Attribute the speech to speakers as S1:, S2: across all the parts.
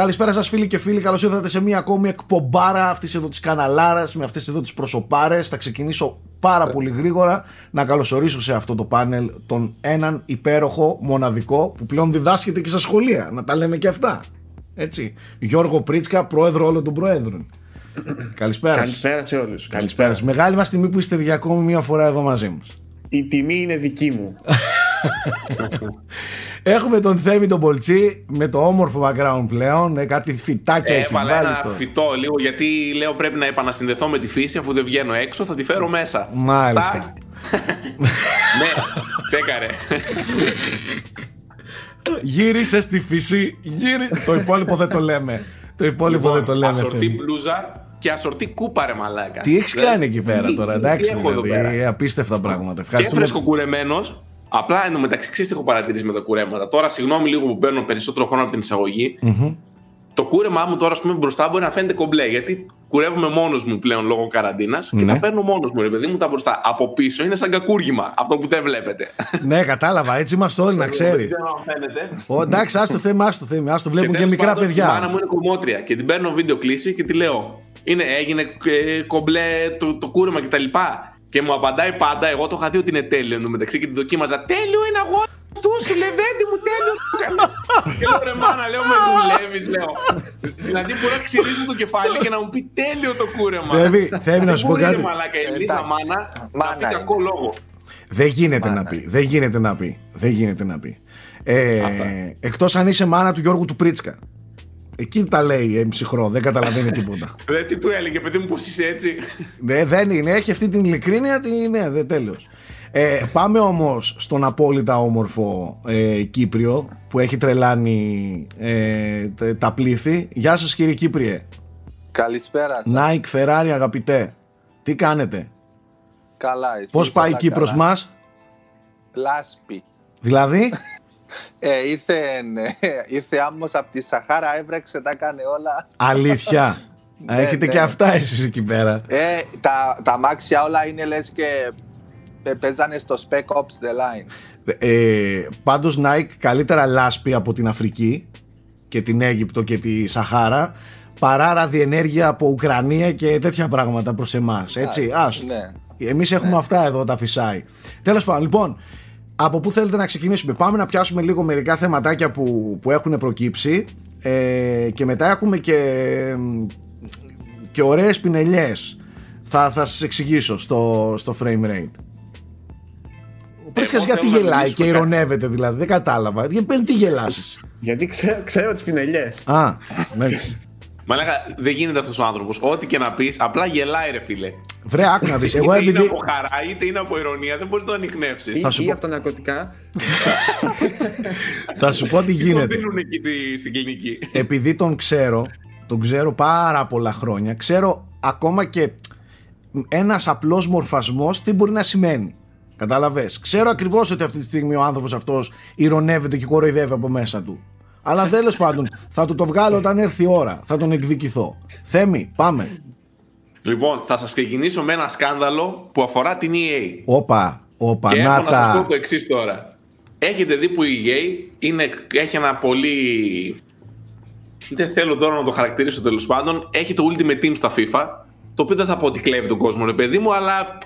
S1: Καλησπέρα σας, φίλοι και φίλοι. Καλώς ήρθατε σε μία ακόμη εκπομπάρα αυτής εδώ της καναλάρας με αυτές εδώ τις προσωπάρες. Θα ξεκινήσω πάρα πολύ γρήγορα να καλωσορίσω σε αυτό το πάνελ τον έναν υπέροχο, μοναδικό που πλέον διδάσκεται και στα σχολεία. Να τα λέμε και αυτά. Έτσι. Γιώργο Πρίτσκα, πρόεδρο όλων των προέδρων. Καλησπέρα.
S2: Καλησπέρα σε όλους.
S1: Καλησπέρα. Μεγάλη μας τιμή που είστε για ακόμη μία φορά εδώ μαζί μας.
S2: Η τιμή είναι δική μου.
S1: Έχουμε τον Θέμη τον Πολτσί με το όμορφο background πλέον. Ε, κάτι φυτάκια έχει
S3: βάλει. ένα στο... φυτό λίγο γιατί λέω πρέπει να επανασυνδεθώ με τη φύση αφού δεν βγαίνω έξω θα τη φέρω μέσα.
S1: Μάλιστα.
S3: ναι, τσέκαρε.
S1: Γύρισε στη φύση. Γύρι... το υπόλοιπο δεν το λέμε. Το υπόλοιπο λοιπόν, δεν το λέμε.
S3: Ασορτή μπλούζα και ασορτή κούπα ρε μαλάκα.
S1: Τι έχεις κάνει εκεί πέρα τώρα, εντάξει. Δηλαδή, απίστευτα πράγματα.
S3: Και φρεσκοκουρεμένο Απλά εντωμεταξύ, ξέρεις τι έχω παρατηρήσει με τα κουρέματα. Τώρα, συγγνώμη λίγο που παίρνω περισσότερο χρόνο από την εισαγωγή. Mm-hmm. Το κούρεμά μου τώρα, ας πούμε, μπροστά μπορεί να φαίνεται κομπλέ. Γιατί κουρεύουμε μόνος μου πλέον λόγω καραντίνας και ναι. τα παίρνω μόνος μου, ρε παιδί μου, τα μπροστά. Από πίσω είναι σαν κακούργημα. Αυτό που δεν βλέπετε.
S1: ναι, κατάλαβα. Έτσι είμαστε όλοι, να ξέρει. Δεν ξέρω αν φαίνεται. εντάξει, α το θέμα, α το θέμα. Α το βλέπουν και, και μικρά παιδιά. Η
S3: μάνα μου είναι κομμότρια και την παίρνω βίντεο κλίση και τη λέω. Είναι, έγινε ε, κομπλέ το, το κούρεμα κτλ. Και μου απαντάει πάντα, εγώ το είχα δει ότι είναι τέλειο εντωμεταξύ και την δοκίμαζα. Τέλειο είναι αγώ του σου, λεβέντι μου, τέλειο. και λέω ρε μάνα, λέω με δουλεύεις, λέω. δηλαδή μπορεί να ξυρίζει το κεφάλι και να μου πει τέλειο το κούρεμα.
S1: Θέλει να σου πω κάτι.
S3: Δεν μαλάκα, η μάνα να πει κακό λόγο.
S1: Δεν γίνεται να πει. Δεν γίνεται να πει. Δεν γίνεται να πει. Ε, εκτός αν είσαι μάνα του Γιώργου του Πρίτσκα. Εκεί τα λέει ψυχρό, δεν καταλαβαίνει τίποτα.
S3: Δεν τι του έλεγε, παιδί μου, πώς είσαι έτσι;
S1: Ναι, δεν είναι. Έχει αυτή την ειλικρίνεια. Ναι, δεν τέλος. Ε, πάμε όμως στον απόλυτα όμορφο ε, Κύπριο που έχει τρελάνει ε, τα πλήθη. Γεια σας κύριε Κύπριε.
S4: Καλησπέρα σας.
S1: Nike Ferrari αγαπητέ. Τι κάνετε;
S4: Καλά εσείς.
S1: Πώς πάει η Κύπρος καλά; μας;
S4: Λάσπη.
S1: Δηλαδή;
S4: Ε, ήρθε, ε, ήρθε άμμος από τη Σαχάρα, έβρεξε, τα έκανε όλα.
S1: Αλήθεια. ναι, Έχετε ναι. και αυτά εσείς εκεί πέρα.
S4: Ε, τα, τα μάξια όλα είναι λες και παίζανε στο Spec Ops The Line.
S1: Ε, πάντως Nike καλύτερα λάσπη από την Αφρική και την Αίγυπτο και τη Σαχάρα παρά ραδιενέργεια από Ουκρανία και τέτοια πράγματα προς εμάς. Έτσι, ας. Ναι. Εμείς έχουμε ναι. αυτά εδώ τα φυσάει. Τέλος πάντων, λοιπόν, από πού θέλετε να ξεκινήσουμε; Πάμε να πιάσουμε λίγο μερικά θεματάκια που, που έχουν προκύψει ε, και μετά έχουμε και, και ωραίες πινελιές. Θα, θα σας εξηγήσω στο, στο frame rate. Ο Πρίτσκας γιατί γελάει και ηρωνεύεται δηλαδή, δεν κατάλαβα. Γιατί τι γελάσεις.
S2: Γιατί ξέρω, ξέρω τις πινελιές.
S1: Α, ναι.
S3: Μα λέγα, δεν γίνεται αυτός ο άνθρωπος. Ό,τι και να πεις, απλά γελάει, ρε φίλε.
S1: Βρε, άκου να δεις. Εγώ
S3: επειδή. Είναι από χαρά, είτε είναι από ηρωνία, δεν μπορείς να το ανοιχνεύσεις.
S2: Θα σου πω. από τα ναρκωτικά.
S1: Θα σου πω τι γίνεται.
S3: Τι δίνουν εκεί στην κλινική.
S1: Επειδή τον ξέρω, τον ξέρω πάρα πολλά χρόνια, ξέρω ακόμα και ένας απλός μορφασμός τι μπορεί να σημαίνει. Κατάλαβες; Ξέρω ακριβώς ότι αυτή τη στιγμή ο άνθρωπος αυτός ηρωνεύεται και κοροϊδεύει από μέσα του. Αλλά τέλος πάντων θα του το βγάλω όταν έρθει η ώρα. Θα τον εκδικηθώ. Θέμη, πάμε.
S3: Λοιπόν, θα σας ξεκινήσω με ένα σκάνδαλο που αφορά την EA.
S1: Όπα, όπα,
S3: και έχω να σας πω το εξής τώρα. Έχετε δει που η EA είναι, έχει ένα πολύ. Δεν θέλω τώρα να το χαρακτηρίσω τέλος πάντων. Έχει το Ultimate Team στα FIFA. Το οποίο δεν θα πω ότι κλέβει τον κόσμο, ρε παιδί μου, αλλά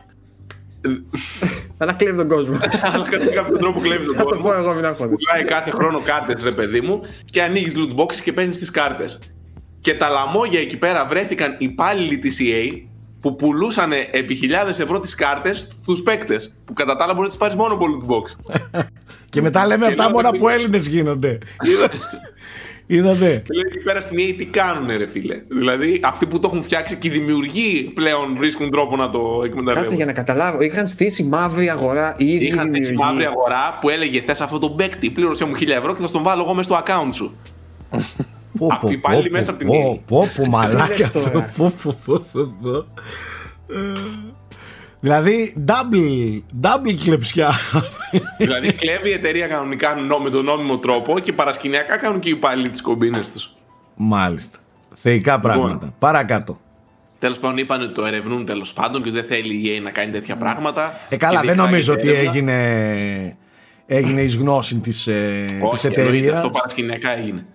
S2: αλλά κλέβει τον κόσμο.
S3: Αλλά κατά κάποιο τρόπο κλέβει τον κόσμο.
S2: Θα εγώ μην
S3: Πουλάει κάθε χρόνο κάρτες, ρε παιδί μου, και ανοίγεις loot boxes και παίρνεις τις κάρτες. Και τα λαμόγια εκεί πέρα βρέθηκαν υπάλληλοι της EA που πουλούσαν επί χιλιάδες ευρώ τις κάρτες στους παίκτες. Που κατά τα άλλα μπορείς να τις πάρεις μόνο από loot box.
S1: και μετά λέμε αυτά μόνο που Έλληνες γίνονται. Είδατε.
S3: Και λέει εκεί πέρα στην EA τι κάνουν, ρε φίλε. Δηλαδή, αυτοί που το έχουν φτιάξει και οι δημιουργοί πλέον βρίσκουν τρόπο να το εκμεταλλεύουν.
S2: Κάτσε για να καταλάβω. Είχαν στήσει μαύρη αγορά ή
S3: Είχαν στήσει μαύρη αγορά που έλεγε Θες αυτό το παίκτη, πλήρωσέ μου 1000 ευρώ και θα τον βάλω εγώ μέσα στο account σου. Αυτή πάλι μέσα από την EA.
S1: Πω, πω, μαλάκια αυτό. Δηλαδή, double, double κλεψιά.
S3: δηλαδή, κλέβει η εταιρεία κανονικά με τον νόμιμο τρόπο και παρασκηνιακά κάνουν και οι υπάλληλοι τις κομπίνες τους.
S1: Μάλιστα. Θεϊκά λοιπόν, πράγματα. Παρακάτω.
S3: Τέλος πάντων, είπαν ότι το ερευνούν τέλος πάντων και δεν θέλει η EA να κάνει τέτοια πράγματα.
S1: Ε, καλά, δεν νομίζω ότι έγινε, έγινε εις γνώση της ε, εταιρείας.
S3: Αυτό παρασκηνιακά έγινε.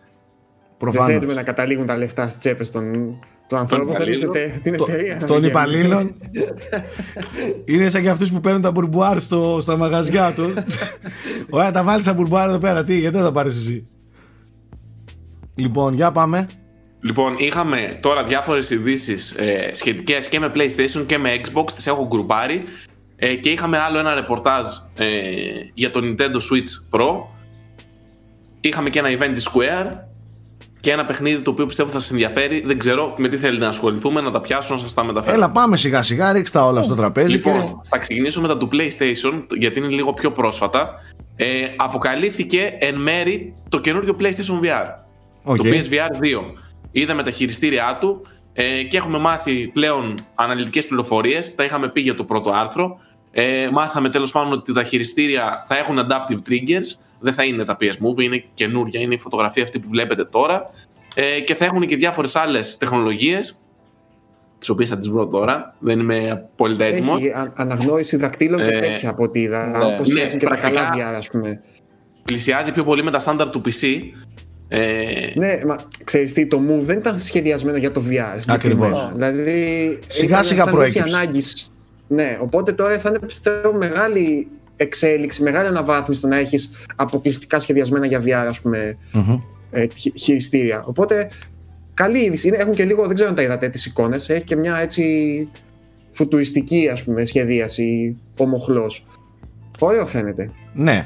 S1: Προφανώς.
S2: Δεν θέλουμε να καταλήγουν τα λεφτά στις τσέπες των, του ανθρώπου. Θέλουμε
S3: υπαλλήλων.
S2: τε- την
S1: Το-
S2: εταιρεία. να
S1: των
S2: βγαίνει.
S1: υπαλλήλων. Είναι σαν και αυτούς που παίρνουν τα μπουρμπουάρ στο, στα μαγαζιά τους. Ωραία, τα βάλεις τα μπουρμπουάρ εδώ πέρα. Τι, γιατί δεν τα πάρεις εσύ; Λοιπόν, για πάμε.
S3: Λοιπόν, είχαμε τώρα διάφορες ειδήσεις ε, σχετικές και με PlayStation και με Xbox, τις έχω γκρουπάρει ε, και είχαμε άλλο ένα ρεπορτάζ ε, για το Nintendo Switch Pro. Είχαμε και ένα event της Square και ένα παιχνίδι το οποίο πιστεύω θα σας ενδιαφέρει. Δεν ξέρω με τι θέλετε να ασχοληθούμε, να τα πιάσω, να σας τα μεταφέρω.
S1: Έλα, πάμε σιγά σιγά, ρίξ τα όλα στο τραπέζι.
S3: Λοιπόν, θα ξεκινήσω με τα του PlayStation, γιατί είναι λίγο πιο πρόσφατα. Ε, αποκαλύφθηκε εν μέρει το καινούριο PlayStation VR.
S1: Οκ.
S3: Το PSVR 2. Είδαμε τα χειριστήριά του ε, και έχουμε μάθει πλέον αναλυτικές πληροφορίες. Τα είχαμε πει για το πρώτο άρθρο. Ε, μάθαμε τέλος πάντων ότι τα χειριστήρια θα έχουν adaptive triggers. Δεν θα είναι τα PS Move, είναι καινούρια, είναι η φωτογραφία αυτή που βλέπετε τώρα. Ε, και θα έχουν και διάφορες άλλες τεχνολογίες, τις οποίες θα τις βρω τώρα. Δεν είμαι απόλυτα έτοιμος.
S2: Έχει α- αναγνώριση δακτύλων και
S3: Ε,
S2: τέτοια από ό,τι είδα.
S4: ναι.
S2: Όπως
S3: Ναι,
S2: έχουν και τα
S3: πρακτικά-
S2: καλά VR, ας πούμε.
S3: Πλησιάζει πιο πολύ με τα στάνταρ του PC. Ε,
S2: Ναι, μα ξέρεις τι, το Move δεν ήταν σχεδιασμένο για το VR. συγκεκριμένα.
S1: Ακριβώς.
S2: Δηλαδή,
S1: Σιγά
S2: ήταν
S1: σιγά
S2: σαν
S1: προέκυψε.
S2: λύση ανάγκης. Ναι, οπότε τώρα θα είναι πιστεύω μεγάλη εξέλιξη, μεγάλη αναβάθμιση το να έχεις αποκλειστικά σχεδιασμένα για VR, ας πούμε,
S1: Μμμ.
S2: ε, χει- χειριστήρια. Οπότε, καλή είδηση. Είναι, έχουν και λίγο, δεν ξέρω αν τα είδατε τις εικόνες, έχει και μια έτσι φουτουριστική, ας πούμε, σχεδίαση, ο μοχλός. Ωραίο φαίνεται.
S1: Ναι.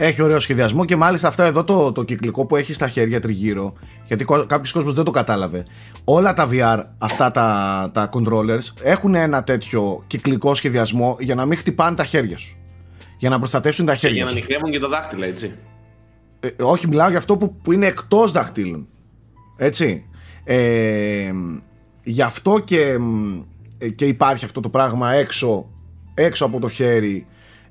S1: Έχει ωραίο σχεδιασμό και μάλιστα αυτά εδώ το, το κυκλικό που έχει στα χέρια τριγύρω. Γιατί κάποιος κόσμος δεν το κατάλαβε. Όλα τα VR, αυτά τα, τα controllers, έχουν ένα τέτοιο κυκλικό σχεδιασμό για να μην χτυπάνε τα χέρια σου. Για να προστατεύσουν τα
S3: και
S1: χέρια
S3: για να
S1: σου.
S3: νυχλεύουν και τα δάχτυλα, έτσι.
S1: Ε, όχι, μιλάω για αυτό που, που είναι εκτός δαχτύλων. Έτσι. Ε, γι' αυτό και, μ, ε, και υπάρχει αυτό το πράγμα έξω, έξω από το χέρι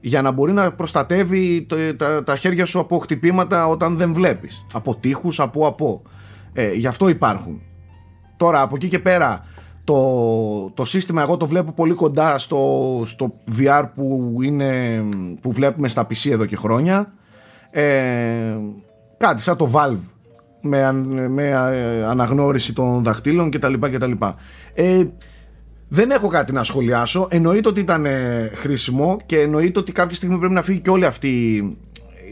S1: για να μπορεί να προστατεύει το- τα, τα χέρια σου από χτυπήματα όταν δεν βλέπεις. Από τείχους, από από. Ε, γι' αυτό υπάρχουν. Τώρα από εκεί και πέρα το, το σύστημα εγώ το βλέπω πολύ κοντά στο, στο VR που, είναι, που βλέπουμε στα PC εδώ και χρόνια. Ε, κάτι σαν το Valve με, αν- με ε, αναγνώριση των δαχτύλων κτλ. κτλ. Ε, δεν έχω κάτι να σχολιάσω. Εννοείται ότι ήταν ε, χρήσιμο και εννοείται ότι κάποια στιγμή πρέπει να φύγει και όλη αυτή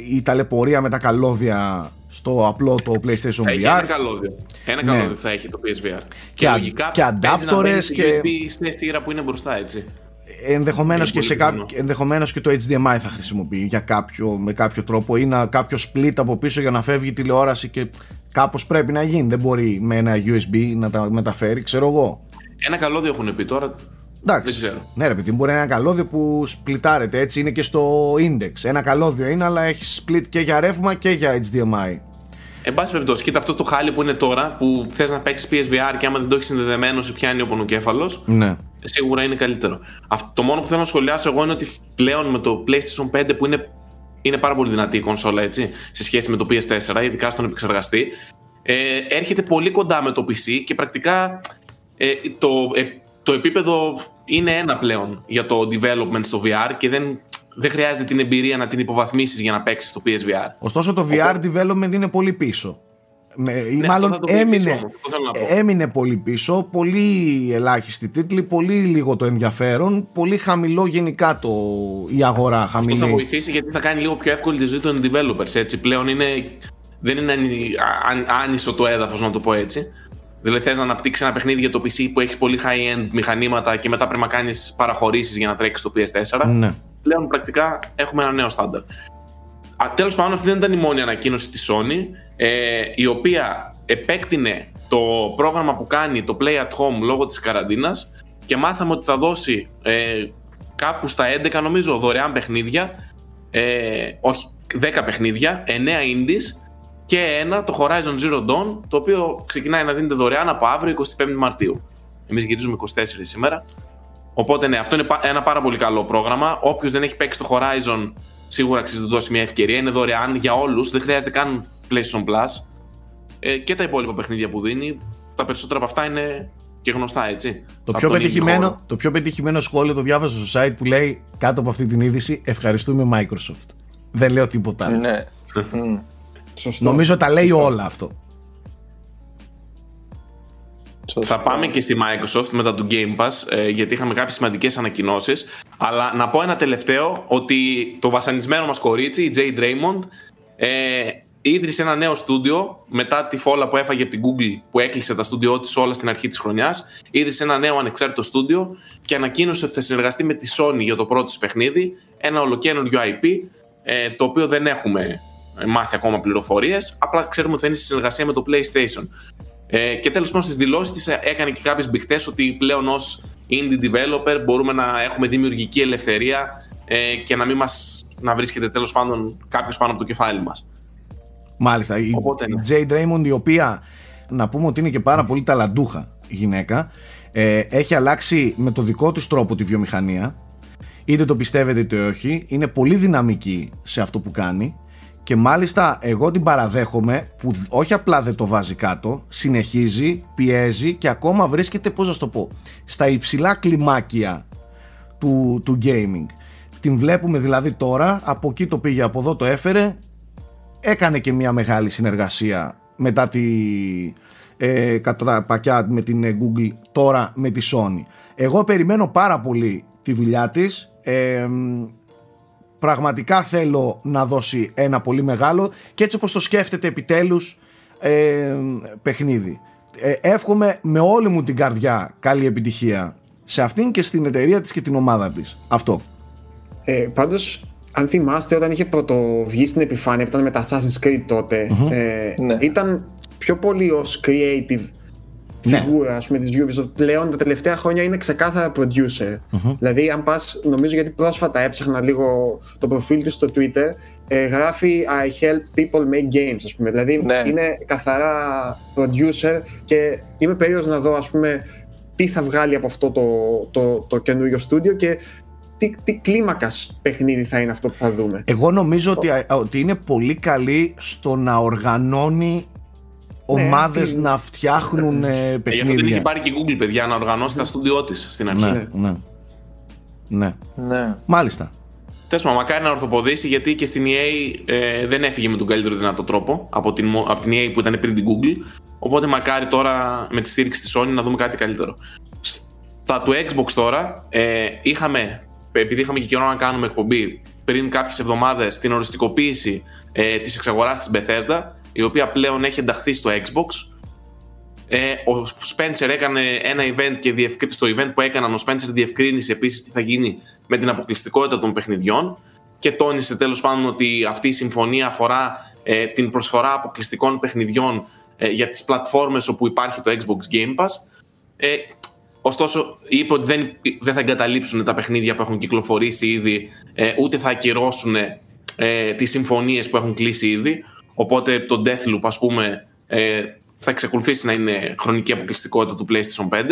S1: η ταλαιπωρία με τα καλώδια στο απλό το PlayStation
S3: Θα έχει ένα
S1: VR.
S3: καλώδιο. Ένα
S1: Ναι.
S3: καλώδιο θα έχει το PSVR.
S1: Και α-
S3: λογικά
S1: και
S3: παίζει να
S1: adapters
S3: μπαίνει στη
S1: και-
S3: USB στη θύρα που είναι μπροστά, έτσι.
S1: Ενδεχομένως και,
S3: Είναι
S1: σε
S3: πολύ
S1: κάποιο,
S3: πιθανό.
S1: ενδεχομένως και το HDMI θα χρησιμοποιεί για κάποιο, με κάποιο τρόπο ή να κάποιο split από πίσω για να φεύγει η τηλεόραση και κάπως πρέπει να γίνει. Δεν μπορεί με ένα USB να τα μεταφέρει, ξέρω εγώ.
S3: Ένα καλώδιο έχουν πει τώρα.
S1: Εντάξει.
S3: Δεν ξέρω.
S1: Ναι, ρε παιδί, μου, μπορεί να είναι ένα καλώδιο που σπλιτάρεται. Έτσι είναι και στο Index. Ένα καλώδιο είναι, αλλά έχει split και για ρεύμα και για HDMI.
S3: Εν πάση περιπτώσει, κοίτα αυτός το χάλι που είναι τώρα που θες να παίξεις PSVR και άμα δεν το έχεις συνδεδεμένο σε πιάνει ο πονοκέφαλος,
S1: Ναι.
S3: σίγουρα είναι καλύτερο. Αυτό, το μόνο που θέλω να σχολιάσω εγώ είναι ότι πλέον με το PlayStation 5 που είναι, είναι πάρα πολύ δυνατή η κονσόλα έτσι, σε σχέση με το PS4, ειδικά στον επεξεργαστή, ε, έρχεται πολύ κοντά με το PC και πρακτικά ε, το, ε, το επίπεδο είναι ένα πλέον για το development στο VR και δεν, δεν χρειάζεται την εμπειρία να την υποβαθμίσεις για να παίξεις το PSVR.
S1: Ωστόσο το VR development είναι πολύ πίσω. Με, ή
S3: Ναι,
S1: μάλλον
S3: αυτό θα το βοηθήσει
S1: έμεινε,
S3: όμως, αυτό θέλω να πω.
S1: έμεινε πολύ πίσω, πολύ ελάχιστη τίτλοι, πολύ λίγο το ενδιαφέρον, πολύ χαμηλό γενικά το, η αγορά.
S3: Αυτό
S1: Χαμηλή.
S3: θα βοηθήσει γιατί θα κάνει λίγο πιο εύκολη τη ζωή των developers. Έτσι. Πλέον είναι, δεν είναι άνι- α- άνισο το έδαφος να το πω έτσι. Δηλαδή θες να αναπτύξεις ένα παιχνίδι για το PC που έχει πολύ high-end μηχανήματα και μετά πρέπει να κάνεις παραχωρήσεις για να τρέξεις το PS4.
S1: Ναι.
S3: Πλέον πρακτικά έχουμε ένα νέο στάνταρ. Τέλος πάντων, αυτή δεν ήταν η μόνη ανακοίνωση της Sony, ε, η οποία επέκτηνε το πρόγραμμα που κάνει το Play at Home λόγω της καραντίνας και μάθαμε ότι θα δώσει ε, κάπου στα 11 νομίζω δωρεάν παιχνίδια, ε, όχι 10 παιχνίδια, 9 indies και ένα το Horizon Zero Dawn, το οποίο ξεκινάει να δίνεται δωρεάν από αύριο 25 Μαρτίου. Εμείς γυρίζουμε 24 σήμερα. Οπότε ναι, αυτό είναι πα- ένα πάρα πολύ καλό πρόγραμμα. Όποιος δεν έχει παίξει το Horizon, σίγουρα αξίζει να του δώσει μια ευκαιρία. Είναι δωρεάν για όλους, δεν χρειάζεται καν PlayStation Plus. Ε, και τα υπόλοιπα παιχνίδια που δίνει, τα περισσότερα από αυτά είναι και γνωστά, έτσι.
S1: Το
S3: Από
S1: πιο,
S3: τον indie
S1: πετυχημένο,
S3: χώρο.
S1: το πιο πετυχημένο σχόλιο το διάβασα στο site που λέει κάτω από αυτή την είδηση ευχαριστούμε Microsoft. Δεν λέω τίποτα άλλο.
S4: Ναι. Μμ.
S2: Σωστό.
S1: Νομίζω τα λέει όλα αυτό.
S3: Θα πάμε και στη Microsoft μετά του Game Pass, ε, γιατί είχαμε κάποιες σημαντικές ανακοινώσεις. Αλλά να πω ένα τελευταίο, ότι το βασανισμένο μας κορίτσι, η Jade Raymond, ε, ίδρυσε ένα νέο στούντιο μετά τη φόλα που έφαγε από την Google που έκλεισε τα στούντιό της όλα στην αρχή της χρονιάς. Ίδρυσε ένα νέο ανεξάρτητο στούντιο και ανακοίνωσε ότι θα συνεργαστεί με τη Sony για το πρώτο της παιχνίδι, ένα ολοκένουργιο IP, ε, το οποίο δεν έχουμε μάθει ακόμα πληροφορίες, απλά ξέρουμε ότι θα είναι στη συνεργασία με το PlayStation. Ε, και τέλος πάντων στις δηλώσεις της έκανε και κάποιες μπηχτές ότι πλέον ως indie developer μπορούμε να έχουμε δημιουργική ελευθερία ε, και να μην μας να βρίσκεται τέλος πάντων κάποιος πάνω από το κεφάλι μας.
S1: Μάλιστα. Η,
S3: Οπότε, ναι.
S1: η Jade Raymond, η οποία να πούμε ότι είναι και πάρα πολύ ταλαντούχα γυναίκα, ε, έχει αλλάξει με το δικό της τρόπο τη βιομηχανία. Είτε το πιστεύετε είτε όχι, είναι πολύ δυναμική σε αυτό που κάνει και μάλιστα εγώ την παραδέχομαι που όχι απλά δεν το βάζει κάτω, συνεχίζει, πιέζει και ακόμα βρίσκεται, πώς να σου το πω, στα υψηλά κλιμάκια του, του gaming. Την βλέπουμε δηλαδή τώρα, από εκεί το πήγε, από εδώ το έφερε, έκανε και μια μεγάλη συνεργασία μετά τη ε, κατραπακιά με την ε, Google, τώρα με τη Sony. Εγώ περιμένω πάρα πολύ τη δουλειά της, ε, πραγματικά θέλω να δώσει ένα πολύ μεγάλο και έτσι όπως το σκέφτεται επιτέλους ε, παιχνίδι. Ε, εύχομαι με όλη μου την καρδιά καλή επιτυχία σε αυτήν και στην εταιρεία της και την ομάδα της. Αυτό.
S2: Ε, πάντως, αν θυμάστε, όταν είχε πρωτοβγεί στην επιφάνεια που ήταν με τα Assassin's Creed τότε, ε,
S4: Ναι.
S2: ήταν πιο πολύ ως creative
S1: Ναι.
S2: φιγούρα ας πούμε, της Ubisoft. Πλέον τα τελευταία χρόνια είναι ξεκάθαρα producer. Δηλαδή, αν πας, νομίζω γιατί πρόσφατα έψαχνα λίγο το προφίλ της στο Twitter, ε, γράφει I help people make games, ας πούμε. Δηλαδή,
S4: Ναι.
S2: είναι καθαρά producer και είμαι περίεργος να δω, ας πούμε, τι θα βγάλει από αυτό το, το, το καινούριο στούντιο και τι, τι κλίμακας παιχνίδι θα είναι αυτό που θα δούμε.
S1: Εγώ νομίζω ότι, ότι είναι πολύ καλή στο να οργανώνει ομάδες
S2: αυτή-
S1: να φτιάχνουν ε,
S3: Ε, Γι' αυτό την
S1: παιχνίδια.
S3: είχε πάρει και η Google, παιδιά, να οργανώσει τα στούντιό της στην αρχή.
S1: Ναι, ναι. ναι.
S4: Ναι.
S1: Μάλιστα.
S3: Τέλος πάντων, μακάρι να ορθοποδήσει γιατί και στην EA ε, δεν έφυγε με τον καλύτερο δυνατό τρόπο από την, μο- από την EA που ήταν πριν την Google. Οπότε μακάρι τώρα με τη στήριξη της Sony να δούμε κάτι καλύτερο. Στα του Xbox τώρα ε, είχαμε, επειδή είχαμε και καιρό να κάνουμε εκπομπή πριν κάποιες εβδομάδες την οριστικοποίηση ε, της εξαγοράς της Bethesda, η οποία πλέον έχει ενταχθεί στο Xbox. Ε, ο Spencer έκανε ένα event και διευκρι... στο event που έκαναν ο Spencer διευκρίνησε επίσης τι θα γίνει με την αποκλειστικότητα των παιχνιδιών και τόνισε τέλος πάντων ότι αυτή η συμφωνία αφορά ε, την προσφορά αποκλειστικών παιχνιδιών ε, για τις πλατφόρμες όπου υπάρχει το Xbox Game Pass. Ε, ωστόσο είπε ότι δεν, δεν θα εγκαταλείψουν τα παιχνίδια που έχουν κυκλοφορήσει ήδη ε, ούτε θα ακυρώσουν ε, τις συμφωνίες που έχουν κλείσει ήδη οπότε το Deathloop ας πούμε ε, θα εξακολουθήσει να είναι χρονική αποκλειστικότητα του PlayStation 5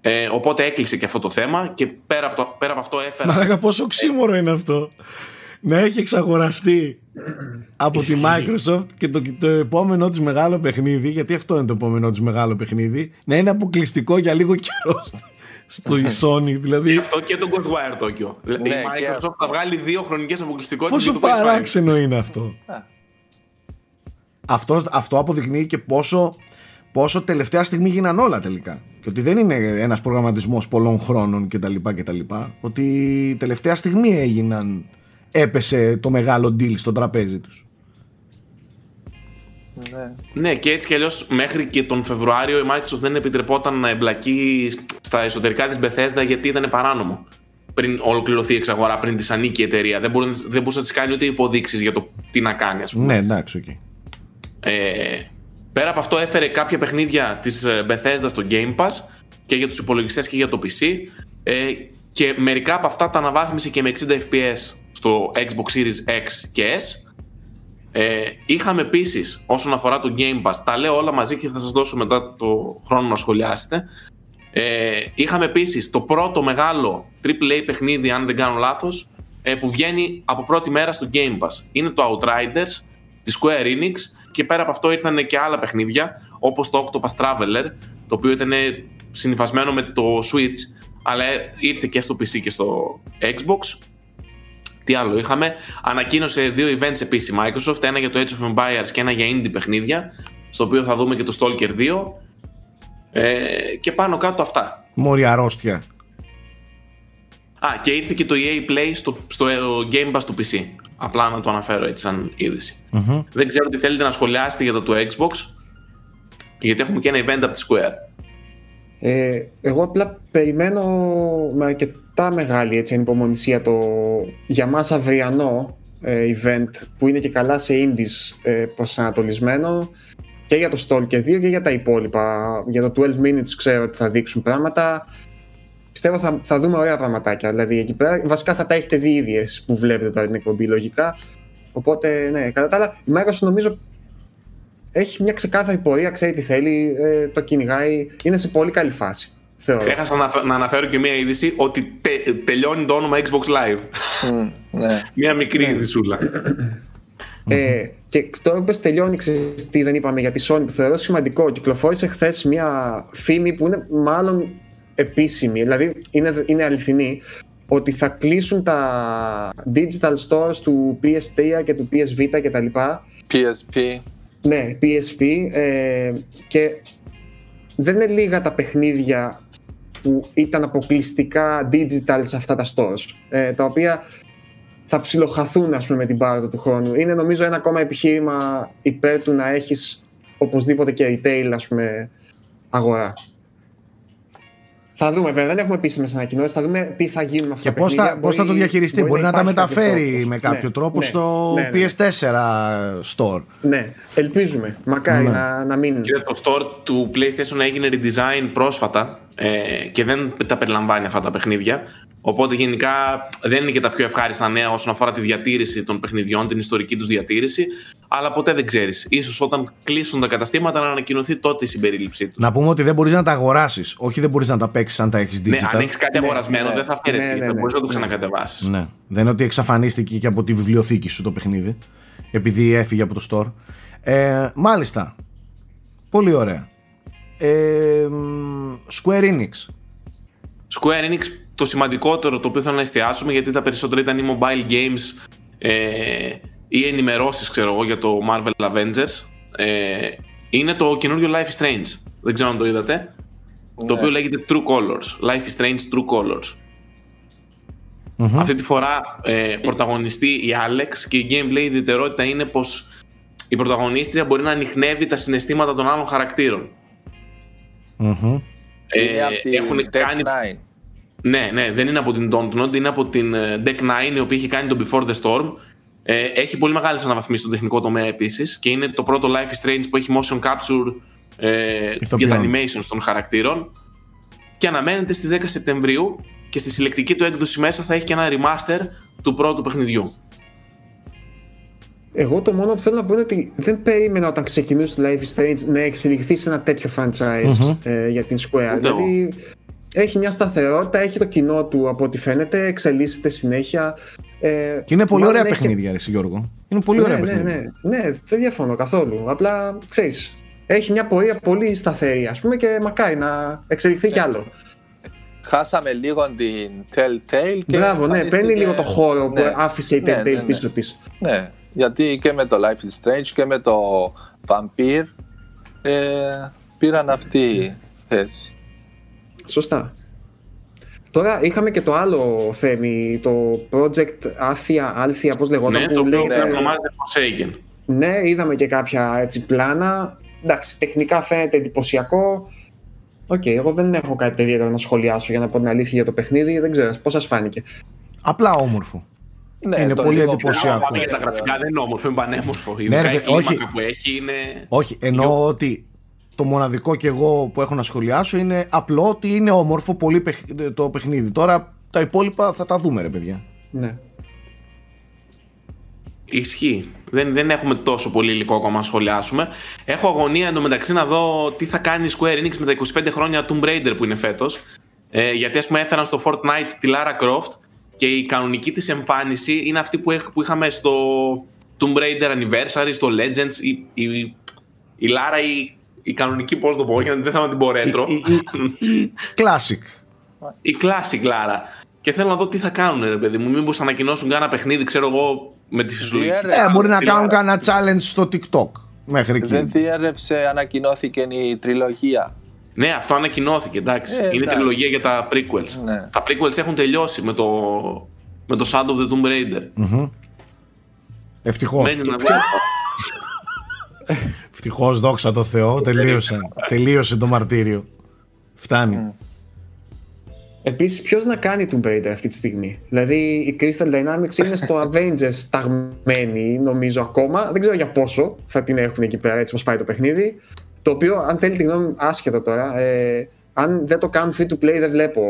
S3: ε, οπότε έκλεισε και αυτό το θέμα και πέρα από, το, πέρα από αυτό έφερα
S1: Μαλάκα πόσο ξύμορο είναι αυτό. Να έχει εξαγοραστεί από τη Microsoft και το, το επόμενό της μεγάλο παιχνίδι, γιατί αυτό είναι το επόμενό της μεγάλο παιχνίδι, να είναι αποκλειστικό για λίγο καιρό στο Sony. Δηλαδή,
S3: αυτό και το Ghostwire Tokyo.
S4: Ναι,
S3: η
S4: και
S3: Microsoft
S4: αυτό.
S3: θα βγάλει δύο χρονικές αποκλειστικότητες
S1: πόσο
S3: για το PS5.
S1: παράξενο είναι αυτό.
S4: Α.
S1: αυτό. Αυτό αποδεικνύει και πόσο, πόσο τελευταία στιγμή γίναν όλα τελικά. Και ότι δεν είναι ένας προγραμματισμός πολλών χρόνων κτλ. κτλ. Ότι τελευταία στιγμή έγιναν, έπεσε το μεγάλο deal στο τραπέζι τους.
S4: Ναι.
S3: Ναι, και έτσι κι αλλιώς μέχρι και τον Φεβρουάριο η Microsoft δεν επιτρεπόταν να εμπλακεί στα εσωτερικά της Bethesda γιατί ήταν παράνομο. Πριν ολοκληρωθεί η εξαγορά, πριν της ανήκει η εταιρεία. Δεν, μπορούσε, δεν μπορούσε να της κάνει ούτε υποδείξεις για το τι να κάνει, ας πούμε.
S1: Ναι, εντάξει, οκ.
S3: Ε, πέρα από αυτό έφερε κάποια παιχνίδια της ε, Bethesda στο Game Pass και για τους υπολογιστές και για το PC ε, και μερικά από αυτά τα αναβάθμισε και με 60 FPS στο Xbox Series X και S. Ε, είχαμε επίσης όσον αφορά το Game Pass, τα λέω όλα μαζί και θα σας δώσω μετά το χρόνο να σχολιάσετε. Ε, είχαμε επίσης το πρώτο μεγάλο AAA παιχνίδι, αν δεν κάνω λάθος, ε, που βγαίνει από πρώτη μέρα στο Game Pass. Είναι το Outriders της Square Enix και πέρα από αυτό ήρθαν και άλλα παιχνίδια όπως το Octopath Traveler το οποίο ήταν συνυφασμένο με το Switch αλλά ήρθε και στο PC και στο Xbox τι άλλο είχαμε; Ανακοίνωσε δύο events επίσης η Microsoft ένα για το Age of Empires και ένα για indie παιχνίδια στο οποίο θα δούμε και το Stalker 2 Ε, και πάνω κάτω αυτά.
S1: Μόρια αρρώστια.
S3: Α, και ήρθε και το EA Play στο, στο Game Pass του PC. Απλά να το αναφέρω έτσι σαν ειδηση
S1: Μμμ.
S3: Δεν ξέρω τι θέλετε να σχολιάσετε για το του Xbox. Γιατί έχουμε και ένα event από τη Square.
S2: Ε, εγώ απλά περιμένω με αρκετά μεγάλη έτσι, ανυπομονησία το για μας αυριανό ε, event που είναι και καλά σε indies ε, προσανατολισμένο και για το Stalker 2 και για τα υπόλοιπα. Για το 12 minutes ξέρω ότι θα δείξουν πράγματα. Πιστεύω θα, θα δούμε ωραία πραγματάκια. Δηλαδή εκεί πέρα βασικά θα τα έχετε δει ήδη εσείς που βλέπετε τώρα την εκπομπή λογικά. Οπότε ναι, κατά τα άλλα η Microsoft νομίζω έχει μια ξεκάθαρη πορεία, ξέρει τι θέλει, ε, το κυνηγάει, είναι σε πολύ καλή φάση. Θεωρώ.
S3: Ξέχασα να, να αναφέρω και μία είδηση ότι τε- τελειώνει το όνομα Xbox Live.
S4: Μμ, ναι.
S3: μία μικρή ειδησούλα.
S2: Ε, και τώρα που πες τελειώνει, ξέρεις τι δεν είπαμε για τη Sony που θεωρώ σημαντικό. Κυκλοφόρησε χθες μια φήμη που είναι μάλλον επίσημη, δηλαδή είναι, είναι αληθινή, ότι θα κλείσουν τα digital stores του PS3 και του PSV κτλ.
S4: PSP.
S2: Ναι, PSP ε, και δεν είναι λίγα τα παιχνίδια που ήταν αποκλειστικά digital σε αυτά τα stores, ε, τα οποία θα ψιλοχαθούν ας πούμε με την πάροδο του χρόνου. Είναι νομίζω ένα ακόμα επιχείρημα υπέρ του να έχεις οπωσδήποτε και retail ας πούμε αγορά. Θα δούμε βέβαια, δεν έχουμε επίσημες ανακοινώσεις. Θα δούμε τι θα γίνει με αυτά
S1: Και
S2: τα
S1: πώς θα,
S2: παιχνίδια.
S1: πώς θα το
S2: Μπορεί-
S1: διαχειριστεί, μπορεί, να τα
S2: υπάρχει κάποιος
S1: μεταφέρει
S2: τρόπος.
S1: με κάποιο
S2: Ναι,
S1: τρόπο
S2: ναι,
S1: στο
S2: ναι, ναι.
S1: PS4 store.
S2: Ναι, ελπίζουμε. Μακάρι
S1: Ναι.
S2: να, να μην.
S3: Κύριε, το store του PlayStation έγινε redesign πρόσφατα ε, και δεν τα περιλαμβάνει αυτά τα παιχνίδια. Οπότε γενικά δεν είναι και τα πιο ευχάριστα νέα όσον αφορά τη διατήρηση των παιχνιδιών, την ιστορική τους διατήρηση. Αλλά ποτέ δεν ξέρεις. σω όταν κλείσουν τα καταστήματα να ανακοινωθεί τότε η συμπερίληψή τους.
S1: Να πούμε ότι δεν μπορείς να τα αγοράσεις. Όχι, δεν μπορείς να τα παίξεις αν τα έχεις
S3: Ναι,
S1: digital.
S3: αν έχεις κάτι
S2: Ναι,
S3: αγορασμένο,
S4: ναι.
S3: δεν θα αφαιρεθεί.
S2: Ναι, ναι,
S3: θα
S2: ναι.
S3: μπορείς να το
S2: Ναι.
S3: ξανακατεβάσεις.
S1: Ναι. Δεν είναι ότι εξαφανίστηκε και από τη βιβλιοθήκη σου το παιχνίδι. Επειδή έφυγε από το store. Ε, μάλιστα. Πολύ ωραία. Ε, μ, Square Enix.
S3: Square Enix το σημαντικότερο το οποίο θέλω να εστιάσουμε γιατί τα περισσότερα ήταν οι mobile games ε, ή ενημερώσεις ξέρω εγώ για το Marvel Avengers ε, είναι το καινούριο Life is Strange δεν ξέρω αν το είδατε το
S4: Ναι.
S3: οποίο λέγεται True Colors Life is Strange True Colors
S1: Μμμ.
S3: αυτή τη φορά ε, πρωταγωνιστεί η Alex και η gameplay ιδιαιτερότητα είναι πως η πρωταγωνίστρια μπορεί να ανοιχνεύει τα συναισθήματα των άλλων χαρακτήρων
S1: Μμμ.
S3: Ε,
S4: Είναι από την
S3: έχουν
S4: Deck
S3: κάνει
S4: Nine.
S3: Ναι, ναι, δεν είναι από την Dontnod, είναι από την ε, Deck 9, η οποία έχει κάνει το Before the Storm. Ε, έχει πολύ μεγάλες αναβαθμίσεις στο τεχνικό τομέα επίσης και είναι το πρώτο Life is Strange που έχει motion capture ε, για
S1: Ηθοποιών.
S3: τα animations των χαρακτήρων. Και αναμένεται στις 10 Σεπτεμβρίου και στη συλλεκτική του έκδοση μέσα θα έχει και ένα remaster του πρώτου παιχνιδιού.
S2: Εγώ το μόνο που θέλω να πω είναι ότι δεν περίμενα όταν ξεκινούσε το Life is Strange να εξελιχθεί σε ένα τέτοιο franchise
S1: Μμμ.
S2: ε, για την Square.
S3: Ούτε εγώ.
S2: δηλαδή έχει μια σταθερότητα, έχει το κοινό του από ό,τι φαίνεται, εξελίσσεται συνέχεια. Ε,
S1: Και είναι πολύ
S2: μάλλον
S1: ωραία
S2: έχει και-
S1: παιχνίδια, ρε Γιώργο. Είναι πολύ ωραία
S2: ναι, ναι,
S1: παιχνίδια.
S2: ναι, ναι, δεν διαφωνώ καθόλου. Απλά ξέρεις, έχει μια πορεία πολύ σταθερή, ας πούμε, και μακάρι να εξελιχθεί κι άλλο.
S4: Χάσαμε λίγο την Telltale. Και
S2: Μπράβο, ναι,
S4: εμφανίστηκε-
S2: παίρνει λίγο το χώρο που
S4: Ναι.
S2: άφησε η
S4: Ναι,
S2: Telltale
S4: ναι, ναι.
S2: πίσω της.
S4: Ναι, γιατί και με το Life is Strange και με το Vampire ε, πήραν αυτή θέση.
S2: Σωστά. Τώρα είχαμε και το άλλο θέμη, το Project Άθια, Άλθια, πώς λεγόταν,
S3: Ναι,
S2: που
S3: το οποίο
S2: λέγεται-
S4: ναι.
S3: ονομάζεται Forsaken.
S2: Ναι, είδαμε και κάποια έτσι πλάνα. Εντάξει, τεχνικά φαίνεται εντυπωσιακό. Οκ, εγώ δεν έχω κάτι περίεργο να σχολιάσω για να πω την αλήθεια για το παιχνίδι. Δεν ξέρω, πώς σας φάνηκε;
S1: Απλά όμορφο.
S4: Ναι,
S1: Είναι
S4: το
S1: πολύ
S4: λίγο
S1: εντυπωσιακό.
S4: που-
S3: Πάμε για τα γραφικά, δεν είναι όμορφο, είναι πανέμορφο.
S1: Ναι,
S3: Ειδικά
S1: ρε,
S3: η
S1: παιδί, όχι.
S3: κλίμακα που έχει είναι.
S1: Όχι, εννοώ ότι το μοναδικό και εγώ που έχω να σχολιάσω είναι απλό ότι είναι όμορφο πολύ παιχ- το παιχνίδι. Τώρα τα υπόλοιπα θα τα δούμε, ρε παιδιά.
S2: Ναι.
S3: Ισχύει. Δεν, δεν έχουμε τόσο πολύ υλικό ακόμα να σχολιάσουμε. Έχω αγωνία εντωμεταξύ να δω τι θα κάνει η Square Enix με τα 25 χρόνια Tomb Raider που είναι φέτος. Ε, γιατί ας πούμε έφεραν στο Fortnite τη Lara Croft και η κανονική της εμφάνιση είναι αυτή που, έχ- που είχαμε στο Tomb Raider Anniversary, στο Legends. Η, η, η Lara, η, η κανονική, πώς το πω, γιατί δεν θα την πω retro.
S1: Η, η, η classic.
S3: η classic Lara. Και θέλω να δω τι θα κάνουν, ρε παιδί μου. Μήπως ανακοινώσουν κάνα παιχνίδι, ξέρω εγώ, με τη φυσιολογική.
S4: Διέρευσε.
S1: Ε, μπορεί να
S3: τη
S1: κάνουν
S3: Lara.
S1: κανένα challenge στο TikTok. Μέχρι εκεί.
S4: Δεν διέρευσε, ανακοινώθηκε η τριλογία.
S3: Ναι, αυτό ανακοινώθηκε, εντάξει.
S4: Ε,
S3: είναι
S4: εντάξει.
S3: τριλογία για τα prequels.
S4: Ναι.
S3: Τα prequels έχουν τελειώσει με το, με το Shadow of the Tomb Raider.
S1: Ευτυχώς.
S3: Μένει να δω.
S1: Ευτυχώς, δόξα τω Θεώ. Τελείωσε. Τελείωσε το μαρτύριο. Φτάνει.
S2: Επίσης, ποιος να κάνει Tomb Raider αυτή τη στιγμή; Δηλαδή, η Crystal Dynamics είναι στο Avengers ταγμένη, νομίζω ακόμα. Δεν ξέρω για πόσο θα την έχουν εκεί πέρα, έτσι όπως πάει το παιχνίδι. Το οποίο, αν θέλει τη γνώμη μου, άσχετο τώρα, ε, αν δεν το κάνουν free to play, δεν βλέπω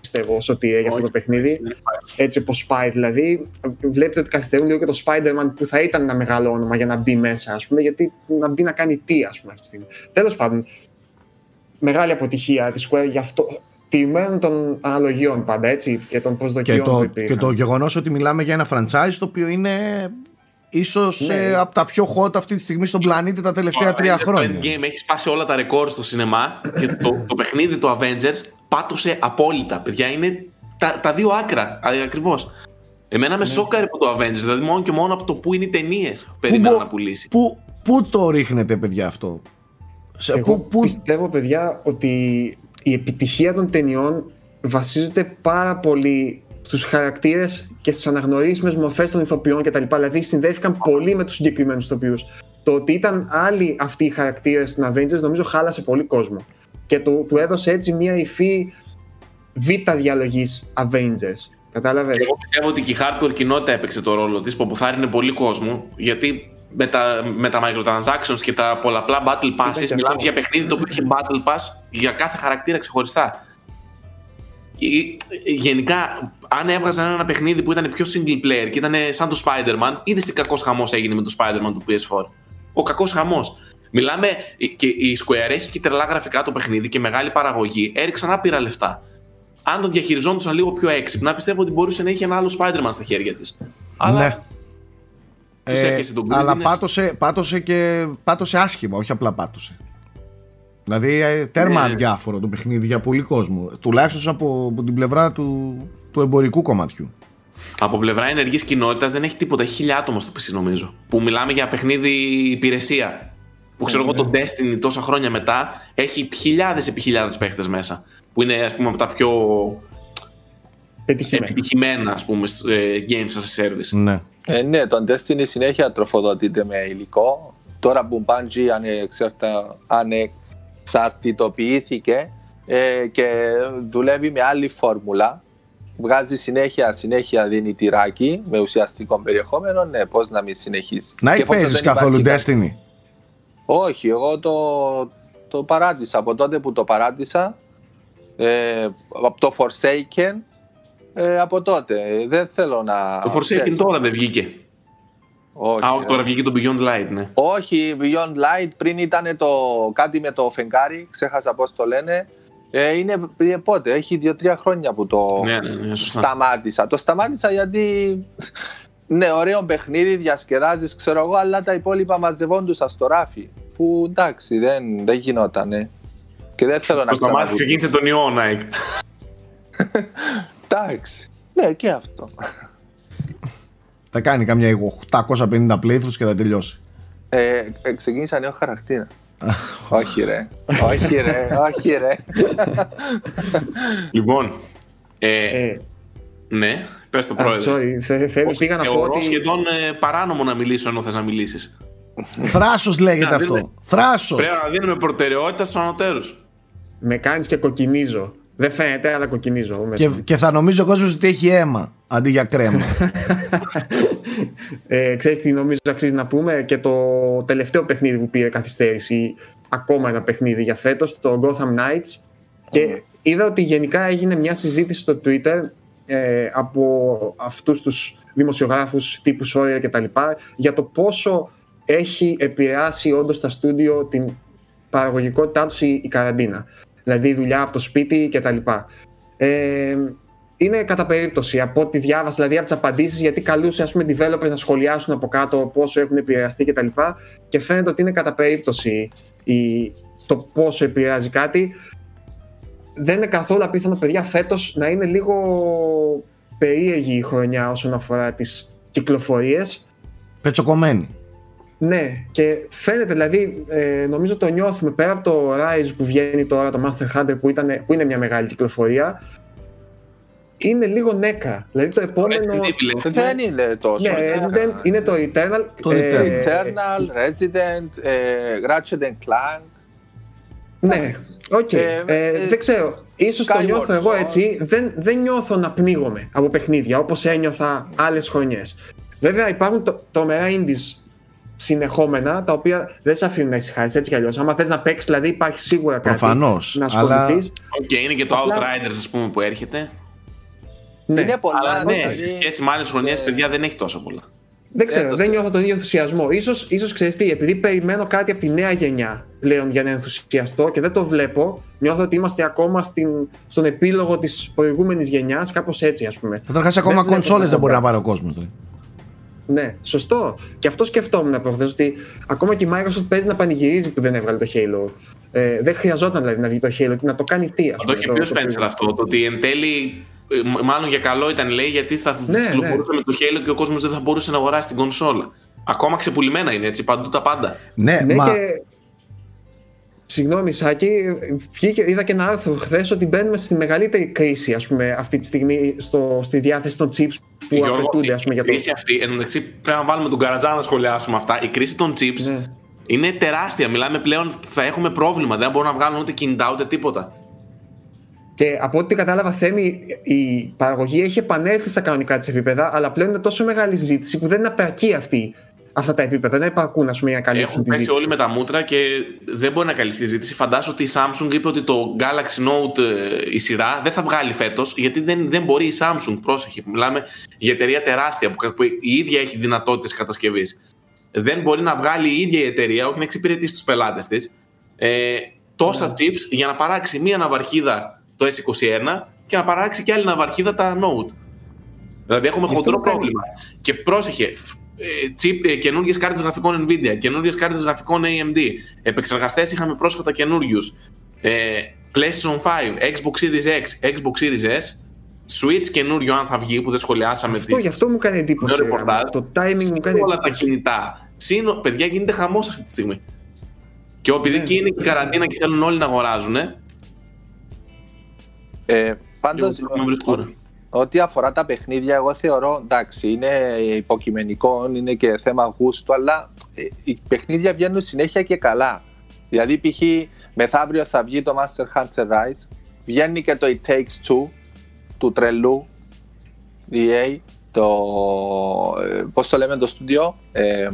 S2: πιστεύω σωτηρία για αυτό το
S3: Όχι,
S2: παιχνίδι.
S3: δεν υπάρχει.
S2: Έτσι όπως πάει. Δηλαδή, βλέπετε ότι καθυστερούν λίγο και το Spider-Man που θα ήταν ένα μεγάλο όνομα για να μπει μέσα, ας πούμε, γιατί να μπει να κάνει τι, ας πούμε, αυτή τη στιγμή. Τέλος πάντων, μεγάλη αποτυχία της Square γι' αυτό. Τιμένων των αναλογιών πάντα, έτσι, και των
S1: Και
S2: προσδοκιών που
S1: το,
S2: υπήρχαν.
S1: και το γεγονός ότι μιλάμε για ένα franchise το οποίο είναι ίσως
S2: Ναι.
S1: από τα πιο hot αυτή τη στιγμή στον πλανήτη τα τελευταία
S3: Το
S1: τρία
S3: Avengers,
S1: χρόνια.
S3: Το Endgame έχει σπάσει όλα τα ρεκόρ στο σινεμά και το, το παιχνίδι του Avengers πάτωσε απόλυτα. Παιδιά, είναι τα, τα δύο άκρα ακριβώς. Εμένα
S1: Ναι.
S3: με σόκαρε από το Avengers, δηλαδή μόνο και μόνο από το που είναι οι ταινίες περίμενα
S1: μπο-
S3: να πουλήσει.
S1: Πού, πού το ρίχνετε, παιδιά, αυτό; Σε,
S2: Εγώ
S1: πού, πού,
S2: πιστεύω, παιδιά, ότι η επιτυχία των ταινιών βασίζεται πάρα πολύ στους χαρακτήρες και στις αναγνωρίσιμες μορφές των ηθοποιών κτλ. Δηλαδή συνδέθηκαν πολύ με τους συγκεκριμένους ηθοποιούς. Το ότι ήταν άλλοι αυτοί οι χαρακτήρες των Avengers νομίζω χάλασε πολύ κόσμο. Και του, του έδωσε έτσι μια υφή β' διαλογής Avengers. Κατάλαβες;
S3: Εγώ πιστεύω ότι και η hardcore κοινότητα έπαιξε το ρόλο της που αποθάρρυνε πολύ κόσμο γιατί με τα, με τα microtransactions και τα πολλαπλά battle passes
S2: και
S3: μιλάμε
S2: αυτό.
S3: για παιχνίδι το οποίο είχε battle pass για κάθε χαρακτήρα ξεχωριστά. Και, ε, Γενικά, αν έβγαζαν ένα παιχνίδι που ήταν πιο single player και ήταν σαν το Spider-Man, είδες τι κακός χαμός έγινε με το Spider-Man του PS4. Ο κακός χαμός. Μιλάμε και η Square έχει και τρελά γραφικά το παιχνίδι και μεγάλη παραγωγή. Έριξαν άπειρα λεφτά. Αν το διαχειριζόντουσαν λίγο πιο έξυπνα, πιστεύω ότι μπορούσε να είχε ένα άλλο Spider-Man στα χέρια της. Αλλά
S1: ναι.
S3: τους έπιασε τον
S1: αλλά
S3: Greediness.
S1: πάτωσε, πάτωσε και πάτωσε άσχημα, όχι απλά πάτωσε. Δηλαδή ε, τέρμα
S3: Ναι.
S1: αδιάφορο το παιχνίδι για πολύ κόσμο. Τουλάχιστον από, από την πλευρά του, του εμπορικού κομματιού.
S3: από πλευρά ενεργής κοινότητας δεν έχει τίποτα. Έχει χίλια άτομα στο PC νομίζω. Που μιλάμε για παιχνίδι υπηρεσία. Που ξέρω εγώ το Destiny τόσα χρόνια μετά έχει χιλιάδες επί χιλιάδες παίχτες μέσα. Που είναι ας πούμε από τα πιο
S2: Πετυχημένο.
S3: επιτυχημένα ας πούμε σ- ε, games as a service.
S1: Ναι.
S4: Ε, ναι, το Destiny συνέχεια τροφοδοτείται με υλικό. Τώρα που Bungie ανεξάρτα- ανεξαρτητοποιήθηκε ε, και δουλεύει με άλλη φόρμουλα, βγάζει συνέχεια, συνέχεια δίνει τυράκι με ουσιαστικό περιεχόμενο, ναι, πώς να μην συνεχίσει.
S1: Να
S4: Και εφόσον
S1: παίζεις
S4: δεν
S1: καθόλου
S4: υπάρχει
S1: Destiny;
S4: όχι, εγώ το, το παράτησα. Από τότε που το παράτησα, ε, από το Forsaken, ε, από τότε. Ε, Δεν θέλω να...
S3: Το Forsaken
S4: ξέρεις.
S3: τώρα δεν βγήκε.
S4: Όχι,
S3: Α,
S4: ρε.
S3: όχι, τώρα βγήκε το Beyond Light, ναι.
S4: Όχι, Beyond Light, πριν ήταν το κάτι με το φεγγάρι, ξέχασα πώς το λένε. Ε, είναι πριν πότε, έχει δύο-τρία χρόνια που το
S3: Ναι, ναι, ναι, σωστά.
S4: σταμάτησα. Το σταμάτησα γιατί, ναι, ωραίο παιχνίδι, διασκεδάζεις, ξέρω εγώ, αλλά τα υπόλοιπα μαζευόντουσαν στο ράφι. Που εντάξει, δεν, δεν γινότανε. Και δεν θέλω να
S3: Το σταμάτησε
S4: ξαναβγεί.
S3: ξεκίνησε τον ιό, Nike.
S4: Εντάξει. Ναι, και αυτό.
S1: Θα κάνει καμιά 850 playthroughs και θα τελειώσει.
S4: Ε, ε, ξεκίνησα νέο χαρακτήρα. όχι ρε, όχι ρε, όχι ρε.
S3: Λοιπόν, ε,
S2: Ε,
S3: ναι, πες το
S2: α,
S3: πρόεδρε.
S2: sorry, θε- θέλω- πήγα να πω
S3: Θεωρώ
S2: ότι
S3: σχεδόν ε, παράνομο να μιλήσω ενώ θες να μιλήσεις.
S1: Θράσος λέγεται
S3: Να,
S1: αυτό.
S3: δίνουμε-
S1: Θράσος.
S3: Πρέπει να δίνουμε προτεραιότητα στους ανωτέρους.
S2: με κάνεις και κοκκινίζω. Δεν φαίνεται, αλλά κοκκινίζω. εγώ μέσα.
S1: Και, και θα νομίζει ο κόσμος ότι έχει αίμα αντί για κρέμα.
S2: Ε, ξέρεις τι νομίζω αξίζει να πούμε; Και το τελευταίο παιχνίδι που πήρε καθυστέρηση ακόμα ένα παιχνίδι για φέτος το Gotham Knights και είδα ότι γενικά έγινε μια συζήτηση στο Twitter ε, από αυτούς τους δημοσιογράφους τύπου Sawyer και τα λοιπά για το πόσο έχει επηρεάσει όντως τα στούντιο την παραγωγικότητά τους η, η καραντίνα δηλαδή η δουλειά από το σπίτι και τα λοιπά ε, είναι κατά περίπτωση από ό,τι διάβασα, δηλαδή από τις απαντήσεις, γιατί καλούσε ας πούμε, developers να σχολιάσουν από κάτω πόσο έχουν επηρεαστεί κτλ. Και, και φαίνεται ότι είναι κατά περίπτωση η, το πόσο επηρεάζει κάτι. Δεν είναι καθόλου απίθανο, παιδιά, φέτος να είναι λίγο περίεργη η χρονιά όσον αφορά τις κυκλοφορίες.
S1: Πετσοκομμένη.
S2: Ναι, και φαίνεται δηλαδή, ε, νομίζω το νιώθουμε πέρα από το Rise που βγαίνει τώρα, το Master Hunter που, ήταν, που είναι μια μεγάλη κυκλοφορία, είναι λίγο νέκα. Δηλαδή το επόμενο.
S4: Δεν είναι τόσο.
S2: Ναι, Resident είναι το Eternal.
S1: Το
S2: ε,
S4: Eternal, Resident, ε, Ratchet and Clank.
S2: Ναι, οκ.
S4: Ε,
S2: Ε,
S4: ε,
S2: δεν ξέρω. Ίσως το
S4: Skyward
S2: νιώθω εγώ
S4: Sword.
S2: έτσι. Δεν, δεν νιώθω να πνίγομαι από παιχνίδια όπως ένιωθα άλλες χρονιές. Βέβαια υπάρχουν το, τρομερά indies συνεχόμενα τα οποία δεν σε αφήνουν να ησυχάσεις έτσι κι αλλιώς. Άμα θες να παίξεις δηλαδή υπάρχει σίγουρα κάτι
S1: Προφανώς,
S2: να
S1: αλλά-
S2: ασχοληθείς.
S3: Οκ, είναι και το
S2: Απλά-
S3: Outriders, ας πούμε, που έρχεται.
S2: Ναι.
S4: Είναι πολλά.
S3: Αλλά ναι,
S4: δηλαδή,
S3: σε σχέση με άλλες χρονιές,
S4: ε,
S3: παιδιά, δεν έχει τόσο πολλά.
S2: Δεν ξέρω,
S4: το
S2: δεν
S4: ξέρω.
S2: νιώθω τον ίδιο ενθουσιασμό. Ίσως, ίσως ξέρεις τι, επειδή περιμένω κάτι από τη νέα γενιά πλέον για να ενθουσιαστώ και δεν το βλέπω, νιώθω ότι είμαστε ακόμα στην, στον επίλογο της προηγούμενης γενιάς, κάπως έτσι ας πούμε.
S1: Καταρχάς, ακόμα
S2: Δεν βλέπω
S1: κονσόλες
S2: αυτό
S1: δεν μπορεί
S2: το
S1: να πάρει ο κόσμος.
S2: Ναι, σωστό. Και αυτό σκεφτόμουν προχθέ ότι ακόμα και η Microsoft παίζει να πανηγυρίζει που δεν έβγαλε το Halo. Ε, δεν χρειαζόταν δηλαδή να βγει το Halo και να το κάνει τι, ας
S3: Το
S2: πούμε.
S3: είχε πει ο Spencer
S2: προηγούμενο.
S3: αυτό, το ότι εν τέλει ε, μ- μάλλον για καλό ήταν λέει γιατί θα
S2: Ναι,
S3: κυκλοφορούσε με το Halo και ο κόσμος δεν θα μπορούσε να αγοράσει την κονσόλα. Ακόμα ξεπουλημένα είναι έτσι, παντού τα πάντα.
S1: Ναι,
S2: Ναι,
S1: μα
S2: και. Συγγνώμη, Σάκη, βγήκε, είδα και ένα άρθρο χθες ότι μπαίνουμε στη μεγαλύτερη κρίση ας πούμε, αυτή τη στιγμή στο, στη διάθεση των chips που
S3: Γιώργο,
S2: απαιτούνται ας πούμε,
S3: η
S2: για το.
S3: κρίση αυτή, εν τω μεταξύ πρέπει να βάλουμε τον Καρατζά να σχολιάσουμε αυτά. Η κρίση των chips
S2: Ναι.
S3: είναι τεράστια. Μιλάμε πλέον, θα έχουμε πρόβλημα. Δεν μπορούν να βγάλουν ούτε κινητά ούτε τίποτα.
S2: Και από ό,τι κατάλαβα, Θέμη, η παραγωγή έχει επανέλθει στα κανονικά της επίπεδα, αλλά πλέον είναι τόσο μεγάλη συζήτηση που δεν είναι απαρκή αυτή, αυτά τα επίπεδα. Δεν υπαρκούν ας πούμε, για να καλύψουν
S3: Έχουν
S2: τη
S3: πέσει
S2: ζήτηση.
S3: όλοι με τα μούτρα και δεν μπορεί να καλυφθεί η ζήτηση. Φαντάζομαι ότι η Samsung είπε ότι το Galaxy Note ε, η σειρά δεν θα βγάλει φέτος γιατί δεν, δεν μπορεί η Samsung. Πρόσεχε. Μιλάμε για εταιρεία τεράστια που, που η ίδια έχει δυνατότητες κατασκευής. Δεν μπορεί να βγάλει η ίδια η εταιρεία, όχι να εξυπηρετήσει τους πελάτες της, ε, τόσα
S2: Ναι.
S3: chips για να παράξει μία ναυαρχίδα το S21 και να παράξει και άλλη ναυαρχίδα τα Note. Δηλαδή έχουμε
S2: Γι' αυτό
S3: χοντρό
S2: μου κάνει-
S3: πρόβλημα. Και πρόσεχε, φ- ε, chip, ε, καινούργιες κάρτες γραφικών Nvidia, καινούργιες κάρτες γραφικών AMD, επεξεργαστές είχαμε πρόσφατα καινούριους. Ε, PlayStation 5, Xbox Series X, Xbox Series S, Switch καινούριο αν θα βγει που δεν σχολιάσαμε
S2: Αυτό,
S3: τις-
S2: γι' αυτό μου κάνει εντύπωση.
S3: το ρεπορτάζ.
S2: Το timing μου
S3: Συν
S2: κάνει
S3: όλα τα
S2: εντύπωση.
S3: κινητά. Συν, παιδιά γίνεται χαμός αυτή τη στιγμή. Και επειδή
S2: Ναι.
S3: εκεί είναι και η καραντίνα και θέλουν όλοι να αγοράζουν,
S4: Ε, πάντως,
S3: λίγο να βρίσκουν.
S4: Ό,τι αφορά τα παιχνίδια, εγώ θεωρώ εντάξει, είναι υποκειμενικό, είναι και θέμα γούστου, αλλά ε, οι παιχνίδια βγαίνουν συνέχεια και καλά. Δηλαδή, π.χ. μεθαύριο θα βγει το Master Hunter Rise, βγαίνει και το It Takes Two του τρελού EA, το. Ε, Πώς το λέμε το στούντιο, ε, ε,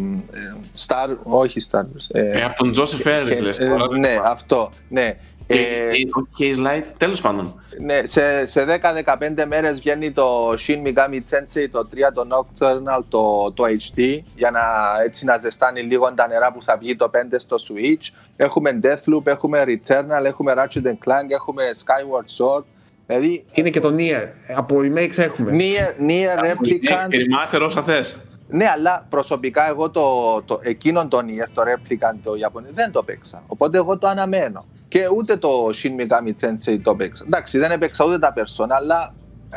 S4: Star, όχι Star Wars. ε,
S3: ε, από τον Joseph Ferris
S4: ε,
S3: λες
S4: ε,
S3: τώρα.
S4: ναι, αυτό. Ναι.
S3: Και-
S4: Ε,
S3: και- όχι Case Light, τέλος πάντων.
S4: ναι, σε, σε 10-15 μέρες βγαίνει το Shin Megami Tensei, το 3, το Nocturnal, το, το HD για να, έτσι, να ζεστάνει λίγο τα νερά που θα βγει το 5 στο Switch. Έχουμε Deathloop, έχουμε Returnal, έχουμε Ratchet Clank, έχουμε Skyward Sword. Δηλαδή,
S2: Είναι και το Nier. Από remakes έχουμε.
S4: Nier, Nier Replicant.
S3: Και remaster όσα θες.
S4: Ναι, αλλά προσωπικά εγώ το, το, εκείνον το Nier, το Replicant, το Ιαπωνικό, δεν το παίξα. Οπότε εγώ το αναμένω. Και ούτε το Shin Megami Tensei το παίξα. Εντάξει, δεν έπαιξα ούτε τα Persona, αλλά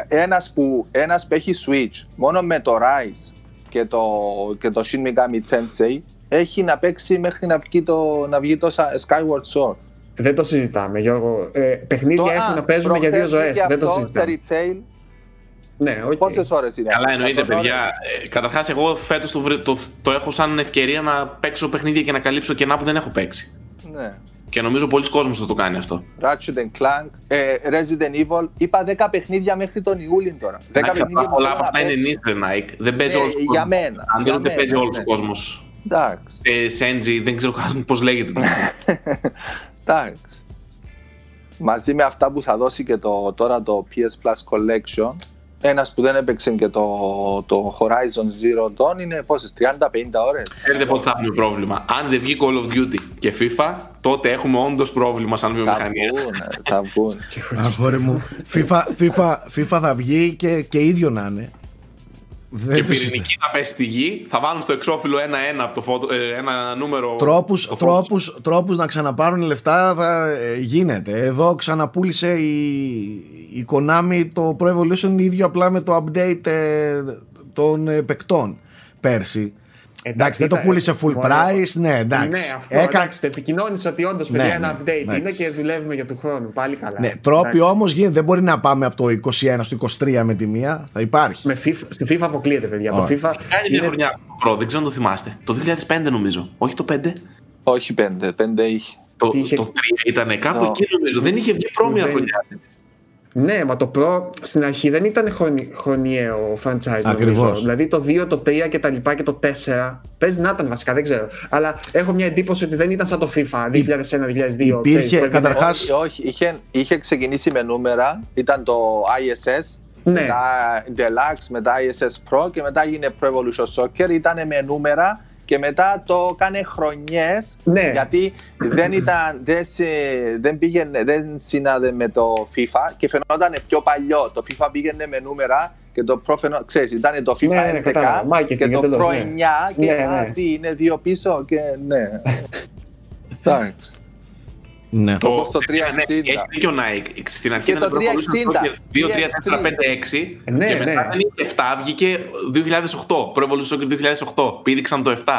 S4: ένας που, ένας που έχει Switch μόνο με το Rise και το, και το Shin Megami Tensei έχει να παίξει μέχρι να βγει το, να βγει το Sa- Skyward Sword.
S2: Δεν το συζητάμε, Γιώργο. Ε, παιχνίδια
S4: Το-
S2: έχουμε
S4: α,
S2: να παίζουμε για δύο
S4: προχθές
S2: ζωές.
S4: βγήκε
S2: Δεν το
S4: αυτό
S2: συζητάμε.
S4: σε retail.
S2: Ναι, οκ.
S4: Πόσες ώρες είναι.
S3: Καλά, εννοείται,
S4: 100 ώρες.
S3: παιδιά. Ε, Καταρχάς, εγώ φέτος το, βρε- το, το έχω σαν ευκαιρία να παίξω παιχνίδια και να καλύψω κενά που δεν έχω παίξει.
S4: Ναι.
S3: Και νομίζω πολλοί κόσμος θα το κάνει αυτό.
S4: Ratchet Clank, ε, Resident Evil. Είπα 10 παιχνίδια μέχρι τον Ιούλιο τώρα. 10
S3: Εντάξει,
S4: παιχνίδια
S3: απλά πολλά
S4: που
S3: από αυτά
S4: θέλω
S3: είναι
S4: να παίξω.
S3: νύχτα, Nike. Δεν παίζει
S4: Ε,
S3: όλος ο
S4: για
S3: κόσμος.
S4: μένα,
S3: Αν
S4: για
S3: δεν δεν παίζει
S4: μένα,
S3: όλος ο
S4: ναι.
S3: κόσμος.
S4: Εντάξει.
S3: Ε, Σέντζι, δεν ξέρω καν πώς λέγεται. το
S4: Εντάξει. Μαζί με αυτά που θα δώσει και το, τώρα το PS Plus Collection, ένας που δεν έπαιξε και το, το Horizon Zero Dawn είναι πόσες, 30-50 ώρες.
S3: Ξέρετε πότε θα έχουμε πρόβλημα. Αν δεν βγει Call of Duty και FIFA, τότε έχουμε όντως πρόβλημα σαν
S4: Θα
S3: βιομηχανία.
S4: βγουν, θα βγουν.
S1: Αγόρι μου. FIFA, FIFA, FIFA θα βγει και, και ίδιο να είναι. Δεν
S3: Και
S1: το συζητάω.
S3: πυρηνική θα πέσει στη γη, θα βάλουν στο εξώφυλλο ένα-ένα από το φωτο, ε, ένα νούμερο.
S1: Τρόπους,
S3: στο φώτος.
S1: τρόπους, τρόπους να ξαναπάρουν λεφτά θα ε, γίνεται. Εδώ ξαναπούλησε η, η Konami το Pro Evolution ίδιο απλά με το update ε, των ε, παικτών πέρσι. Εντάξει, δεν το
S2: ήταν-
S1: πούλησε full
S2: βολεύω.
S1: price, ναι, εντάξει.
S2: Ναι, αυτό.
S1: Έκα-
S2: Εντάξει, το επικοινώνησε ότι όντως
S1: Ναι,
S2: παιδιά
S1: ναι,
S2: ένα update
S1: εντάξει.
S2: είναι και δουλεύουμε για του χρόνου. Πάλι καλά.
S1: Ναι, τρόποι
S2: Εντάξει.
S1: όμως γίνεται. Δεν μπορεί να πάμε από το 21 στο 23 με τη μία. Θα υπάρχει.
S2: Με FIFA, στη FIFA αποκλείεται, παιδιά.
S1: Όχι.
S2: Το FIFA
S3: Κάνει μια
S2: είναι
S3: χρονιά προ, δεν ξέρω αν το θυμάστε. Το 2005 νομίζω. Όχι το 5.
S4: Όχι πέντε, πέντε είχε.
S3: Το,
S2: Είχε-
S3: το 3 ήταν κάπου
S4: Το-
S3: εκεί νομίζω. Δεν είχε βγει προ μια
S2: Δεν-
S3: χρονιά.
S2: Ναι, μα το Pro στην αρχή δεν ήταν χρονι... χρονιαίο franchise.
S1: Ακριβώς.
S2: Νομίζω. Δηλαδή το 2, το 3 και τα λοιπά και το 4. Παίζει να ήταν βασικά, δεν ξέρω. Αλλά έχω μια εντύπωση ότι δεν ήταν σαν το FIFA 2001-2002.
S1: υπήρχε,
S2: ξέρεις, που έβγαινε-
S1: καταρχάς-
S4: Όχι, όχι είχε, είχε ξεκινήσει με νούμερα. Ήταν το ISS,
S2: Ναι.
S4: μετά Deluxe, μετά ISS Pro και μετά έγινε Pro Evolution Soccer. Ήταν με νούμερα και μετά το έκανε χρονιές
S2: Ναι.
S4: γιατί δεν, ήταν, δεν, σε- δεν, πήγαινε, δεν συνάδε με το FIFA και φαινόταν πιο παλιό. Το FIFA πήγαινε με νούμερα και το Pro φαινόταν, ξέρεις, ήταν το FIFA
S2: Ναι, ναι,
S4: 11
S2: κατάλαβα. Marketing
S4: και το
S2: εντελώς,
S4: Pro
S2: ναι.
S4: 9 και
S2: Ναι,
S4: α,
S2: ναι.
S4: τι είναι δύο πίσω και ναι. Εντάξει.
S1: Ναι.
S4: Όπως το
S3: ναι, ναι,
S4: 360.
S3: Έχει δίκιο ο Nike. Στην αρχή
S4: Και το 360.
S3: 2, 3, 4, 5, 6.
S2: Ναι,
S3: και μετά
S2: ναι.
S3: δεν είχε 7, βγήκε 2008. Pro Evolution Soccer 2008. Πήδηξαν το 7.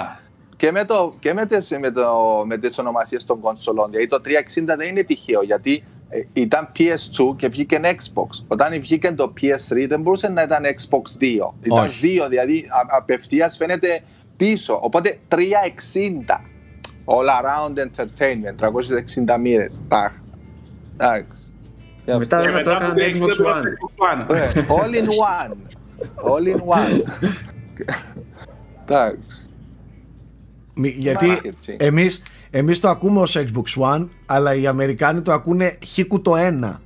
S4: Και με, το, και με, τις, με, το, με τις ονομασίες των κονσολών. Γιατί το 360 δεν είναι τυχαίο, γιατί ε, ήταν PS2 και βγήκε Xbox. Όταν βγήκε το PS3 δεν μπορούσε να ήταν Xbox 2. Ήταν
S1: Όχι.
S4: 2, δηλαδή α, απευθείας φαίνεται πίσω. Οπότε 360. All around entertainment, 360 μοίρες. Τάχ. Εντάξει. Γι'
S2: Μετά
S4: αυτό.
S3: Και
S2: δεν το
S3: μετά
S2: έκανε
S3: που το
S2: Xbox
S3: Xbox
S2: One.
S3: One.
S4: Ε, All in one. All in one. Εντάξει.
S1: Μη- Γιατί
S4: Marketing.
S1: εμείς, εμείς το ακούμε ως Xbox One, αλλά οι Αμερικάνοι το ακούνε χίκου το 1.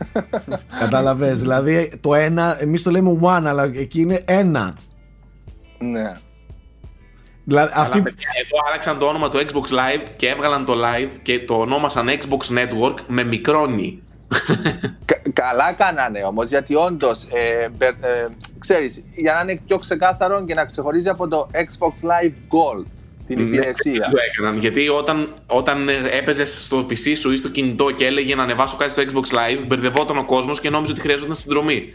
S1: Καταλαβες, δηλαδή το 1, εμείς το λέμε one, αλλά εκεί είναι 1.
S4: Ναι.
S1: Δηλαδή, αυτή,
S3: Αλλά παιδιά, εδώ άλλαξαν το όνομα του Xbox Live και έβγαλαν το Live και το ονόμασαν Xbox Network με μικρόνι.
S4: Κα- καλά κάνανε όμως, γιατί όντως, ε, μπε- ε, ξέρεις, για να είναι πιο ξεκάθαρο και να ξεχωρίζει από το Xbox Live Gold την
S3: Ναι,
S4: υπηρεσία.
S3: Το έκαναν. Γιατί όταν, όταν έπαιζες στο PC σου ή στο κινητό και έλεγε να ανεβάσω κάτι στο Xbox Live, μπερδευόταν ο κόσμος και νόμιζε ότι χρειαζόταν συνδρομή.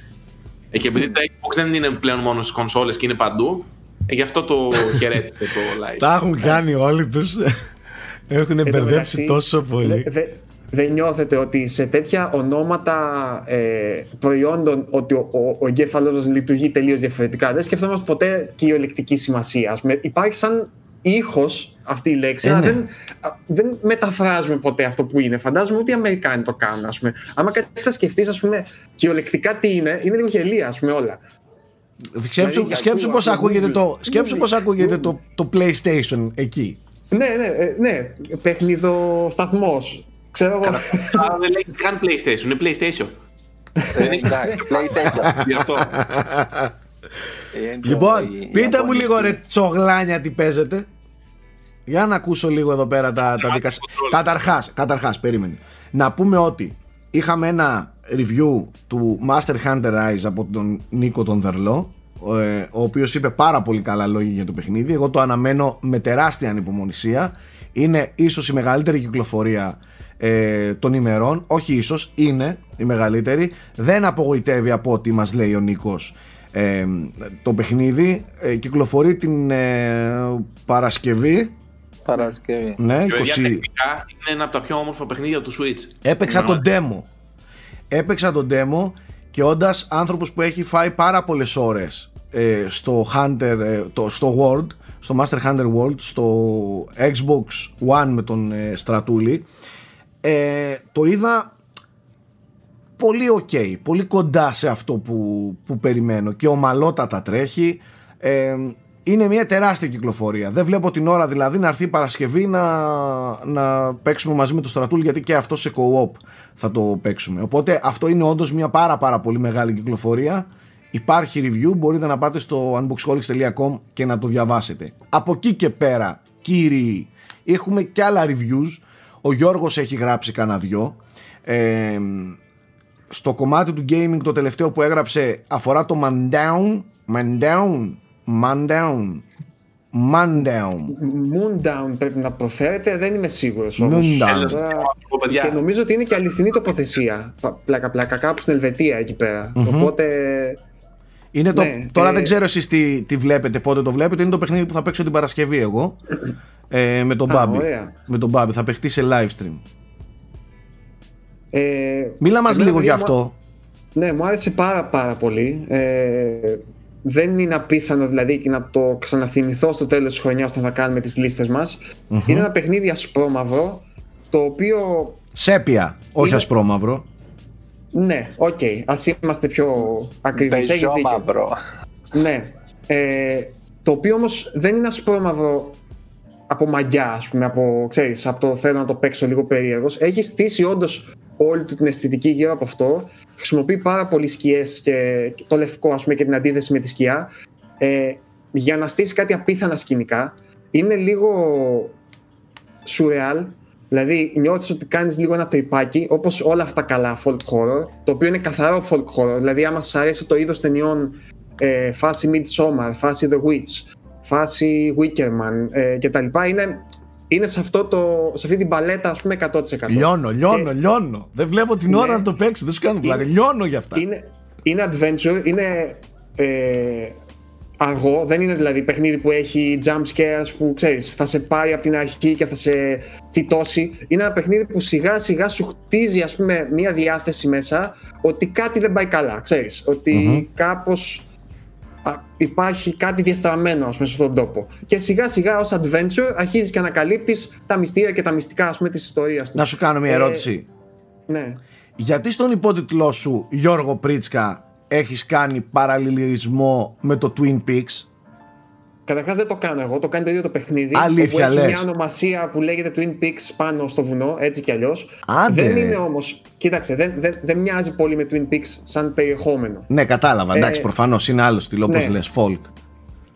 S3: Ε, και επειδή το Xbox δεν είναι πλέον μόνο στις κονσόλες και είναι παντού, ε, γι' αυτό το χαιρέτησε το Live.
S1: τα έχουν κάνει όλοι τους. Έχουν
S2: Εν τω
S1: μπερδέψει
S2: μεταξύ,
S1: τόσο πολύ.
S2: δε- δε- Δεν νιώθετε ότι σε τέτοια ονόματα ε, προϊόντων ότι ο, ο, ο εγκέφαλος λειτουργεί τελείως διαφορετικά. Δεν σκεφτόμαστε ποτέ κυριολεκτική σημασία. Ας πούμε, υπάρχει σαν ήχος αυτή η λέξη,
S1: Ε,
S2: αλλά
S1: ναι.
S2: δεν, α, δεν μεταφράζουμε ποτέ αυτό που είναι. Φαντάζομαι ότι οι Αμερικάνοι το κάνουν. Ας πούμε. Άμα κάτι θα σκεφτείς, ας πούμε, κυριολεκτικά τι είναι, είναι λίγο γελία, ας πούμε, όλα.
S1: Σκέψου,
S2: Δηλαδή,
S1: σκέψου
S2: ακούω,
S1: πώς
S2: ακούω,
S1: ακούγεται,
S2: Google.
S1: το, σκέψου πώς
S2: Google.
S1: ακούγεται το, το PlayStation εκεί.
S2: Ναι, ναι, ε, ναι. Παιχνίδο σταθμός. Ξέρω εγώ.
S3: Άρα δεν λέει καν PlayStation, είναι PlayStation.
S4: Ε, εντάξει, PlayStation.
S3: Γι' αυτό.
S4: Ε, είναι
S1: Λοιπόν,
S4: η- η
S1: πείτε μου
S4: Ιαπωνική.
S1: λίγο ρε τσογλάνια τι παίζετε. Για να ακούσω λίγο εδώ πέρα τα, τα δικά σας.
S3: control.
S1: Καταρχάς, καταρχάς, περίμενε. Να πούμε ότι είχαμε ένα review του Master Hunter Rise από τον Νίκο τον Δερλό ε, ο οποίος είπε πάρα πολύ καλά λόγια για το παιχνίδι. Εγώ το αναμένω με τεράστια ανυπομονησία. Είναι ίσως η μεγαλύτερη κυκλοφορία ε, των ημερών. Όχι ίσως, είναι η μεγαλύτερη. Δεν απογοητεύει από ό,τι μας λέει ο Νίκος ε, το παιχνίδι. Ε, κυκλοφορεί την ε, Παρασκευή.
S4: Παρασκευή.
S1: Ναι,
S3: Και παιδιά,
S1: 20...
S3: τεχνικά είναι ένα από τα πιο όμορφα παιχνίδια του Switch.
S1: Έπαιξα
S3: Είναι
S1: τον demo. Έπαιξα τον demo και όντας άνθρωπος που έχει φάει πάρα πολλές ώρες ε, στο Hunter, ε, το, στο World, στο Master Hunter World, στο Xbox One με τον ε, Στρατούλη, ε, το είδα πολύ ok, πολύ κοντά σε αυτό που, που περιμένω και ομαλότατα τρέχει. Ε, είναι μια τεράστια κυκλοφορία. Δεν βλέπω την ώρα δηλαδή να έρθει η Παρασκευή να, να παίξουμε μαζί με το Στρατούλ γιατί και αυτό σε co-op θα το παίξουμε. Οπότε αυτό είναι όντως μια πάρα πάρα πολύ μεγάλη κυκλοφορία. Υπάρχει review, μπορείτε να πάτε στο unboxholics.com και να το διαβάσετε. Από εκεί και πέρα, κύριοι, έχουμε και άλλα reviews. Ο Γιώργος έχει γράψει κανένα δυο. Ε, στο κομμάτι του gaming το τελευταίο που έγραψε αφορά το Mandown Mandown Mandown Mandown
S2: Moondown πρέπει να προφέρεται, δεν είμαι σίγουρος όμως.
S1: Moondown.
S3: Έλα,
S2: Τώρα-
S3: πω, παιδιά.
S2: Και νομίζω ότι είναι και αληθινή τοποθεσία. Πλάκα-πλάκα, κάπου στην Ελβετία εκεί πέρα. Οπότε.
S1: Είναι το,
S2: Ναι,
S1: τώρα
S2: ε,
S1: δεν ξέρω εσείς τι, τι βλέπετε, πότε το βλέπετε. Είναι το παιχνίδι που θα παίξω την Παρασκευή εγώ. Ε, με τον
S2: Α,
S1: Μπάμπη.
S2: ωραία.
S1: Με τον Μπάμπη. Θα παιχτεί σε live stream.
S2: Ε,
S1: Μίλα μας
S2: εμένα,
S1: λίγο γι'
S2: παιδιά, μου-
S1: αυτό.
S2: Ναι, μου άρεσε πάρα πάρα πολύ. Ε, δεν είναι απίθανο δηλαδή και να το ξαναθυμηθώ στο τέλος της χρονιάς όταν θα κάνουμε τις λίστες μας. Είναι ένα παιχνίδι ασπρόμαυρο, το οποίο,
S1: Σέπια, όχι
S2: Είναι-
S1: ασπρόμαυρο.
S2: ναι, οκ, ας είμαστε πιο ακριβείς. Έχεις
S4: Πεζό
S2: δίκιο.
S4: μαύρο.
S2: Ναι. Ε, το οποίο όμως δεν είναι ασπρόμαυρο από μαγκιά, ας πούμε, από, ξέρεις, από το θέλω να το παίξω λίγο περίεργος. Έχει στήσει όντως όλη του την αισθητική γύρω από αυτό. Χρησιμοποιεί πάρα πολύ σκιές και και το λευκό, ας πούμε, και την αντίθεση με τη σκιά. Ε, για να στήσει κάτι απίθανα σκηνικά. Είναι λίγο surreal. Δηλαδή νιώθεις ότι κάνεις λίγο ένα τρυπάκι όπως όλα αυτά καλά folk horror το οποίο είναι καθαρό folk horror δηλαδή άμα σας αρέσει το είδος ταινιών ε, φάση Midsommar, φάση The Witch φάση Wickerman ε, και τα λοιπά είναι, είναι σε, αυτό το, σε αυτή την παλέτα ας πούμε 100%
S1: Λιώνω, λιώνω,
S2: Ε,
S1: λιώνω. Δεν βλέπω την
S2: ναι.
S1: ώρα να το παίξω. Δεν σου κάνω πλάκα.
S2: Είναι-
S1: Λιώνω για αυτά.
S2: είναι, είναι adventure, είναι ε, αργό, δεν είναι δηλαδή παιχνίδι που έχει jump scares που ξέρεις θα σε πάρει από την αρχή και θα σε τσιτώσει. Είναι ένα παιχνίδι που σιγά σιγά σου χτίζει ας πούμε μια διάθεση μέσα ότι κάτι δεν πάει καλά, ξέρεις. Ότι κάπως α, υπάρχει κάτι διαστραμμένο ας πούμε, σε αυτόν τον τόπο. Και σιγά σιγά ως adventure αρχίζεις και ανακαλύπτεις τα μυστήρια και τα μυστικά ας πούμε της ιστορίας του.
S1: Να σου κάνω μια
S2: Ε,
S1: ερώτηση.
S2: Ναι.
S1: Γιατί στον υπότιτλό σου, Γιώργο Πρίτσκα, έχεις κάνει παραλληλισμό με το Twin Peaks;
S2: Καταρχάς δεν το κάνω εγώ, το κάνει το ίδιο το παιχνίδι.
S1: Αλήθεια,
S2: όπου έχει
S1: λες.
S2: μια ονομασία που λέγεται Twin Peaks πάνω στο βουνό, έτσι κι αλλιώς.
S1: Άντε,
S2: Δεν
S1: ρε.
S2: είναι όμως. Κοίταξε, δεν, δεν, δεν μοιάζει πολύ με Twin Peaks σαν περιεχόμενο.
S1: Ναι, κατάλαβα. Εντάξει,
S2: Ε,
S1: προφανώς είναι άλλο στυλ, όπως
S2: ναι.
S1: λες, folk.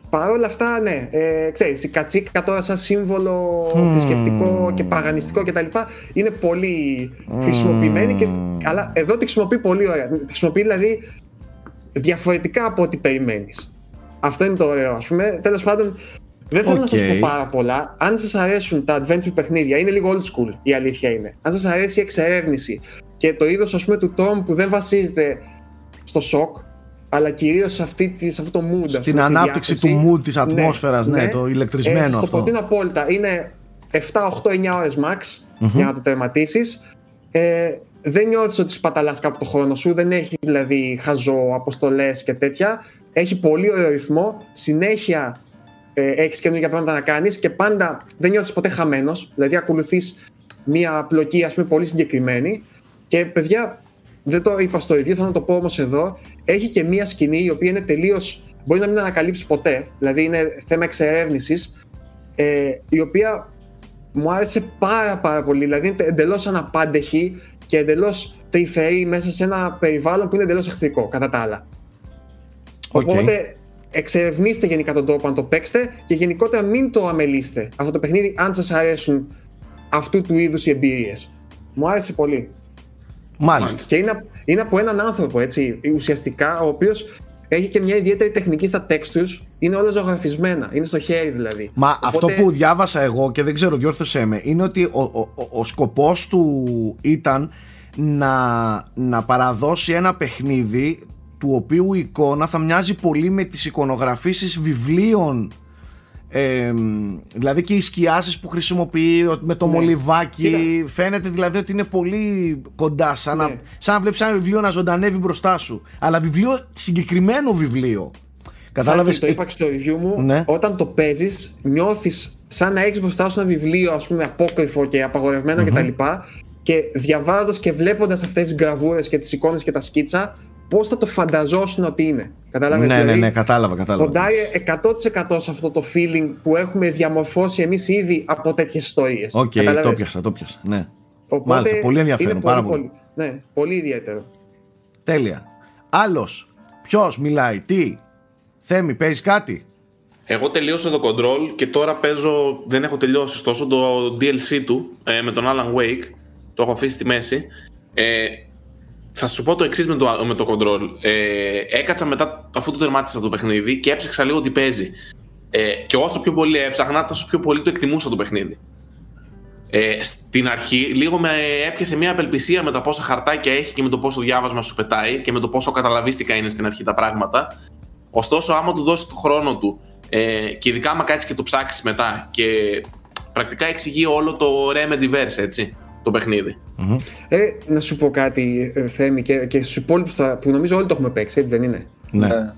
S2: Παρ' όλα αυτά, ναι, ε, ξέρεις, η κατσίκα τώρα σαν σύμβολο θρησκευτικό και παγανιστικό κτλ. είναι πολύ χρησιμοποιημένη και, αλλά εδώ τη χρησιμοποιεί πολύ ωραία. Τη χρησιμοποιεί δηλαδή διαφορετικά από ό,τι περιμένεις. Αυτό είναι το ωραίο, ας πούμε. Τέλος πάντων, δεν θέλω να σας
S1: Οκ.
S2: πω πάρα πολλά. Αν σας αρέσουν τα adventure παιχνίδια, είναι λίγο old school η αλήθεια είναι. Αν σας αρέσει η εξερεύνηση και το είδος ας πούμε του τρόμου που δεν βασίζεται στο σοκ, αλλά κυρίως σε, αυτή, τη- σε αυτό το mood. ας
S1: Στην
S2: πούμε, στη
S1: ανάπτυξη
S2: διάθεση.
S1: του mood της ατμόσφαιρας, ναι, το ηλεκτρισμένο
S2: ε, σας
S1: αυτό.
S2: Το προτείνω απόλυτα. Είναι 7, 8, 9 ώρες max για να το τερματίσεις. Ε, δεν νιώθεις ότι σπαταλάς κάπου το χρόνο σου, δεν έχεις δηλαδή χαζό, αποστολές και τέτοια. Έχει πολύ ωραίο ρυθμό, συνέχεια ε, έχεις καινούργια πράγματα να κάνεις και πάντα δεν νιώθεις ποτέ χαμένος, δηλαδή ακολουθείς μία πλοκή ας πούμε πολύ συγκεκριμένη. Και παιδιά δεν το είπα στο review, θα να το πω όμως εδώ έχει και μία σκηνή η οποία είναι τελείως μπορεί να μην ανακαλύψει ποτέ δηλαδή είναι θέμα εξερεύνησης ε, η οποία μου άρεσε πάρα πάρα πολύ. Δηλαδή είναι εντελώς αναπάντεχη και εντελώς τρυφερή μέσα σε ένα περιβάλλον που είναι εντελώς εχθρικό κατά τα άλλα.
S1: Οκ.
S2: Οπότε εξερευνήστε γενικά τον τρόπο να το παίξετε και γενικότερα μην το αμελήσετε αυτό το παιχνίδι αν σας αρέσουν αυτού του είδους οι εμπειρίες. Μου άρεσε πολύ.
S1: Μάλιστα.
S2: Και είναι, είναι από έναν άνθρωπο έτσι, ουσιαστικά, ο οποίος έχει και μια ιδιαίτερη τεχνική στα textures, είναι όλα ζωγραφισμένα, είναι στο χέρι δηλαδή.
S1: Μα αυτό
S2: Οπότε-
S1: που διάβασα εγώ και δεν ξέρω, διόρθωσέ με, είναι ότι ο, ο, ο, ο σκοπός του ήταν να, να παραδώσει ένα παιχνίδι του οποίου η εικόνα θα μοιάζει πολύ με τις εικονογραφήσεις βιβλίων ε, δηλαδή και οι σκιάσεις που χρησιμοποιεί ο- με το
S2: Ναι.
S1: μολυβάκι φαίνεται δηλαδή ότι είναι πολύ κοντά σαν, να,
S2: Ναι.
S1: σαν να βλέπεις ένα βιβλίο να ζωντανεύει μπροστά σου αλλά βιβλίο, συγκεκριμένο βιβλίο Κατάλαβες,
S2: Σάκη, το είπα και στο review μου,
S1: Ναι.
S2: όταν το παίζεις, νιώθεις σαν να έχεις μπροστά σου ένα βιβλίο, ας πούμε, απόκρυφο και απαγορευμένο κτλ. Και διαβάζοντας και βλέποντας αυτές τις γραβούρες και τις εικόνες και τα σκίτσα, πώς θα το φανταζόσουν ότι είναι. Κατάλαβες.
S1: ναι, ναι, ναι, κατάλαβα, κατάλαβα.
S2: Κοντάει 100% σε αυτό το feeling που έχουμε διαμορφώσει εμείς ήδη από τέτοιες ιστορίες.
S1: Οκ, το 'πιασα, το 'πιασα. Ναι.
S2: Οπότε
S1: Μάλιστα, πολύ ενδιαφέρον,
S2: είναι
S1: πάρα πολύ.
S2: Ναι, πολύ ιδιαίτερο.
S1: Τέλεια. Άλλος. Ποιος μιλάει, τι. Θέμη, παίζεις κάτι;
S3: Εγώ τελείωσα το Control και τώρα παίζω, δεν έχω τελειώσει ωστόσο, το DLC του ε, με τον Alan Wake. Το έχω αφήσει στη μέση. Ε, θα σου πω το εξής με το, με το Control. Ε, έκατσα μετά αφού το τερμάτισα το παιχνίδι και έψαξα λίγο τι παίζει. Ε, και όσο πιο πολύ έψαχνα, τόσο πιο πολύ το εκτιμούσα το παιχνίδι. Ε, στην αρχή λίγο με έπιασε μια απελπισία με τα πόσα χαρτάκια έχει και με το πόσο διάβασμα σου πετάει και με το πόσο καταλαβίστικα είναι στην αρχή τα πράγματα. Ωστόσο, άμα του δώσεις το χρόνο του ε, και ειδικά άμα κάτσεις και το ψάξεις μετά και πρακτικά εξηγεί όλο το Remedyverse, έτσι, το παιχνιδι
S2: Ε, να σου πω κάτι, ε, Θέμη, και, και στους υπόλοιπους που νομίζω όλοι το έχουμε παίξει, έτσι δεν είναι;
S1: Ναι.
S4: Ε,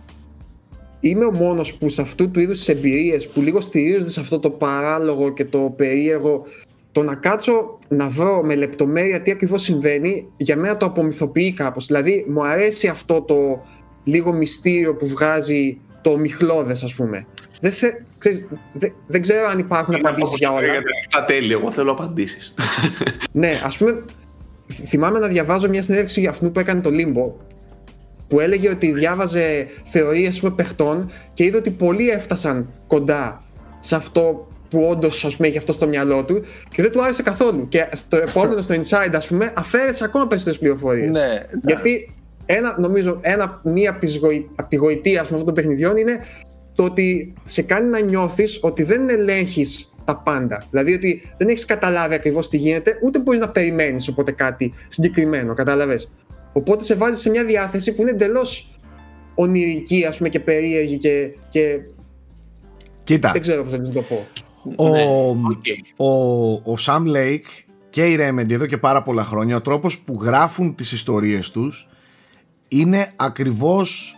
S2: Είμαι ο μόνος που σε αυτού του είδους τις εμπειρίες που λίγο στηρίζονται σε αυτό το παράλογο και το περίεργο, το να κάτσω να βρω με λεπτομέρεια τι ακριβώς συμβαίνει, για μένα το απομυθοποιεί κάπως. Δηλαδή, μου αρέσει αυτό το λίγο μυστήριο που βγάζει το μιχλώδες, ας πούμε. Δεν, θε, ξέρεις, δεν, δεν ξέρω αν υπάρχουν
S3: Είναι αυτό
S2: απαντήσεις
S3: που
S2: για όλα.
S3: λέγατε, Αυτά τέλεια, εγώ θέλω απαντήσεις.
S2: Ναι, ας πούμε, θυμάμαι να διαβάζω μια συνέντευξη για αυτού που έκανε το Limbo, που έλεγε ότι διάβαζε θεωρίες πούμε, παιχτών και είδε ότι πολλοί έφτασαν κοντά σε αυτό που όντως έχει αυτό στο μυαλό του και δεν του άρεσε καθόλου. Και στο επόμενο, στο Inside, ας πούμε, αφαίρεσε ακόμα περισσότερες πληροφορίες.
S4: ναι,
S2: Γιατί ένα, νομίζω, ένα, μία από, τις γοη, από τη γοητεία ας πούμε, αυτών των παιχνιδιών είναι το ότι σε κάνει να νιώθεις ότι δεν ελέγχεις τα πάντα. Δηλαδή ότι δεν έχεις καταλάβει ακριβώς τι γίνεται, ούτε μπορείς να περιμένεις οπότε κάτι συγκεκριμένο, κατάλαβες. Οπότε σε βάζεις σε μια διάθεση που είναι εντελώς ονειρική ας πούμε, και περίεργη και, και
S1: Κοίτα,
S2: δεν ξέρω πώς θα το πω.
S1: ο,
S3: Ναι, οκ.
S1: ο, ο Sam Lake και η Remedy εδώ και πάρα πολλά χρόνια ο τρόπος που γράφουν τις ιστορίες τους είναι ακριβώς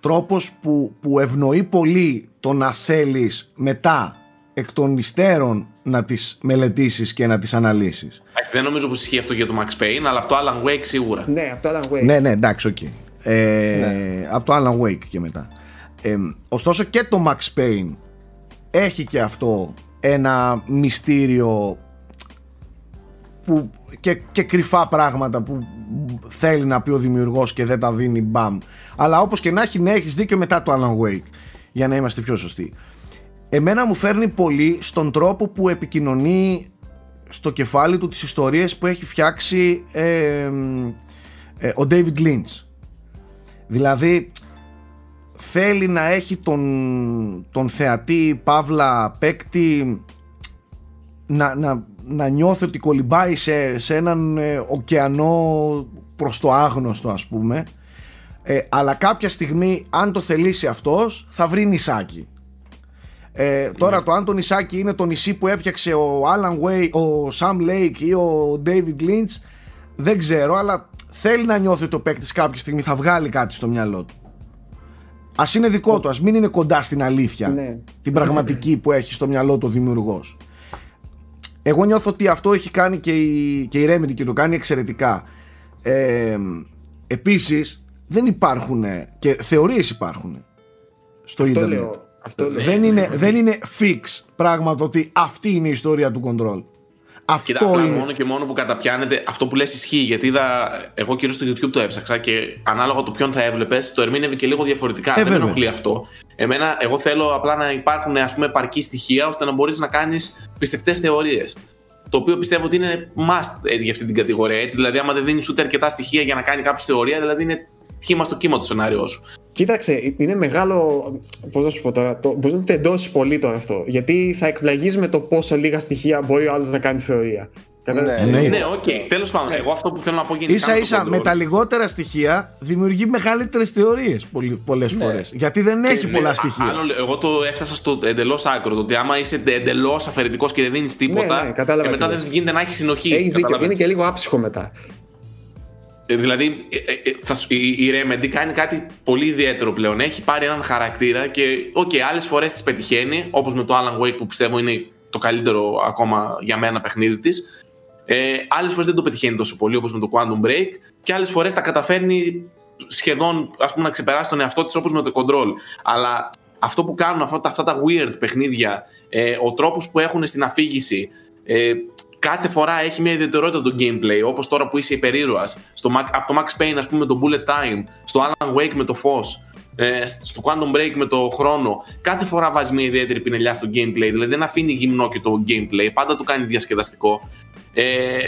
S1: τρόπος που, που ευνοεί πολύ το να θέλεις μετά εκ των υστέρων να τις μελετήσεις και να τις αναλύσεις.
S3: Εντάξει, Δεν νομίζω πως ισχύει αυτό για το Max Payne, αλλά από το Alan Wake σίγουρα.
S2: Ναι, από το Alan Wake.
S1: Ναι, ναι, εντάξει, οκ. Ε, Από το Alan Wake και μετά. Ε, ωστόσο και το Max Payne έχει και αυτό ένα μυστήριο που, και, και κρυφά πράγματα που θέλει να πει ο δημιουργός και δεν τα δίνει μπαμ. Αλλά όπως και να έχει, ναι, έχεις δίκιο μετά το Alan Wake για να είμαστε πιο σωστοί. Εμένα μου φέρνει πολύ στον τρόπο που επικοινωνεί στο κεφάλι του τις ιστορίες που έχει φτιάξει ε, ε, ο David Lynch. Δηλαδή θέλει να έχει τον, τον θεατή Παύλα παίκτη να, να, να νιώθει ότι κολυμπάει σε, σε έναν ε, ωκεανό προς το άγνωστο ας πούμε ε, αλλά κάποια στιγμή αν το θελήσει αυτός θα βρει νησάκι ε, τώρα το αν το νησάκι είναι το νησί που έφτιαξε ο Alan Way, ο Sam Lake ή ο David Lynch δεν ξέρω αλλά θέλει να νιώθει ότι ο παίκτης κάποια στιγμή θα βγάλει κάτι στο μυαλό του. Α είναι δικό του, ας μην είναι κοντά στην αλήθεια.
S2: Ναι.
S1: Την πραγματική που έχει στο μυαλό του ο δημιουργός. Εγώ νιώθω ότι αυτό έχει κάνει και η, και η Remedy και το κάνει εξαιρετικά. Ε, επίσης δεν υπάρχουν και θεωρίες υπάρχουν στο
S2: Αυτό
S1: ίντερνετ.
S2: λέω. Αυτό λέω.
S1: Δεν είναι, δεν είναι fix πράγμα το ότι αυτή είναι η ιστορία του control. Αυτό
S3: Κοίτα, απλά
S1: είναι.
S3: μόνο και μόνο που καταπιάνεται αυτό που λες ισχύει. Γιατί είδα, εγώ κυρίω στο YouTube το έψαξα και ανάλογα το ποιον θα έβλεπες, το ερμήνευε και λίγο διαφορετικά.
S1: Ε,
S3: Δεν με
S1: βέβαια.
S3: ενοχλεί αυτό. Εμένα, εγώ θέλω απλά να υπάρχουν ας πούμε, επαρκή στοιχεία ώστε να μπορείς να κάνεις πιστευτές θεωρίες. Το οποίο πιστεύω ότι είναι must έτσι, για αυτή την κατηγορία. Έτσι. Δηλαδή, άμα δεν δίνεις ούτε αρκετά στοιχεία για να κάνει κάποιος θεωρία, δηλαδή είναι κύμα στο κύμα το σενάριό σου.
S2: Κοίταξε, είναι μεγάλο. Πώς να σου πω τώρα, το, μπορεί να το εντώσει πολύ τώρα αυτό. Γιατί θα εκπλαγείς με το πόσο λίγα στοιχεία μπορεί ο άλλος να κάνει θεωρία. Κατάλαβες;
S4: Ναι.
S1: Ναι.
S3: Ναι, οκ. Τέλος πάντων, εγώ αυτό που θέλω να πω γενικά.
S1: Ίσα
S3: με το
S1: ίσα
S3: control-
S1: με τα λιγότερα στοιχεία δημιουργεί μεγαλύτερες θεωρίες πολλές φορές. Γιατί δεν έχει
S3: Ναι,
S1: πολλά
S3: α-
S1: στοιχεία.
S3: Άλλο, λέω, εγώ το έφτασα στο εντελώς άκρο. Το ότι άμα είσαι εντελώς αφαιρετικός και δεν δίνεις τίποτα,
S2: Ναι, ναι, κατάλαβα
S3: ε, μετά
S2: τι
S3: δεν
S2: λες.
S3: γίνεται να έχει συνοχή.
S2: Έχεις δίκιο.
S3: καταλαβαίνεις.
S2: Είναι και λίγο άψυχο μετά.
S3: Ε, Δηλαδή, ε, ε, ε, θα σου- η, η Remedy κάνει κάτι πολύ ιδιαίτερο πλέον. Έχει πάρει έναν χαρακτήρα και, οκ, άλλες φορές της πετυχαίνει, όπως με το Alan Wake που πιστεύω είναι το καλύτερο ακόμα για μένα παιχνίδι της. Ε, άλλες φορές δεν το πετυχαίνει τόσο πολύ όπως με το Quantum Break και άλλες φορές τα καταφέρνει σχεδόν ας πούμε, να ξεπεράσει τον εαυτό της όπως με το Control. Αλλά αυτό που κάνουν αυτά, τα- αυτά τα weird παιχνίδια, ε, ο τρόπος που έχουν στην αφήγηση, ε, κάθε φορά έχει μια ιδιαιτερότητα το gameplay. Όπως τώρα που είσαι υπερήρωας στο, Mac- από το Max Payne, ας πούμε, με το Bullet Time, στο Alan Wake με το φω, ε, στο Quantum Break με το χρόνο. Κάθε φορά βάζει μια ιδιαίτερη πινελιά στο gameplay. Δηλαδή δεν αφήνει γυμνό και το gameplay, πάντα το κάνει διασκεδαστικό. Ε,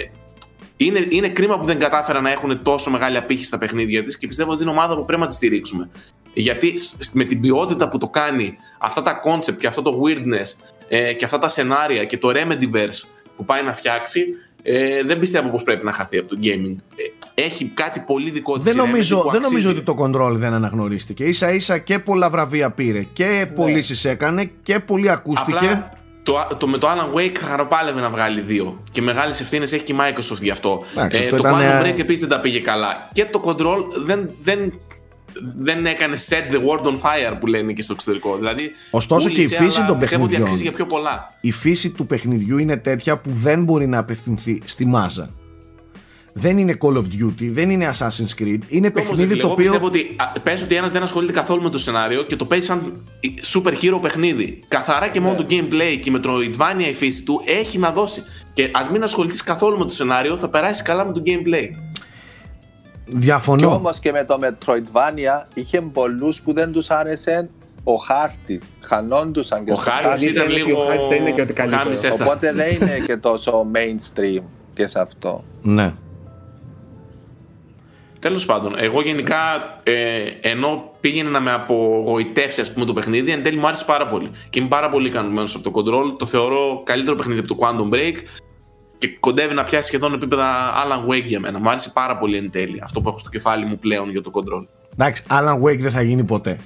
S3: είναι, είναι κρίμα που δεν κατάφεραν να έχουν τόσο μεγάλη απήχηση στα παιχνίδια της και πιστεύω ότι είναι ομάδα που πρέπει να τη στηρίξουμε. Γιατί σ- με την ποιότητα που το κάνει, αυτά τα concept και αυτό το weirdness ε, και αυτά τα σενάρια και το Remedyverse που πάει να φτιάξει, ε, δεν πιστεύω πως πρέπει να χαθεί από το gaming. Ε, έχει κάτι πολύ δικό της
S1: Δεν
S3: η Remedy
S1: νομίζω,
S3: που
S1: δεν νομίζω
S3: αξίζει.
S1: ότι το control δεν αναγνωρίστηκε. σα ίσα και πολλά βραβεία πήρε και
S3: Ναι.
S1: πωλήσεις έκανε και πολύ ακούστηκε.
S3: Απλά το, το, με το Alan Wake χαροπάλευε να βγάλει δύο. Και μεγάλες ευθύνες έχει και η Microsoft γι' αυτό.
S1: Εντάξει, αυτό
S3: το
S1: ήταν,
S3: Quantum
S1: ε,
S3: Break επίσης δεν τα πήγε καλά. Και το Control δεν, δεν, δεν έκανε set the world on fire που λένε και στο εξωτερικό. Δηλαδή,
S1: Ωστόσο και η
S3: πούλησε,
S1: φύση
S3: αλλά
S1: των
S3: πιστεύω ότι
S1: παιχνιδιών.
S3: αξίζει για πιο πολλά.
S1: η φύση του παιχνιδιού είναι τέτοια που δεν μπορεί να απευθυνθεί στη μάζα. Δεν είναι Call of Duty, δεν είναι Assassin's Creed. Είναι
S3: Όμως,
S1: παιχνίδι
S3: φίλε,
S1: το
S3: εγώ
S1: οποίο.
S3: πιστεύω ότι α, πες ότι ένας δεν ασχολείται καθόλου με το σενάριο και το παίζει σαν super hero παιχνίδι. Καθαρά και μόνο το gameplay και η Metroidvania η φύση του έχει να δώσει. Και ας μην ασχοληθείς καθόλου με το σενάριο, θα περάσεις καλά με το gameplay.
S4: Και
S1: Διαφωνώ.
S4: όμως και με το Metroidvania είχε πολλούς που δεν τους άρεσε ο χάρτης. Χανόντουσαν και
S3: Ο
S4: στο
S3: Χάρη
S2: Αλήθεια
S3: ήταν
S2: είναι ότι
S3: λίγο.
S2: ο Χάρης δεν είναι και ότι καλύτερο.
S3: χάμισε τα-
S4: Οπότε δεν είναι και τόσο mainstream και σε αυτό.
S1: Ναι.
S3: Τέλος πάντων, εγώ γενικά ε, ενώ πήγαινε να με απογοητεύσει ας πούμε, το παιχνίδι, εν τέλει μου άρεσε πάρα πολύ. Και είμαι πάρα πολύ ικανοποιημένος από το control. Το θεωρώ καλύτερο παιχνίδι από το Quantum Break και κοντεύει να πιάσει σχεδόν επίπεδα Alan Wake για μένα. Μου άρεσε πάρα πολύ εν τέλει αυτό που έχω στο κεφάλι μου πλέον για το control.
S1: Εντάξει, Alan Wake δεν θα γίνει ποτέ.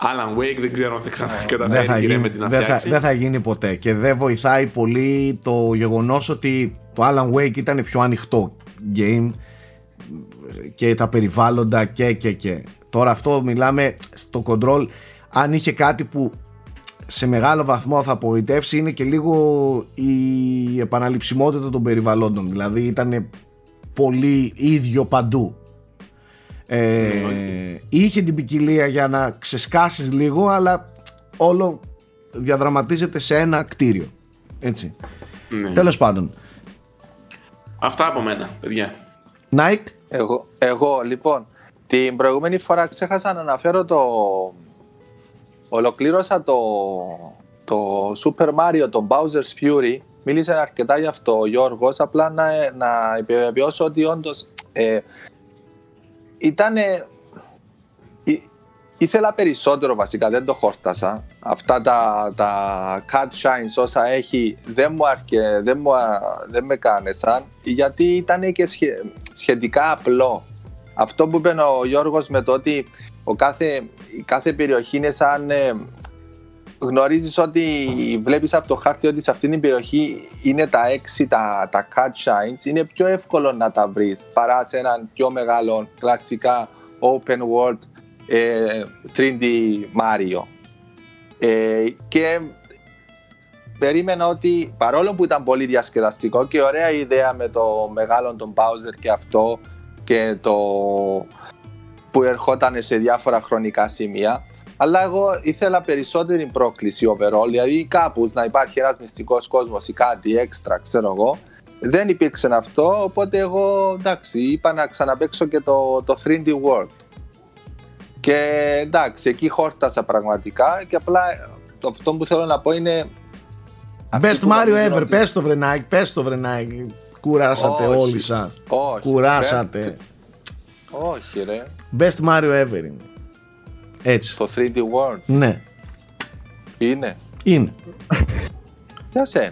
S3: Alan Wake δεν ξέρω αν θα
S1: Δεν
S3: ξανακαταφέρει
S1: θα,
S3: η
S1: γίνει,
S3: Remedy να
S1: δεν, θα,
S3: φτιάξει.
S1: δεν θα γίνει ποτέ. Και δεν βοηθάει πολύ το γεγονός ότι το Alan Wake ήταν πιο ανοιχτό game και τα περιβάλλοντα και και και. Τώρα αυτό μιλάμε στο control αν είχε κάτι που σε μεγάλο βαθμό θα απογοητεύσει είναι και λίγο η επαναληψιμότητα των περιβαλλόντων. Δηλαδή ήταν πολύ ίδιο παντού. Ε, είχε την ποικιλία για να ξεσκάσεις λίγο αλλά όλο διαδραματίζεται σε ένα κτίριο. Έτσι.
S3: Ναι.
S1: Τέλος πάντων.
S3: Αυτά από μένα, παιδιά.
S1: Nike.
S4: Εγώ, εγώ λοιπόν, την προηγούμενη φορά ξέχασα να αναφέρω το... Ολοκλήρωσα το, το Super Mario, το Bowser's Fury. Μίλησε αρκετά γι' αυτό ο Γιώργος, απλά να, να επιβεβαιώσω ότι όντως ε, ήταν... Ήθελα περισσότερο βασικά, δεν το χόρτασα. Αυτά τα, τα cut shines όσα έχει δεν μου αρκε, δεν, μου, α- δεν με κάνεσαν γιατί ήταν και σχε- σχετικά απλό. Αυτό που είπε ο Γιώργος με το ότι ο κάθε, η κάθε περιοχή είναι σαν... ε, γνωρίζεις ότι βλέπεις από το χάρτη ότι σε αυτήν την περιοχή είναι τα έξι τα, τα cut shines. Είναι πιο εύκολο να τα βρεις παρά σε έναν πιο μεγάλο κλασικά open world ε, 3D Mario ε, και περίμενα ότι παρόλο που ήταν πολύ διασκεδαστικό και ωραία ιδέα με το μεγάλο τον Bowser και αυτό και το που ερχόταν σε διάφορα χρονικά σημεία αλλά εγώ ήθελα περισσότερη πρόκληση overall δηλαδή κάπου να υπάρχει ένας μυστικός κόσμος ή κάτι έξτρα ξέρω εγώ δεν υπήρξε αυτό οπότε εγώ εντάξει είπα να ξαναπαίξω και το, το 3D World και εντάξει εκεί χόρτασα πραγματικά και απλά το αυτό που θέλω να πω είναι αυτοί
S1: Best
S4: που
S1: Mario
S4: νομίζουν
S1: ever.
S4: ότι-
S1: Πες το βρε Nike. Πες το βρε Nike. Κουράσατε
S4: Όχι.
S1: όλοι σας.
S4: όχι,
S1: Κουράσατε.
S4: όχι ρε
S1: Best Mario ever είναι. Έτσι.
S4: το 3D World
S1: Ναι.
S4: είναι
S1: Είναι.
S4: για σένα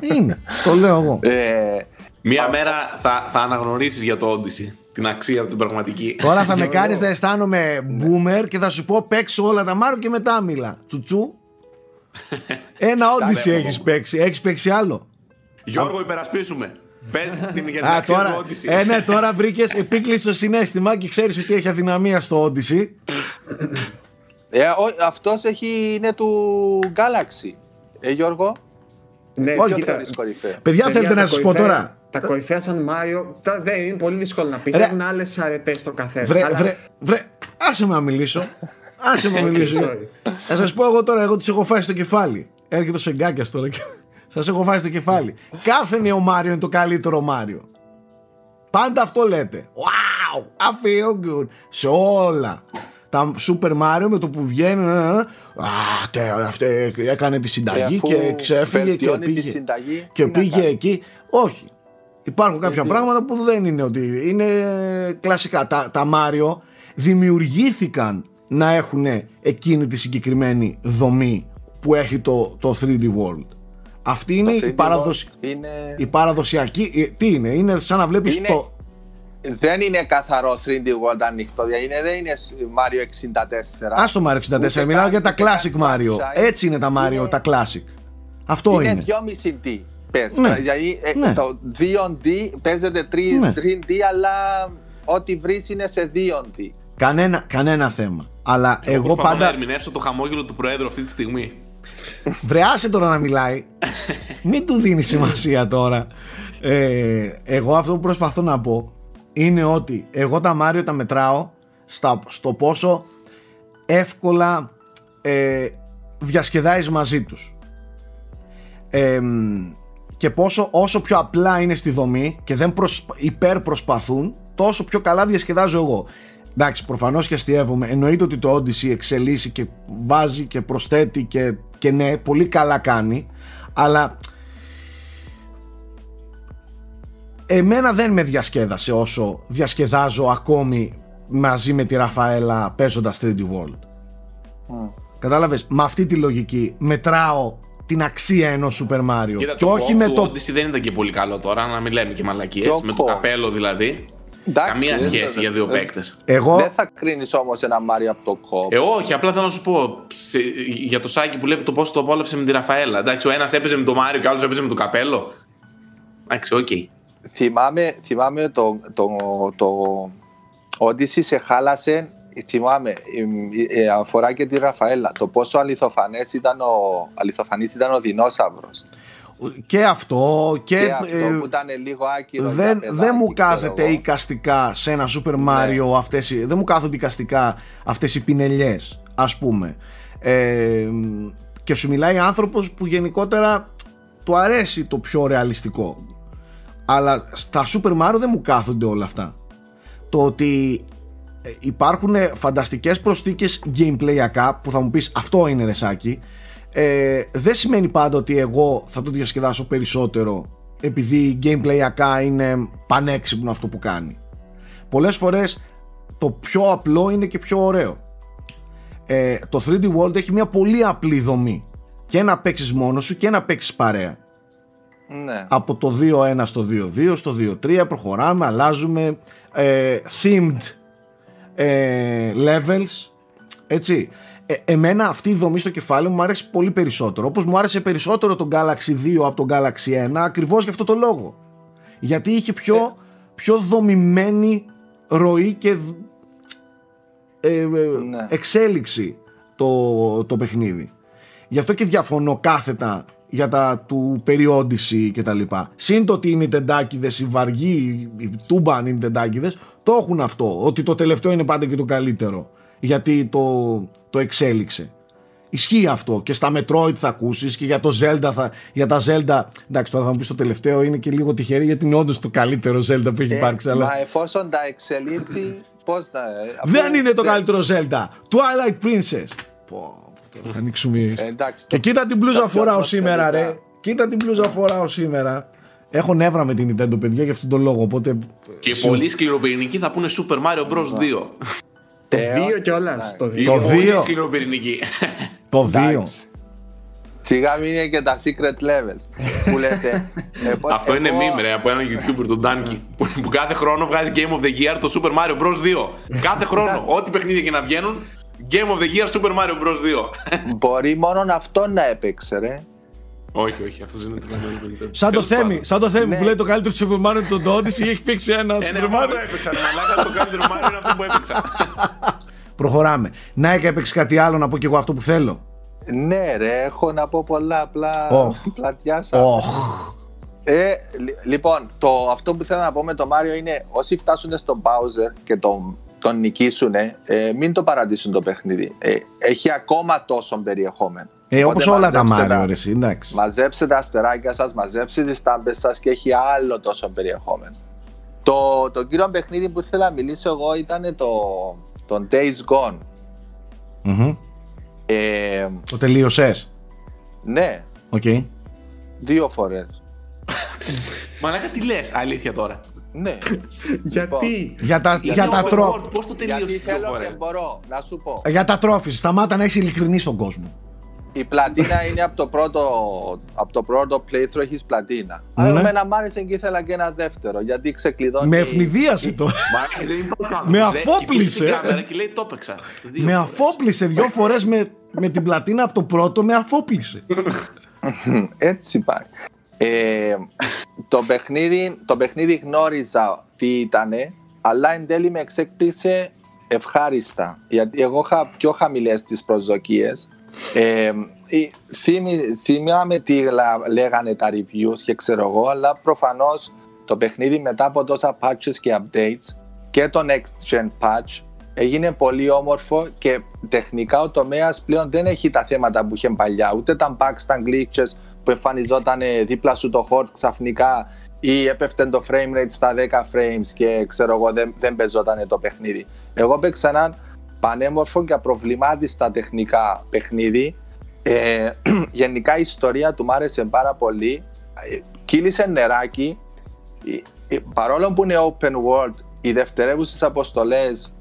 S1: Είναι. Στο λέω εγώ.
S4: ε,
S3: Μία μέρα θα, θα αναγνωρίσεις για το Odyssey την αξία από την πραγματική.
S1: Τώρα θα με κάνεις να αισθάνομαι boomer και θα σου πω παίξω όλα τα Mario και μετά μιλά. Τσουτσού. Ένα Odyssey
S3: εγώ.
S1: έχεις παίξει. Έχεις παίξει άλλο.
S3: Γιώργο, υπερασπίσουμε. Πες την για την
S1: Α,
S3: αξία
S1: τώρα,
S3: του Odyssey.
S1: ε, ναι, τώρα βρήκες επίκλειση στο συνέστημα και ξέρεις ότι έχει αδυναμία στο Odyssey.
S4: ε, ο- αυτός έχει, είναι του Galaxy ε Γιώργο;
S2: Ναι,
S1: Όχι,
S4: ποιος
S2: κοίτα,
S4: θεωρείς κορυφαίο
S1: Παιδιά, θέλετε
S2: τα
S1: να σας πω
S2: κορυφαία-
S1: τώρα;
S2: Τα κορυφαία σαν Μάριο τα- δεν είναι πολύ δύσκολο να πεις.
S1: Ρε.
S2: Έχουν άλλες αρετές στο καθένα.
S1: Βρε,
S2: αλλά-
S1: βρε, βρε, άσε με να μιλήσω. Άσε με να μιλήσω.
S2: Sorry.
S1: Θα σας πω εγώ τώρα, εγώ τι έχω φάει στο κεφάλι. Έρχεται ο Σεγκάκιας τώρα και σας έχω φάει στο κεφάλι. Κάθε νέο Μάριο είναι το καλύτερο Μάριο. Πάντα αυτό λέτε. Wow, I feel good. Σε όλα. Τα Super Mario με το που βγαίνουν. ε, ε, Α, τε, αυτή έκανε τη συνταγή
S4: Ε, αφού
S1: και ξέφυγε και
S4: βελτιώνει τη
S1: πήγε.
S4: συνταγή,
S1: και
S4: τι να
S1: πήγε
S4: κάνει.
S1: εκεί. Όχι. Υπάρχουν κάποια
S4: Γιατί;
S1: πράγματα που δεν είναι ότι είναι κλασικά. Τα, τα Mario δημιουργήθηκαν να έχουν εκείνη τη συγκεκριμένη δομή που έχει το, το 3D World. Αυτή είναι
S4: Το
S1: η,
S4: 3D
S1: παραδοσ...
S4: World είναι...
S1: η παραδοσιακή. η- Τι είναι, είναι σαν να βλέπεις
S4: Είναι-
S1: το.
S4: Δεν είναι καθαρό 3D World ανοιχτό, δηλαδή είναι, δεν είναι Mario 64.
S1: Α το Mario 64,
S4: Ούτε
S1: μιλάω
S4: καν-
S1: για τα
S4: ούτε καν
S1: classic Mario.
S4: sunshine.
S1: Έτσι είναι τα Mario,
S4: Είναι-
S1: τα classic. Αυτό
S4: είναι.
S1: είναι.
S4: 2,5D. Πες,
S1: Ναι.
S4: δηλαδή ε,
S1: Ναι.
S4: το 2D παίζεται 3,
S1: Ναι.
S4: 3D, αλλά ό,τι βρεις είναι σε 2D.
S1: Κανένα, κανένα θέμα. Αλλά εγώ
S3: Προσπαθώ να
S1: πάντα.
S3: ερμηνεύσω το χαμόγελο του Προέδρου αυτή τη στιγμή.
S1: Βρεάσε τώρα να μιλάει. Μην του δίνεις σημασία τώρα. Ε, εγώ αυτό που προσπαθώ να πω είναι ότι εγώ τα Μάριο τα μετράω στα, στο πόσο εύκολα ε, διασκεδάζεις μαζί τους. Ε, και πόσο όσο πιο απλά είναι στη δομή και δεν προσπα, υπερπροσπαθούν τόσο πιο καλά διασκεδάζω εγώ. Εντάξει, προφανώς και αστείευομαι. Εννοείται ότι το Odyssey εξελίσσει και βάζει και προσθέτει και, και ναι, πολύ καλά κάνει. Αλλά εμένα δεν με διασκέδασε όσο διασκεδάζω ακόμη μαζί με τη Ραφαέλα παίζοντας 3D World. Κατάλαβες, με αυτή τη λογική μετράω την αξία ενός Super Mario
S3: Κοίτα,
S1: και
S3: το
S1: όχι
S3: coop
S1: με
S3: του
S1: το...
S3: Odyssey δεν ήταν και πολύ καλό τώρα, να μην λέμε και μαλακίες.
S4: Ποιο
S3: Με το
S4: coop?
S3: καπέλο δηλαδή.
S4: Εντάξει,
S3: Καμία
S4: δεν-
S3: σχέση για δύο
S4: ε,
S3: παίκτες.
S1: Εγώ,
S4: Δεν θα κρίνεις όμως ένα Mario από το co-op.
S3: Ε, όχι, απλά θέλω να σου πω σε- για το Σάκη που λέει το πώς το απόλαυσε με τη Ραφαέλα. Εντάξει, ο ένας έπαιζε με το Μάριο και ο άλλος έπαιζε με το καπέλο. Εντάξει, οκ.
S4: θυμάμαι, θυμάμαι το, το, το Odyssey σε χάλασε θυμάμαι ε, ε, αφορά και τη Ραφαέλα το πόσο αληθοφανές ήταν ο, αληθοφανής ήταν ο δεινόσαυρος
S1: και αυτό και,
S4: και, αυτό
S1: ε,
S4: που ήταν λίγο άκυρο για
S1: δεν,
S4: παιδάκι,
S1: δεν μου
S4: ξέρω
S1: κάθεται
S4: εγώ. Ναι.
S1: εικαστικά σε ένα Super Mario αυτές, οι- δεν μου κάθονται εικαστικά αυτές οι πινελιές ας πούμε ε, και σου μιλάει άνθρωπος που γενικότερα του αρέσει το πιο ρεαλιστικό αλλά στα Super Mario δεν μου κάθονται όλα αυτά το ότι ε, υπάρχουν φανταστικές προσθήκες gameplayακά που θα μου πεις αυτό είναι ρεσάκι ε, δεν σημαίνει πάντα ότι εγώ θα το διασκεδάσω περισσότερο επειδή gameplayακά είναι πανέξυπνο αυτό που κάνει. Πολλές φορές το πιο απλό είναι και πιο ωραίο. Ε, το 3D World έχει μια πολύ απλή δομή. Και να παίξεις μόνος σου και να παίξεις παρέα.
S4: Ναι.
S1: από το 2-1 στο 2-2 στο 2-3 προχωράμε, αλλάζουμε ε, themed ε, levels. Έτσι ε, εμένα αυτή η δομή στο κεφάλι μου μου αρέσει πολύ περισσότερο όπως μου άρεσε περισσότερο το Galaxy 2 από το Galaxy 1 ακριβώς για αυτό το λόγο γιατί είχε πιο, πιο δομημένη ροή και δ- ε, ε,
S4: Ναι.
S1: εξέλιξη το, το παιχνίδι Γι' αυτό και διαφωνώ κάθετα για τα του περιόντιση και τα λοιπά. Συν το ότι είναι τεντάκιδες, οι βαργοί, οι τούμπαν είναι τεντάκιδες, το έχουν αυτό, ότι το τελευταίο είναι πάντα και το καλύτερο. Γιατί το, το εξέλιξε. Ισχύει αυτό και στα Metroid θα ακούσεις και για το Zelda θα, για τα Zelda εντάξει τώρα θα μου πεις το τελευταίο είναι και λίγο τυχερή γιατί είναι όντως το καλύτερο Zelda που έχει
S4: Ε,
S1: υπάρξει αλλά
S4: Μα εφόσον τα εξελίσσει, πώς θα.
S1: δεν
S4: αφού
S1: είναι το
S4: δεν-
S1: καλύτερο Zelda Twilight Princess Πω, τώρα θα ανοίξουμε
S4: Ε, εντάξει,
S1: και
S4: το-
S1: κοίτα την μπλούζα
S4: τα πιο
S1: φοράω σήμερα, ρε.
S4: ατμοσφαιρικά.
S1: Κοίτα την μπλούζα φοράω σήμερα. Έχω νεύρα με την Nintendo, παιδιά, για αυτόν τον λόγο. Οπότε.
S3: Και
S1: Συ-
S3: πολλοί σκληροπυρηνικοί θα πούνε Super Mario Bros. 2.
S2: Το
S4: Θεό.
S2: 2 κιόλας.
S4: Εντάξει.
S2: Το 2.
S3: Είναι πολύ
S1: δύο.
S3: σκληροπυρηνικοί.
S1: Το 2.
S4: Εντάξει. Σιγά μην είναι και τα secret levels που λέτε. Ε, πο-
S3: Αυτό είναι
S4: εγώ-
S3: meme, ρε, από έναν YouTuber, τον Danky, που, που κάθε χρόνο βγάζει Game of the Year το Super Mario Bros. 2. κάθε χρόνο, ό,τι παιχνίδια και να βγαίνουν, Game of the Year Super Mario Bros. 2.
S4: Μπορεί μόνο αυτό να έπαιξε, ρε.
S3: Όχι, όχι, αυτός είναι το
S1: Σαν το θέμη, σαν το θέμη
S4: Ναι.
S1: που λέει το καλύτερο Super Mario το Odyssey έχει παίξει ένα
S3: Ένα
S1: Super
S3: εγώ το
S1: Mario.
S3: έπαιξα, ρε μαλάκα, το καλύτερο Mario είναι αυτό που έπαιξα.
S1: Προχωράμε. Να και έπαιξες κάτι άλλο να πω κι εγώ αυτό που θέλω;
S4: Ναι, ρε, έχω να πω πολλά απλά
S1: Οχ.
S4: πλατιάσα.
S1: Οχ.
S4: Ε, λι- λοιπόν, το, αυτό που θέλω να πω με το Μάριο είναι όσοι φτάσουν στον Bowser και τον, τον νικήσουν, ε, μην το παρατήσουν το παιχνίδι. Ε, έχει ακόμα τόσο περιεχόμενο.
S1: Ε,
S4: Οπότε
S1: όπως όλα τα
S4: μαζέψτε
S1: Mario, ρε, εσύ, εντάξει.
S4: Μαζέψτε τα αστεράκια σας, μαζέψτε τις τάμπες σας και έχει άλλο τόσο περιεχόμενο. Το, το κύριο παιχνίδι που ήθελα να μιλήσω εγώ ήταν το, το Days Gone.
S1: Μμμ.
S4: Ε,
S1: Το τελείωσες;
S4: ναι,
S1: Οκ.
S4: δύο φορές.
S3: Μαλάκα, τι λες, αλήθεια τώρα.
S4: Ναι.
S2: Γιατί;
S1: Για τα, για τα trop.
S3: Πώς το
S4: Γιατί
S3: τελείωσες; δύο
S4: θέλω
S3: φορές.
S4: και μπορώ να σου πω.
S1: Για τα trophy. Σταμάτα να είσαι ειλικρινής στον κόσμο.
S4: η πλατίνα είναι από το πρώτο, από το πρώτο playthrough έχεις πλατίνα.
S1: Ναι.
S4: Αλλά εμένα μ' άρεσε και ήθελα και ένα δεύτερο γιατί ξεκλειδώνει.
S1: Με ευνουχίζεις τώρα.
S3: Ε, δεν υπάρχει
S1: Με
S3: άνθρωπος, λέει,
S1: αφόπλησε.
S3: κοιτούσε την κάμερα Και λέει το έπαιξα. Δύο
S1: με
S3: φορές.
S1: αφόπλησε δυο φορές με, με την πλατίνα αυτό πρώτο, με αφόπλησε.
S4: Έτσι πάει. Ε, το, παιχνίδι, το παιχνίδι γνώριζα τι ήτανε, αλλά εν τέλει με εξέκπλησε ευχάριστα. Γιατί εγώ είχα πιο χαμηλές τις προσδοκίες. Ε, ε, θύμι- θυμάμαι τι λα- λέγανε τα reviews και ξέρω εγώ, αλλά προφανώς το παιχνίδι μετά από τόσα patches και updates και το next gen patch έγινε πολύ όμορφο και τεχνικά ο τομέας πλέον δεν έχει τα θέματα που είχε παλιά, ούτε τα bugs, τα glitches που εμφανιζόταν δίπλα σου το horde ξαφνικά ή έπεφτε το frame rate στα 10 frames και ξέρω εγώ δεν, δεν παίζονταν το παιχνίδι. Εγώ παίξα έναν πανέμορφο και απροβλημάτιστα τεχνικά παιχνίδι. Ε, γενικά η ιστορία του μ' άρεσε πάρα πολύ. Ε, Κύλησε νεράκι. Ε, ε, Παρόλο που είναι open world, οι δευτερεύουσες αποστολές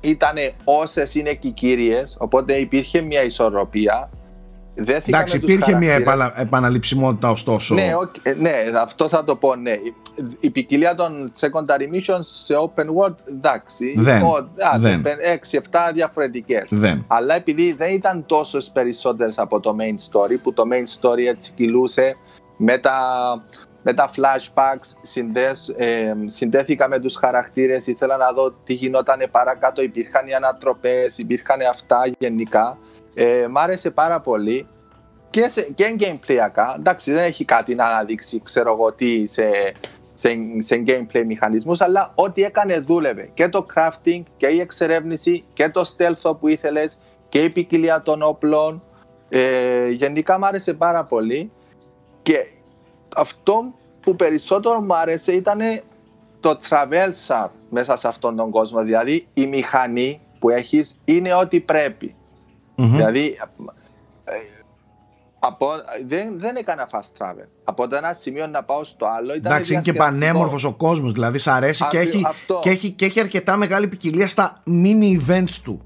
S4: ήταν όσες είναι και οι κύριες, οπότε υπήρχε μια ισορροπία. Δέθηκα
S1: Εντάξει,
S4: με τους
S1: υπήρχε μια
S4: χαρακτήρες.
S1: επανα- επαναληψιμότητα ωστόσο.
S4: Ναι, οκ, ε, ναι, αυτό θα το πω, ναι. Η- Η ποικιλία των secondary missions σε open world, εντάξει.
S1: Δεν, δεν.
S4: 6-7 διαφορετικές.
S1: Δεν.
S4: Αλλά επειδή δεν ήταν τόσο περισσότερες από το main story, που το main story έτσι κυλούσε με τα, με τα flashbacks, συνδές, ε, συνδέθηκα με τους χαρακτήρες, ήθελα να δω τι γινόταν παρακάτω, υπήρχαν οι ανατροπές, υπήρχαν αυτά γενικά. Ε, μ' άρεσε πάρα πολύ και, σε, και gameplayακά. Εντάξει, δεν έχει κάτι να αναδείξει, ξέρω εγώ τι, σε, σε, σε gameplay μηχανισμούς, αλλά ό,τι έκανε δούλευε. Και το crafting και η εξερεύνηση και το stealth που ήθελες και η ποικιλία των όπλων. Ε, γενικά μου άρεσε πάρα πολύ και αυτό που περισσότερο μου άρεσε ήταν το traversal μέσα σε αυτόν τον κόσμο. Δηλαδή η μηχανή που έχεις είναι ό,τι πρέπει.
S1: Μμμ.
S4: Δηλαδή, ε, από, δεν, δεν έκανα fast travel. Από το ένα σημείο να πάω στο άλλο ήταν
S1: Εντάξει, είναι και
S4: διασκεδαστικό.
S1: πανέμορφος ο κόσμος. Δηλαδή, σ' αρέσει και
S4: Ακρι-
S1: έχει,
S4: αυτό.
S1: και, έχει, και έχει αρκετά μεγάλη ποικιλία στα mini events του.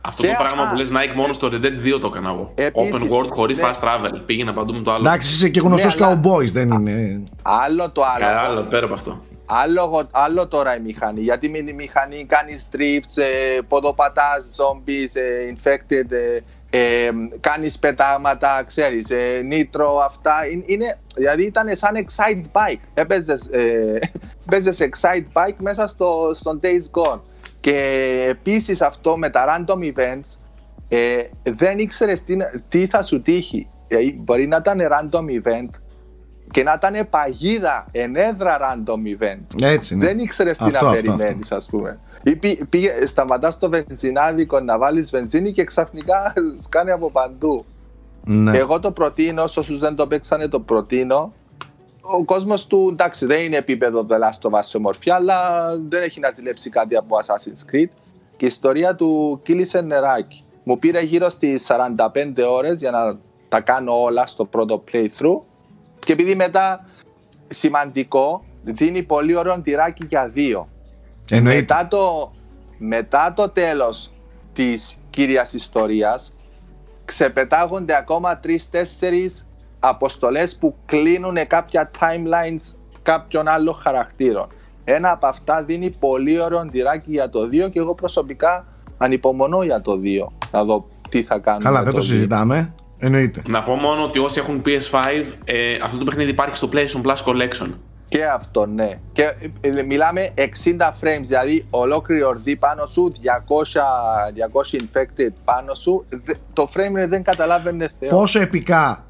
S3: Αυτό
S4: Και-
S3: το πράγμα
S4: α.
S3: που λες Nike μόνο στο Red Dead 2 το έκανα εγώ.
S4: Επίσης,
S3: Open world χωρίς
S4: ναι.
S3: fast travel. Πήγαινα παντού με το άλλο.
S1: Εντάξει, είσαι και γνωστός
S4: Ναι, αλλά-
S1: cowboys, δεν είναι.
S4: Άλλο το άλλο.
S3: Καλά, άλλο πέρα από αυτό.
S4: Άλλο, άλλο τώρα η μηχανή. Γιατί με τη μηχανή κάνεις drifts, ε, ποδοπατάς, zombies, ε, infected, ε, ε, κάνεις πετάγματα, ξέρεις, ε, nitro, αυτά. Είναι, είναι- δηλαδή ήταν σαν excite bike. Έπαιζες, ε, έπαιζες excite bike μέσα στο, στο Days Gone. Και επίσης αυτό με τα random events ε, δεν ήξερες τι, τι θα σου τύχει. Ε, μπορεί να ήταν random event και να ήταν παγίδα, ενέδρα random event.
S1: Έτσι, ναι.
S4: Δεν ήξερες τι
S1: Αυτό,
S4: να
S1: αυτό,
S4: περιμένεις, ας πούμε. Ή πή- πήγε, σταματάς στο βενζινάδικο να βάλεις βενζίνη και ξαφνικά σκάνει από παντού.
S1: Ναι.
S4: Εγώ το προτείνω, σε όσους δεν το παίξανε, το προτείνω. Ο κόσμος του εντάξει, δεν είναι επίπεδο The Last of Us σε μορφή, αλλά δεν έχει να ζηλέψει κάτι από Assassin's Creed. Και η ιστορία του κύλησε νεράκι. Μου πήρε γύρω στις 45 ώρες για να τα κάνω όλα στο πρώτο playthrough. Και επειδή μετά σημαντικό, δίνει πολύ ωραίο τυράκι για δύο.
S1: Εννοείται.
S4: Μετά το, μετά το τέλος της κύριας ιστορίας ξεπετάγονται ακόμα τρεις-τέσσερις αποστολές που κλείνουν κάποια timelines κάποιων άλλων χαρακτήρων. Ένα από αυτά δίνει πολύ ωραίο τυράκι για το 2 και εγώ προσωπικά ανυπομονώ για το 2 να δω τι θα κάνουμε.
S1: Καλά,
S4: με
S1: δεν το
S4: δύο.
S1: συζητάμε. Εννοείται.
S3: Να πω μόνο ότι όσοι έχουν PS5, ε, αυτό το παιχνίδι υπάρχει στο PlayStation Plus Collection.
S4: Και αυτό, ναι. Και ε, μιλάμε 60 frames, δηλαδή ολόκληρη ορδή πάνω σου, 200, 200 infected πάνω σου. Δε- Το frame rate δεν καταλάβαινε θεό.
S1: Πόσο επικά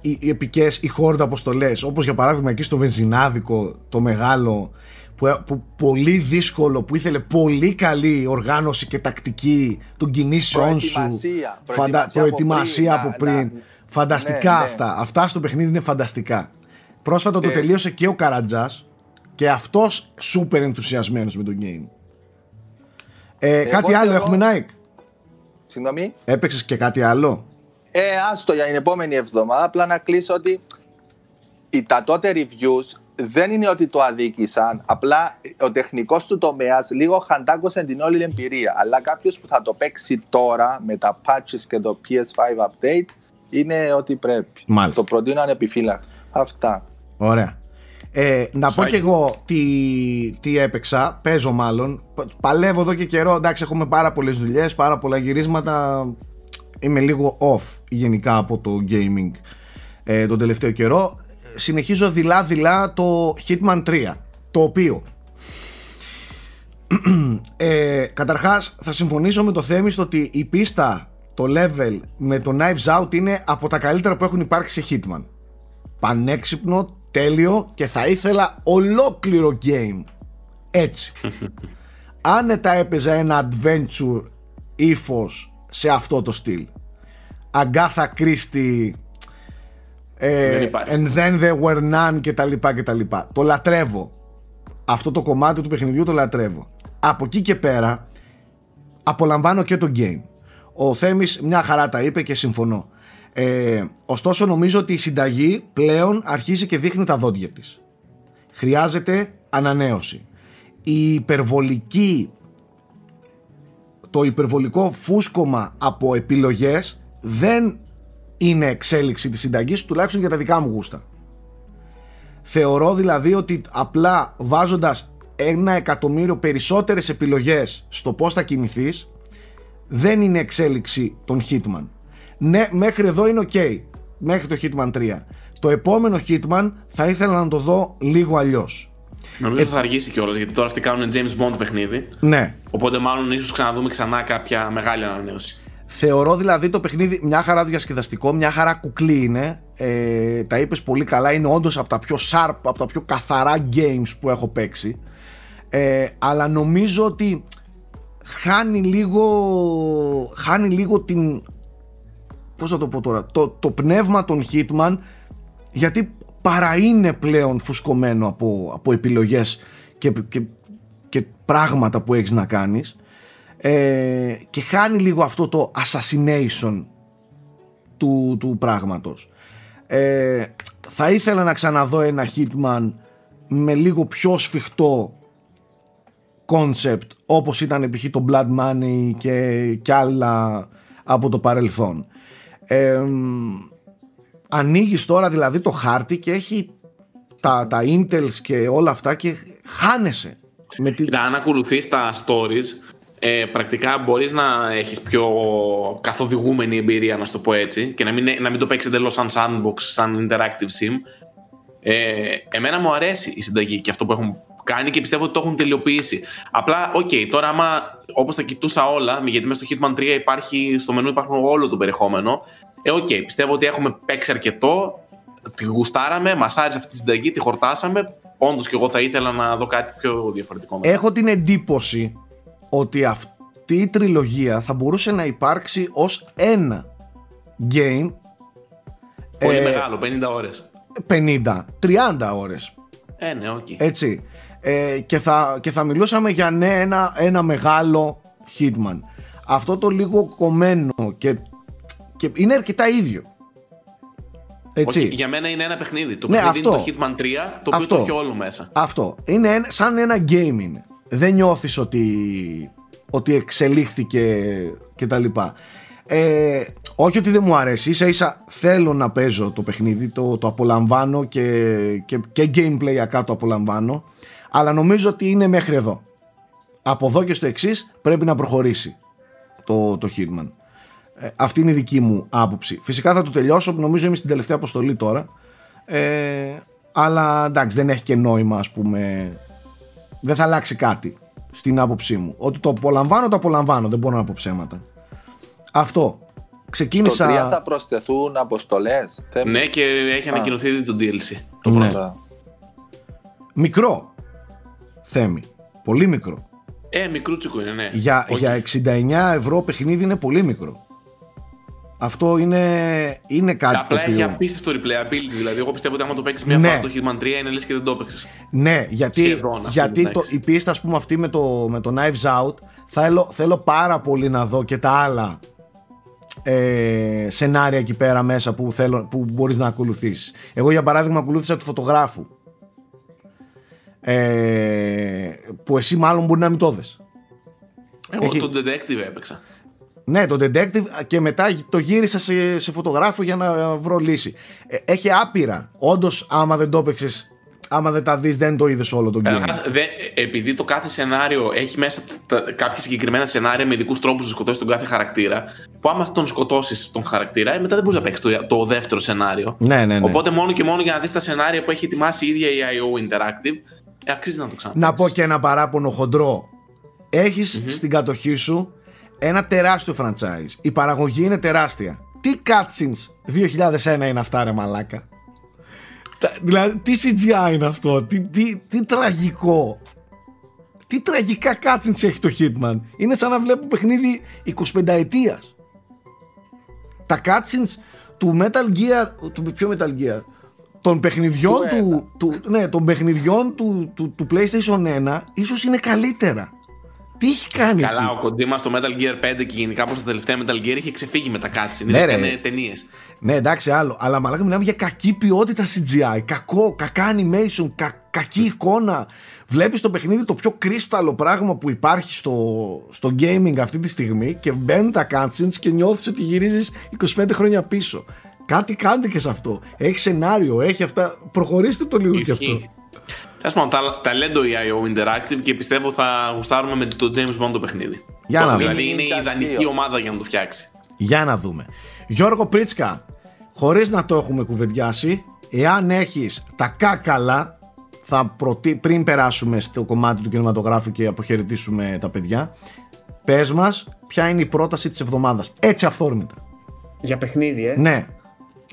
S1: οι, οι επικές, οι horde αποστολέ, όπως για παράδειγμα εκεί στο βενζινάδικο, το μεγάλο, που, ε, που πολύ δύσκολο, που ήθελε πολύ καλή οργάνωση και τακτική των κινήσεών σου.
S4: Προετοιμασία.
S1: Φαντα...
S4: Προετοιμασία από
S1: προετοιμασία
S4: πριν,
S1: από
S4: να-
S1: πριν.
S4: να-
S1: Φανταστικά
S4: ναι, ναι.
S1: αυτά. Αυτά στο παιχνίδι είναι φανταστικά. Πρόσφατα το
S4: Yes.
S1: τελείωσε και ο Καρατζάς και αυτός σούπερ ενθουσιασμένος με το game. Ε, κάτι άλλο
S4: θεωρώ-
S1: έχουμε, Nike;
S4: Συγγνώμη;
S1: Έπαιξες και κάτι άλλο;
S4: Ε, άστο για την επόμενη εβδομάδα. Απλά να κλείσω ότι οι, τα τότε reviews δεν είναι ότι το αδίκησαν. Απλά ο τεχνικός του τομέας λίγο χαντάκωσε την όλη εμπειρία. Αλλά κάποιος που θα το παίξει τώρα με τα patches και το PS5 update είναι ότι πρέπει.
S1: Μάλιστα.
S4: Το προτείνω ανεπιφύλακτα. Αυτά.
S1: Ωραία. Ε, να πω
S3: Σάκη.
S1: κι εγώ τι, τι έπαιξα, παίζω μάλλον. Πα- Παλεύω εδώ και καιρό. Εντάξει, έχουμε πάρα πολλές δουλειές, πάρα πολλά γυρίσματα. Είμαι λίγο off γενικά από το gaming ε, τον τελευταίο καιρό. Συνεχίζω δειλά-δειλά το Hitman 3, το οποίο. Ε, καταρχάς θα συμφωνήσω με το Θέμη στο ότι η πίστα, το level με το Knives Out είναι από τα καλύτερα που έχουν υπάρξει σε Hitman. Πανέξυπνο, τέλειο και θα ήθελα ολόκληρο game έτσι. Άνετα έπαιζα ένα adventure ύφος σε αυτό το στυλ. Αγκάθα Κρίστη
S3: Δεν υπάρχει.
S1: and then there were none και τα λοιπά και τα λοιπά το λατρεύω αυτό το κομμάτι του παιχνιδιού το λατρεύω από εκεί και πέρα απολαμβάνω και το game. Ο Θέμης μια χαρά τα είπε και συμφωνώ. Ε, ωστόσο νομίζω ότι η συνταγή πλέον αρχίζει και δείχνει τα δόντια της. Χρειάζεται ανανέωση. Η υπερβολική το υπερβολικό φούσκωμα από επιλογές δεν είναι εξέλιξη της συνταγής τουλάχιστον για τα δικά μου γούστα. Θεωρώ δηλαδή ότι απλά βάζοντας ένα εκατομμύριο περισσότερες επιλογές στο πώς θα κινηθείς δεν είναι εξέλιξη των Hitman. Ναι, μέχρι εδώ είναι ok. Μέχρι το Hitman 3. Το επόμενο Hitman θα ήθελα να το δω λίγο αλλιώς.
S3: Νομίζω θα αργήσει κιόλας γιατί τώρα αυτοί κάνουν James Bond παιχνίδι.
S1: Ναι,
S3: Οπότε μάλλον ίσως ξαναδούμε ξανά κάποια μεγάλη ανανέωση.
S1: Θεωρώ δηλαδή το παιχνίδι μια χαρά διασκεδαστικό, μια χαρά κουκλί είναι. Ε, τα είπες πολύ καλά, είναι όντως από τα πιο sharp, από τα πιο καθαρά games που έχω παίξει. Ε, αλλά νομίζω ότι χάνει λίγο, χάνει λίγο την, πώς θα το πω τώρα, το, το πνεύμα των Hitman γιατί παρά είναι πλέον φουσκωμένο από, από επιλογές και, και, και πράγματα που έχεις να κάνεις ε, και χάνει λίγο αυτό το assassination του, του πράγματος ε, θα ήθελα να ξαναδώ ένα Hitman με λίγο πιο σφιχτό concept όπως ήταν π.χ. το Blood Money και, και άλλα από το παρελθόν ε, ανοίγεις τώρα δηλαδή το χάρτη και έχει τα, τα intels και όλα αυτά και χάνεσαι με τη...
S3: Κοίτα, αν ακολουθείς τα stories, ε, πρακτικά μπορείς να έχεις πιο καθοδηγούμενη εμπειρία, να σου το πω έτσι, και να μην, να μην το παίξεις εντελώς σαν sandbox, σαν interactive sim. Ε, εμένα μου αρέσει η συνταγή και αυτό που έχουν κάνει και πιστεύω ότι το έχουν τελειοποιήσει. Απλά, οκ, τώρα άμα όπως τα κοιτούσα όλα, γιατί μέσα στο Hitman 3 υπάρχει, στο μενού υπάρχουν όλο το περιεχόμενο. Ε, οκ, πιστεύω ότι έχουμε παίξει αρκετό, τη γουστάραμε, μας άρεσε αυτή τη συνταγή, τη χορτάσαμε. Όντως και εγώ θα ήθελα να δω κάτι πιο διαφορετικό. μετά.
S1: Έχω την εντύπωση ότι αυτή η τριλογία θα μπορούσε να υπάρξει ως ένα game
S3: Πολύ
S1: ε,
S3: μεγάλο, 50 ώρες.
S1: 50, 30 ώρες
S3: Ε, ναι, οκ.
S1: έτσι ε, και, θα, και θα μιλούσαμε για ναι ένα, ένα μεγάλο Hitman αυτό το λίγο κομμένο και, και είναι αρκετά ίδιο έτσι
S3: Όχι, για μένα είναι ένα παιχνίδι. Το
S1: Ναι,
S3: παιχνίδι
S1: αυτό.
S3: είναι το Hitman 3, το οποίο
S1: Αυτό.
S3: το έχει όλο μέσα.
S1: Αυτό. Είναι ένα- σαν ένα game είναι. Δεν νιώθεις ότι, ότι εξελίχθηκε και τα λοιπά. Ε, όχι ότι δεν μου αρέσει, ίσα ίσα θέλω να παίζω το παιχνίδι, το, το απολαμβάνω και, και, και gameplay το απολαμβάνω, αλλά νομίζω ότι είναι μέχρι εδώ. Από εδώ και στο εξής πρέπει να προχωρήσει το, το Hitman. Ε, αυτή είναι η δική μου άποψη. Φυσικά θα το τελειώσω, νομίζω είμαι στην τελευταία αποστολή τώρα. Ε, αλλά εντάξει, δεν έχει και νόημα, ας πούμε. Δεν θα αλλάξει κάτι στην άποψή μου. Ότι το απολαμβάνω, το απολαμβάνω. Δεν μπορώ να πω ψέματα. Αυτό. Ξεκίνησα.
S4: Στο 3 θα προσθεθούν αποστολές.
S3: Ναι, και έχει ανακοινωθεί ήδη το DLC. Το
S1: Ναι.
S3: πρώτο.
S1: Μικρό. Θέμη. Πολύ μικρό.
S3: Ε, μικρούτσικο είναι, ναι.
S1: Για,
S3: Όχι.
S1: για 69 ευρώ παιχνίδι είναι πολύ μικρό. Αυτό είναι, είναι κάτι
S3: Απλά
S1: το
S3: έχει
S1: οποίο...
S3: απίστευτο replayability. Δηλαδή, εγώ πιστεύω ότι άμα το παίξεις μια
S1: Ναι.
S3: φορά το Hitman 3 είναι λες και δεν το έπαιξες.
S1: Ναι, γιατί,
S3: Σχεδόν, ας πούμε,
S1: γιατί το,
S3: εντάξει.
S1: η πίστα ας πούμε αυτή με το, με το Knives Out θέλω, θέλω πάρα πολύ να δω και τα άλλα ε, σενάρια εκεί πέρα μέσα που, θέλω, που μπορείς να ακολουθήσεις. Εγώ για παράδειγμα ακολούθησα του φωτογράφου Ε, που εσύ μάλλον μπορεί να μην το δες.
S3: Εγώ
S1: Έχει-
S3: τον detective έπαιξα.
S1: Ναι, το detective και μετά το γύρισα σε, σε φωτογράφο για να βρω λύση. Ε, έχει άπειρα. Όντως, άμα δεν το έπαιξες, άμα δεν τα δεις, δεν το είδες όλο τον game.
S3: Καταρχάς, δε- επειδή το κάθε σενάριο έχει μέσα τα, κάποια συγκεκριμένα σενάρια με ειδικού τρόπους να σκοτώσεις τον κάθε χαρακτήρα, που άμα τον σκοτώσεις τον χαρακτήρα, ε, μετά δεν μπορείς να παίξεις το, το δεύτερο σενάριο.
S1: Ναι, ναι, ναι.
S3: Οπότε μόνο και μόνο για να δεις τα σενάρια που έχει ετοιμάσει η ίδια η IO Interactive, ε, αξίζει να το ξαναπείς.
S1: Να πω και ένα παράπονο χοντρό. Έχεις στην κατοχή σου ένα τεράστιο franchise. Η παραγωγή είναι τεράστια. Τι cutscenes 2001 είναι αυτά ρε μαλάκα; Τα- Δηλαδή τι CGI είναι αυτό; Τι, τι, τι τραγικό; Τι τραγικά cutscenes έχει το Hitman; Είναι σαν να βλέπω παιχνίδι 25 ετίας. Τα cutscenes του Metal Gear, του ποιο Metal Gear, των παιχνιδιών
S4: Του
S1: του, του, ναι, των παιχνιδιών του, του, του PlayStation 1 ίσως είναι καλύτερα. Τι έχει κάνει
S3: Καλά,
S1: εκεί;
S3: ο Kojima στο Metal Gear 5 και γενικά προ τα τελευταία Metal Gear είχε ξεφύγει με τα cutscene.
S1: Ναι,
S3: Ναι,
S1: ρε.
S3: έκανε ταινίες.
S1: Ναι, εντάξει, άλλο. Αλλά μαλάκα μιλάμε για κακή ποιότητα CGI. Κακό, κακά animation, κα, κακή εικόνα. Βλέπεις το παιχνίδι το πιο κρίσταλο πράγμα που υπάρχει στο, στο gaming αυτή τη στιγμή και μπαίνουν τα cutscenes και νιώθεις ότι γυρίζεις 25 χρόνια πίσω. Κάτι κάντε και σε αυτό. Έχει σενάριο, έχει αυτά. Προχωρήστε το λίγο κι αυτό.
S3: Ισχύει. Τέλο πάντων, τα- ταλέντο η IO Interactive και πιστεύω θα γουστάρουμε με το James Bond το παιχνίδι.
S1: Για
S3: Το-
S1: να
S3: δηλαδή
S4: δούμε.
S3: είναι η
S4: Ninja
S3: ιδανική
S4: δύο.
S3: ομάδα για να το φτιάξει.
S1: Για να δούμε. Γιώργο Πρίτσκα, χωρίς να το έχουμε κουβεντιάσει, εάν έχεις τα κάκαλα, θα προτι... πριν περάσουμε στο κομμάτι του κινηματογράφου και αποχαιρετήσουμε τα παιδιά, πες μας ποια είναι η πρόταση της εβδομάδας. Έτσι αυθόρμητα.
S2: Για παιχνίδι, ε.
S1: Ναι.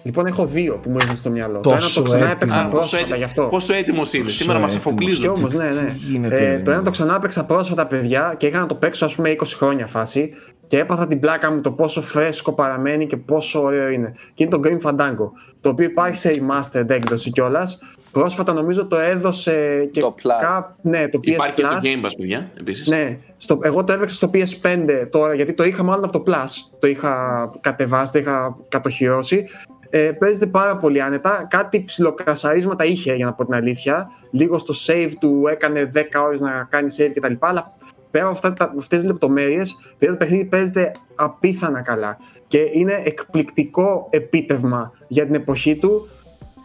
S2: Λοιπόν, έχω δύο που μου ήρθαν στο μυαλό. Το ένα
S1: Τόσο
S2: το ξανά
S1: έτοιμος.
S2: έπαιξα
S1: Α,
S2: πρόσφατα γι' αυτό.
S3: πόσο έτοιμος είναι; Σήμερα μας
S1: έτοιμος.
S2: Και
S3: εφοπλίζουν.
S2: όμως, ναι, ναι.
S1: Τι γίνεται,
S2: ε, το ένα το ξανά έπαιξα πρόσφατα, παιδιά, και είχα να το παίξω, ας πούμε, 20 χρόνια φάση. Και έπαθα την πλάκα μου το πόσο φρέσκο παραμένει και πόσο ωραίο είναι. Και είναι το Green Fandango. Το οποίο υπάρχει σε remastered έκδοση κιόλας. Πρόσφατα νομίζω το έδωσε και.
S4: Το Plus.
S2: κα- Ναι, το PS
S3: Υπάρχει και στο
S2: Plus.
S3: Game Pass, παιδιά, επίσης.
S2: Ναι, στο, εγώ το έπαιξα στο PS5 τώρα γιατί το είχα μάλλον από το Plus. Το είχα κατεβάσει, το είχα κατοχυρώσει. Ε, παίζεται πάρα πολύ άνετα. Κάτι ψιλοκασαρίσματα είχε για να πω την αλήθεια. Λίγο στο save του έκανε 10 ώρες να κάνει save κτλ. Αλλά πέρα από αυτά, τα- αυτές τις λεπτομέρειες, παιδιά, το παιχνίδι παίζεται απίθανα καλά. Και είναι εκπληκτικό επίτευγμα για την εποχή του.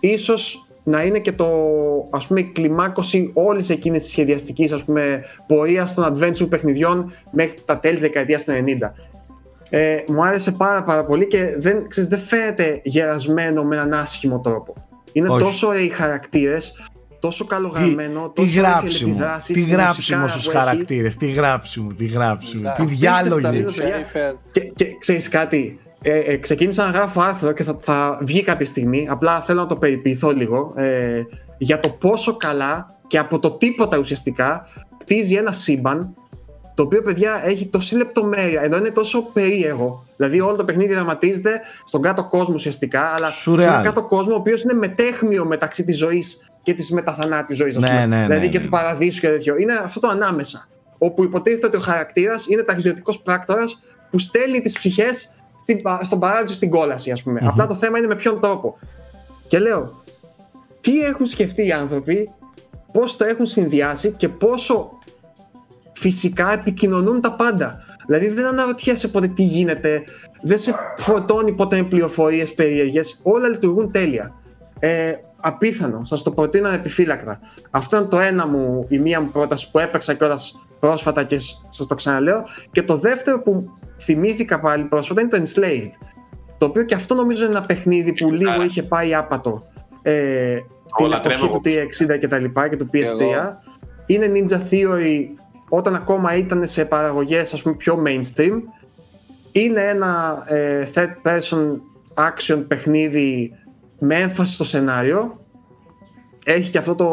S2: Ίσως να είναι και το, ας πούμε, η κλιμάκωση όλης εκείνης της σχεδιαστικής ας πούμε, πορείας των adventure παιχνιδιών μέχρι τα τέλη της δεκαετίας του 90. Ε, μου άρεσε πάρα πάρα πολύ και δεν, ξέρεις, δεν φαίνεται γερασμένο με έναν άσχημο τρόπο. Είναι
S1: Όχι.
S2: τόσο ωραίοι οι χαρακτήρες, τόσο καλογραμμένο,
S1: Τι
S2: τόσο ωραίες οι
S1: γράψιμο,
S2: επιδράσεις,
S1: τι
S2: η
S1: γράψιμο
S2: μουσικάρα
S1: στους
S2: που έχει.
S1: χαρακτήρες, τι γράψιμο, τι γράψιμο, τι
S4: Απίστευτα
S1: διάλογοι.
S2: απίστευτα, παιδιά.
S4: Schaefer.
S2: Και, και ξέρεις κάτι, ε, ε, ξεκίνησα να γράφω άρθρο και θα, θα βγει κάποια στιγμή, απλά θέλω να το περιποιηθώ λίγο, ε, για το πόσο καλά και από το τίποτα ουσιαστικά κτίζει ένα σύμπαν το οποίο παιδιά έχει τόση λεπτομέρεια, ενώ είναι τόσο περίεργο. Δηλαδή, όλο το παιχνίδι δραματίζεται στον κάτω κόσμο ουσιαστικά, αλλά
S1: Surreal.
S2: σε έναν κάτω κόσμο ο οποίος είναι μετέχμιο μεταξύ της ζωής και της μεταθανάτιου ζωής.
S1: Ναι, ναι, ναι,
S2: δηλαδή
S1: ναι,
S2: και
S1: ναι.
S2: του παραδείσου και τέτοιο. Είναι αυτό το ανάμεσα. Όπου υποτίθεται ότι ο χαρακτήρας είναι ταξιδιωτικός πράκτορας που στέλνει τις ψυχές στον παράδεισο στην κόλαση, ας πούμε. Απλά το θέμα είναι με ποιον τρόπο. Και λέω, τι έχουν σκεφτεί οι άνθρωποι, πώς το έχουν συνδυάσει και πόσο φυσικά επικοινωνούν τα πάντα. Δηλαδή δεν αναρωτιέσαι ποτέ τι γίνεται, δεν σε φορτώνει ποτέ με πληροφορίες περίεργες, όλα λειτουργούν τέλεια. Ε, απίθανο, σας το προτείνω επιφύλακτα. Αυτό είναι το ένα μου, η μία μου πρόταση που έπαιξα κιόλας πρόσφατα και σ- σας το ξαναλέω. Και το δεύτερο που θυμήθηκα πάλι πρόσφατα είναι το Enslaved. Το οποίο και αυτό νομίζω είναι ένα παιχνίδι που λίγο
S3: Άρα.
S2: είχε πάει άπατο. Ε, την
S3: λατρεύω
S2: εποχή
S3: εγώ.
S2: του 360 και τα λοιπά και του PS3.
S4: εγώ.
S2: Είναι Ninja Theory όταν ακόμα ήταν σε παραγωγές ας πούμε πιο mainstream. Είναι ένα ε, third person action παιχνίδι με έμφαση στο σενάριο. Έχει και αυτό το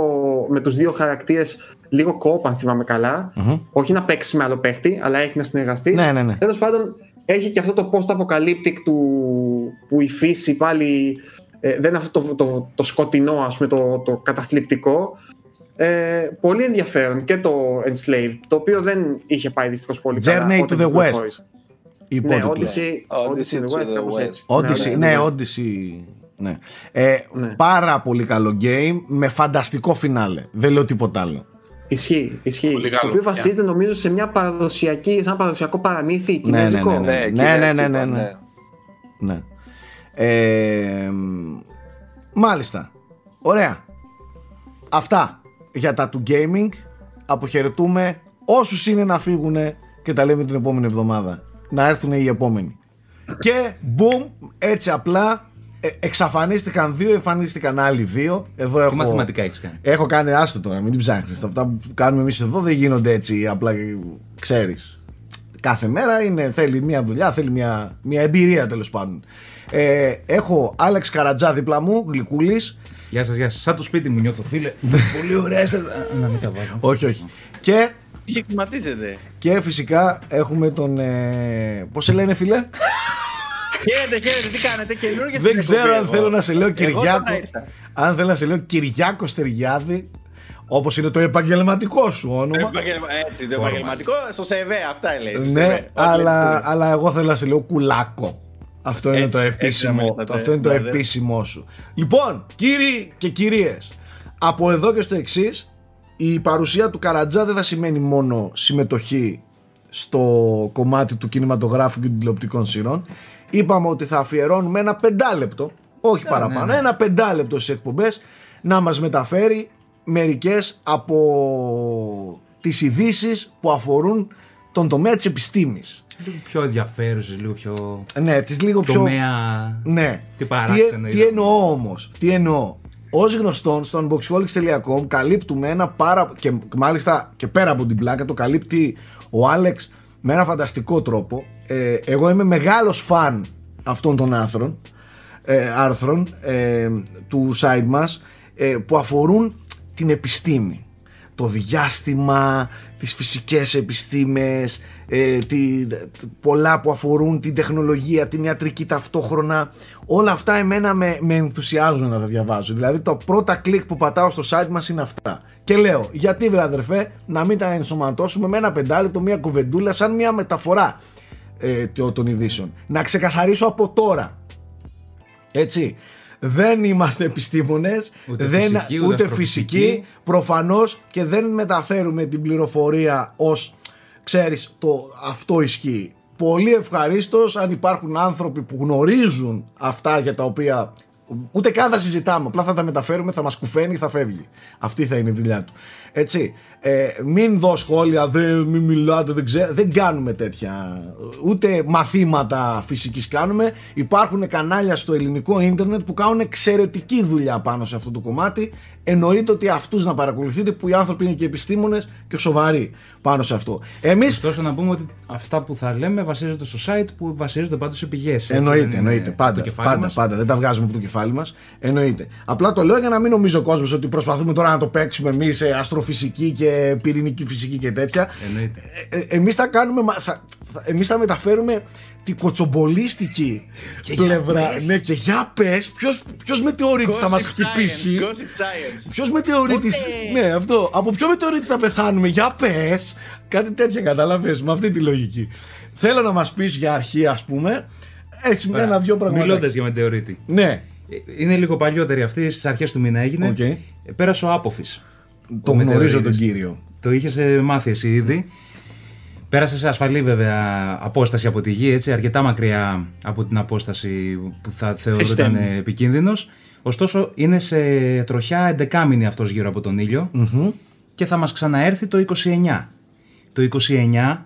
S2: με τους δύο χαρακτήρες λίγο co αν θυμάμαι καλά.
S1: Μμμ.
S2: Όχι να παίξει με άλλο παίχτη, αλλά έχει να συνεργαστείς.
S1: Ναι, ναι, ναι.
S2: Τέλος πάντων, έχει και αυτό το post-apocalyptic του που η φύση πάλι ε, δεν είναι αυτό το, το, το σκοτεινό, ας πούμε, το, το καταθλιπτικό. Ε, πολύ ενδιαφέρον και το Enslaved, το οποίο δεν είχε πάει δυστυχώς πολύ καλά.
S1: Journey to
S2: όταν
S1: the West.
S2: κυκλοφόρησε.
S1: Η
S2: Ναι,
S1: υπότιτλοι.
S2: Odyssey,
S4: Odyssey
S2: Odyssey to the
S4: to
S2: West,
S4: the
S2: κάπως
S4: West.
S2: έτσι.
S1: Odyssey,
S2: Ναι,
S1: ναι,
S2: ναι,
S1: Odyssey. Ναι. Ε,
S2: Ναι.
S1: Πάρα πολύ καλό game με φανταστικό φινάλε. Δεν λέω τίποτα άλλο.
S2: Ισχύει, ισχύει.
S3: Πολύ
S2: Το
S3: καλό.
S2: οποίο βασίζεται νομίζω σε μια παραδοσιακή, σε ένα παραδοσιακό παραμύθι
S1: ναι,
S2: κινέζικο.
S1: ναι,
S4: Ναι,
S1: Ναι,
S4: κινέζικο,
S1: ναι, ναι, ναι, ναι. Ναι. Ε, μ, μάλιστα. Ωραία. Αυτά για τα του gaming. Αποχαιρετούμε όσους είναι να φύγουν και τα λέμε την επόμενη εβδομάδα. Να έρθουν οι επόμενοι. Και boom, έτσι απλά ε, εξαφανίστηκαν δύο, εμφανίστηκαν άλλοι δύο. Εδώ
S5: Τι
S1: έχω...
S5: μαθηματικά έχεις κάνει.
S1: Έχω κάνει άστο τώρα, μην την ψάχνεις. Αυτά που κάνουμε εμείς εδώ δεν γίνονται έτσι απλά ξέρεις. Κάθε μέρα είναι, θέλει μια δουλειά, θέλει μια, μια εμπειρία τέλος πάντων. Ε, έχω Άλεξ Καρατζά δίπλα μου, γλυκούλης.
S5: Γεια σας, γεια σας. Σαν το σπίτι μου νιώθω, φίλε. Πολύ ωραία. είστε. Α, Να μην τα βάζω.
S1: όχι, όχι. Και,
S6: Σχηματίζεται.
S1: και φυσικά έχουμε τον. Ε, Πώς σε λένε, φίλε;
S6: Χαίρετε, χαίρετε, τι κάνετε, καινούργια
S1: δεν ξέρω αν θέλω να σε λέω
S6: Εγώ
S1: Κυριάκο.
S6: τώρα ήρθα.
S1: Αν θέλω να σε λέω Κυριάκο Στεριάδη, όπως είναι το επαγγελματικό σου όνομα.
S6: Επαγγελμα- Έτσι, το επαγγελματικό στο ΣΕΒΕ, αυτά λέει.
S1: Ναι, αλλά, αλλά εγώ θέλω να σε λέω κουλάκο. Αυτό είναι
S6: Έτσι,
S1: το
S6: έτσι
S1: επίσημο,
S6: αμέσως,
S1: αυτό είναι το
S6: ναι, ναι.
S1: επίσημό σου. Λοιπόν, κύριοι και κυρίες, από εδώ και στο εξής, η παρουσία του Καρατζά δεν θα σημαίνει μόνο συμμετοχή στο κομμάτι του κινηματογράφου και των τηλεοπτικών σειρών. Είπαμε ότι θα αφιερώνουμε ένα πεντάλεπτο, όχι παραπάνω,
S5: ναι, ναι.
S1: ένα πεντάλεπτο στις εκπομπές να μας μεταφέρει μερικές από τις ειδήσεις που αφορούν τον τομέα της επιστήμης.
S5: Λίγο πιο ενδιαφέρουσες, λίγο πιο.
S1: Ναι, τις λίγο πιο...
S5: τομέα.
S1: Ναι.
S5: Τι παράξενο
S1: τι, τι
S5: είδαμε.
S1: εννοώ όμως, τι εννοώ. Ως γνωστόν στο unboxholics.com καλύπτουμε ένα πάρα και μάλιστα και πέρα από την πλάκα το καλύπτει ο Άλεξ με ένα φανταστικό τρόπο. Ε, εγώ είμαι μεγάλος φαν αυτών των άρθρων, ε, άρθρων ε, του site μας ε, που αφορούν την επιστήμη. Το διάστημα, τις φυσικές επιστήμες, ε, τι, πολλά που αφορούν την τεχνολογία, την ιατρική ταυτόχρονα. Όλα αυτά εμένα με, με ενθουσιάζουν να τα διαβάζω. Δηλαδή το πρώτα κλικ που πατάω στο site μας είναι αυτά. Και λέω, γιατί βρε αδερφέ, να μην τα ενσωματώσουμε με ένα πεντάλεπτο, μια κουβεντούλα, σαν μια μεταφορά ε, το- των ειδήσεων. Να ξεκαθαρίσω από τώρα. Έτσι. Δεν είμαστε επιστήμονες,
S5: Ούτε
S1: δεν,
S5: φυσικοί, ούτε
S1: ούτε
S5: αστροφυσικοί.
S1: φυσικοί, προφανώς και δεν μεταφέρουμε την πληροφορία ως ξέρεις το αυτό ισχύει. Πολύ ευχαρίστως αν υπάρχουν άνθρωποι που γνωρίζουν αυτά για τα οποία ούτε καν θα συζητάμε, απλά θα τα μεταφέρουμε, θα μας κουφαίνει, θα φεύγει. Αυτή θα είναι η δουλειά του. Έτσι, ε, μην δω σχόλια, δεν, μην μιλάτε, δεν ξέρω, δεν κάνουμε τέτοια, ούτε μαθήματα φυσικής κάνουμε. Υπάρχουν κανάλια στο ελληνικό ίντερνετ που κάνουν εξαιρετική δουλειά πάνω σε αυτό το κομμάτι. Εννοείται ότι αυτούς να παρακολουθείτε που οι άνθρωποι είναι και επιστήμονες και σοβαροί πάνω σε αυτό. Εμείς
S5: Ωστόσο, να πούμε ότι αυτά που θα λέμε βασίζονται στο site που βασίζονται πάντως σε πηγές.
S1: Εννοείται, εννοείται. Πάντα, πάντα, πάντα. Δεν τα βγάζουμε από το κεφάλι μας. Εννοείται. Απλά το λέω για να μην νομίζει ο κόσμος ότι προσπαθούμε τώρα να το παίξουμε εμείς σε αστροφυσική και πυρηνική φυσική και τέτοια.
S5: Εννοείται.
S1: Ε, ε, εμείς θα κάνουμε, μα- θα, θα, εμείς θα μεταφέρουμε την κοτσομπολίστικη
S5: Και για
S1: πλευρά.
S5: πες.
S1: Ναι, και για πες, ποιος, ποιος μετεωρίτης θα μας χτυπήσει;
S6: Gossip science.
S1: Ποιος μετεωρίτης, ναι αυτό, από ποιο μετεωρίτη θα πεθάνουμε, για πες. Κάτι τέτοια καταλαβες, με αυτή τη λογική. Θέλω να μας πεις για αρχή ας πούμε, έτσι με ένα-δυο πράγματα.
S5: Μιλώντας για μετεωρίτη.
S1: Ναι,
S5: Ε, Είναι λίγο παλιότερη αυτή, στις αρχές του μήνα έγινε.
S1: Οκ.
S5: Ε, Πέρασε ο Άποφης.
S1: Το γνωρίζω τον κύριο.
S5: Το είχες μάθει εσύ ήδη. Πέρασε σε ασφαλή βέβαια απόσταση από τη γη, έτσι, αρκετά μακριά από την απόσταση που θα
S6: Χριστέ
S5: θεωρούταν
S6: μου.
S5: επικίνδυνος. Ωστόσο είναι σε τροχιά 11 αυτός γύρω από τον ήλιο και θα μας ξαναέρθει το 29. Το 29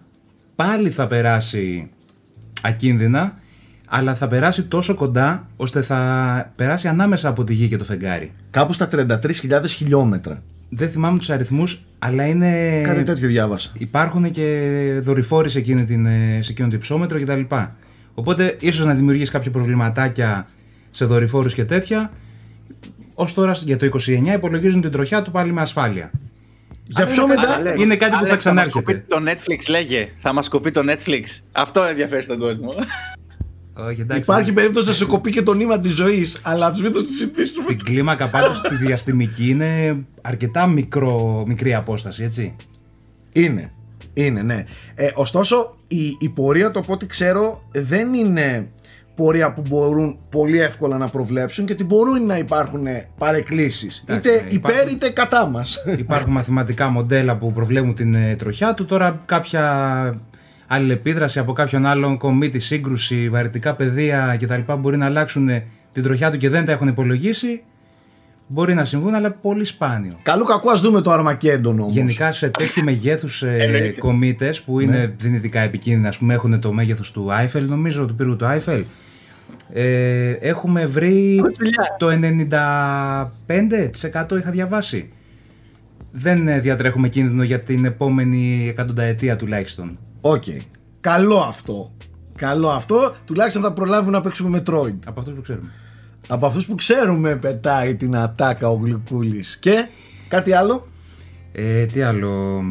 S5: πάλι θα περάσει ακίνδυνα, αλλά θα περάσει τόσο κοντά ώστε θα περάσει ανάμεσα από τη γη και το φεγγάρι.
S1: Κάπου στα 33.000 χιλιόμετρα.
S5: Δεν θυμάμαι τους αριθμούς, αλλά είναι...
S1: Κάτι τέτοιο διάβασα.
S5: Υπάρχουν και δορυφόροι σε, εκείνη την, ε, σε εκείνο το υψόμετρο κτλ. Οπότε ίσως να δημιουργήσει κάποια προβληματάκια σε δορυφόρους και τέτοια. Ως τώρα για το 29 υπολογίζουν την τροχιά του πάλι με ασφάλεια.
S1: Για ποιο μετά.
S2: Άλεξ,
S5: Είναι κάτι που
S6: Άλεξ,
S5: θα ξανάρχεται.
S6: μας κοπεί το Netflix, λέγε. Θα μας κοπεί το Netflix. Αυτό ενδιαφέρει τον κόσμο.
S5: Όχι, εντάξει,
S1: Υπάρχει
S5: δεν-
S1: περίπτωση να σε κοπεί και το νήμα της ζωής, αλλά του μην το συζητήσουμε.
S5: Την κλίμακα πάντως τη διαστημική είναι αρκετά μικρό, μικρή απόσταση, έτσι.
S1: Είναι. Είναι, ναι. Ε, ωστόσο, η, η πορεία το από ό,τι ξέρω δεν είναι πορεία που μπορούν πολύ εύκολα να προβλέψουν και ότι μπορούν να υπάρχουν παρεκκλήσεις
S5: Εντάξει,
S1: είτε
S5: ναι,
S1: υπέρ
S5: υπάρχουν-
S1: είτε κατά μας
S5: Υπάρχουν μαθηματικά μοντέλα που προβλέπουν την ε, τροχιά του. Τώρα κάποια αλληλεπίδραση από κάποιον άλλον κομίτη, σύγκρουση, βαρυτικά πεδία κτλ. μπορεί να αλλάξουν ε, την τροχιά του και δεν τα έχουν υπολογίσει. Μπορεί να συμβούν, αλλά πολύ σπάνιο.
S1: Καλό κακό ας δούμε το Armageddon όμως
S5: Γενικά σε τέτοιου μεγέθους ε,
S6: Εννοείται.
S5: κομίτες που είναι δυνητικά επικίνδυνα, ας πούμε, έχουν το μέγεθος του Άιφελ, νομίζω, του πύργου του Άιφελ. Ε, έχουμε βρει το 95% είχα διαβάσει. Δεν ε, διατρέχουμε κίνδυνο για την επόμενη εκατονταετία τουλάχιστον.
S1: Οκ. Καλό αυτό. Καλό αυτό. Τουλάχιστον θα προλάβουμε να παίξουμε Metroid.
S5: Από αυτό που ξέρουμε.
S1: Από αυτούς που ξέρουμε πετάει την ατάκα ο Γλυκούλης. Και κάτι άλλο;
S5: Ε, τι άλλο;